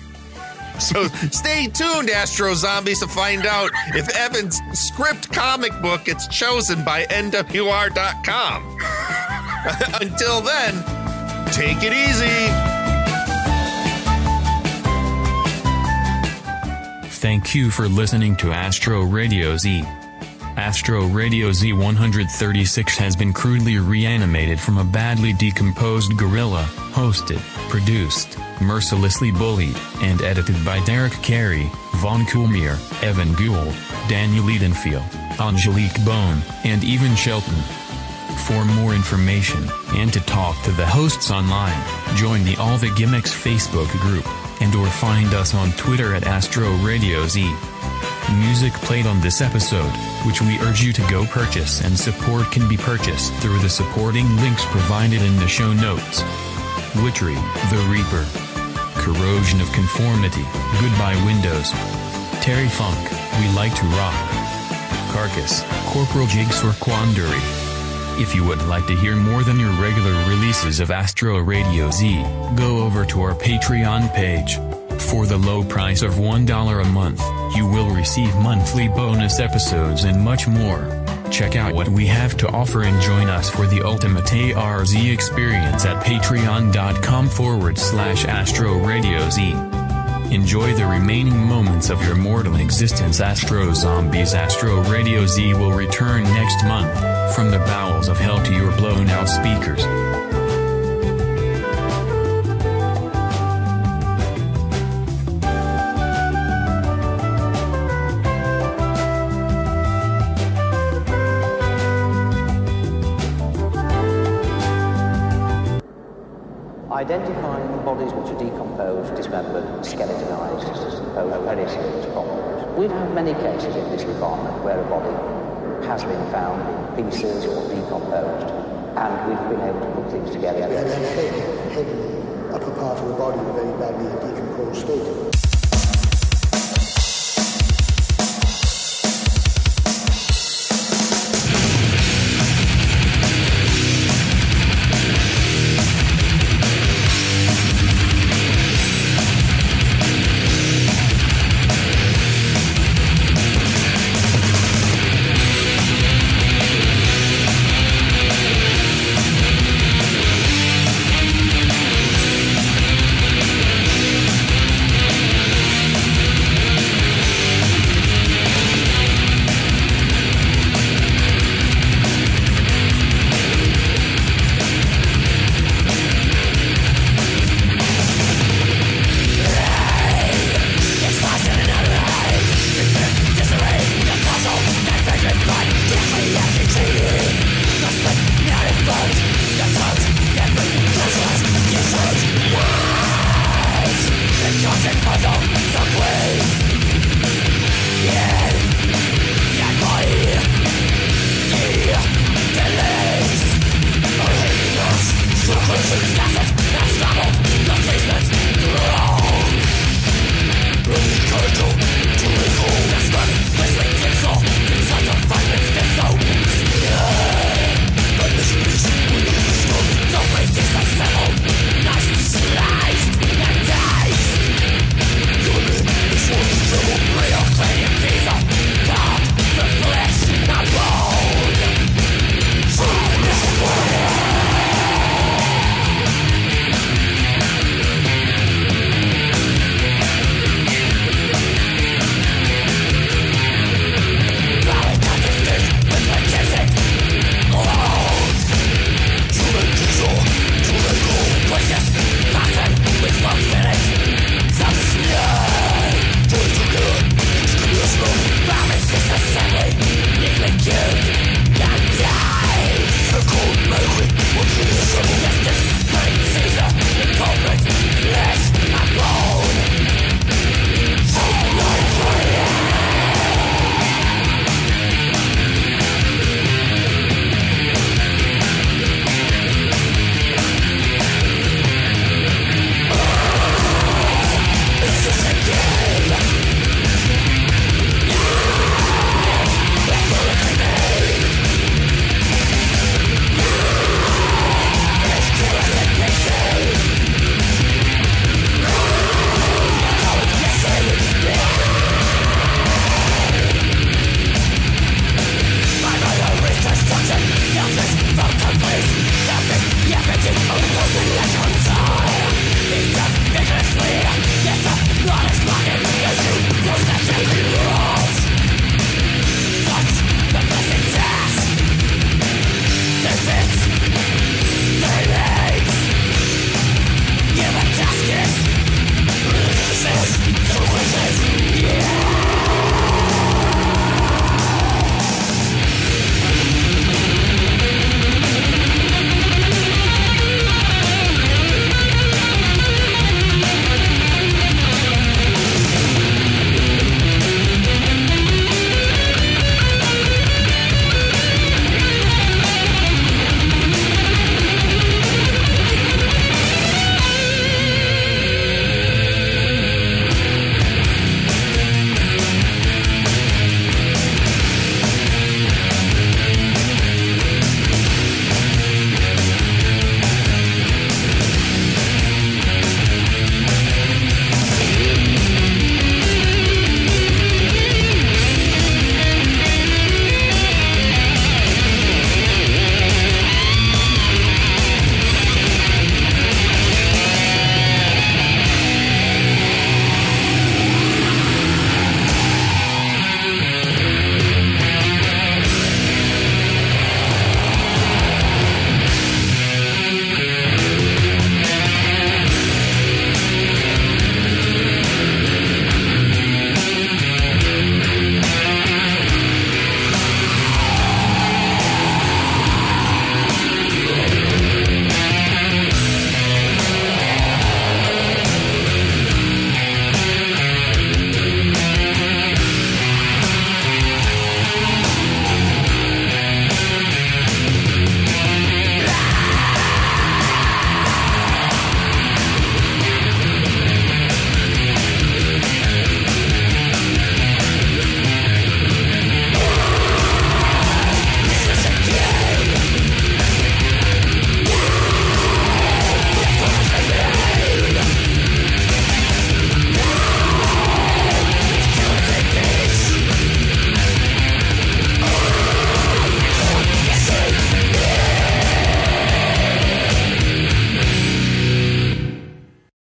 So stay tuned, Astro Zombies, to find out if Evan's script comic book gets chosen by NWR.com. Until then, take it easy. Thank you for listening to Astro Radio Z. Astro Radio Z 136 has been crudely reanimated from a badly decomposed gorilla, hosted, produced, mercilessly bullied, and edited by Derek Carey, Vaughn Coolmere, Evan Gould, Daniel Edenfield, Angelique Bone, and even Shelton. For more information, and to talk to the hosts online, join the All the Gimmicks Facebook group, and or find us on Twitter at Astro Radio Z. Music played on this episode, which we urge you to go purchase and support can be purchased through the supporting links provided in the show notes. Witchery, The Reaper. Corrosion of Conformity, Goodbye Windows. Terry Funk, We Like to Rock. Carcass, Corporal Jigsaw Quandary. If you would like to hear more than your regular releases of Astro Radio Z, go over to our Patreon page. For the low price of $1 a month, you will receive monthly bonus episodes and much more. Check out what we have to offer and join us for the ultimate ARZ experience at patreon.com forward slash Astro Radio Z. Enjoy the remaining moments of your mortal existence, Astro Zombies. Astro Radio Z will return next month, from the bowels of hell to your blown out speakers. Identifying the bodies which are decomposed, dismembered, skeletonized very problems. We've had many cases in this department where a body has been found in pieces or decomposed, and we've been able to put things together. And then head, head, upper part of the body in a very badly decomposed state.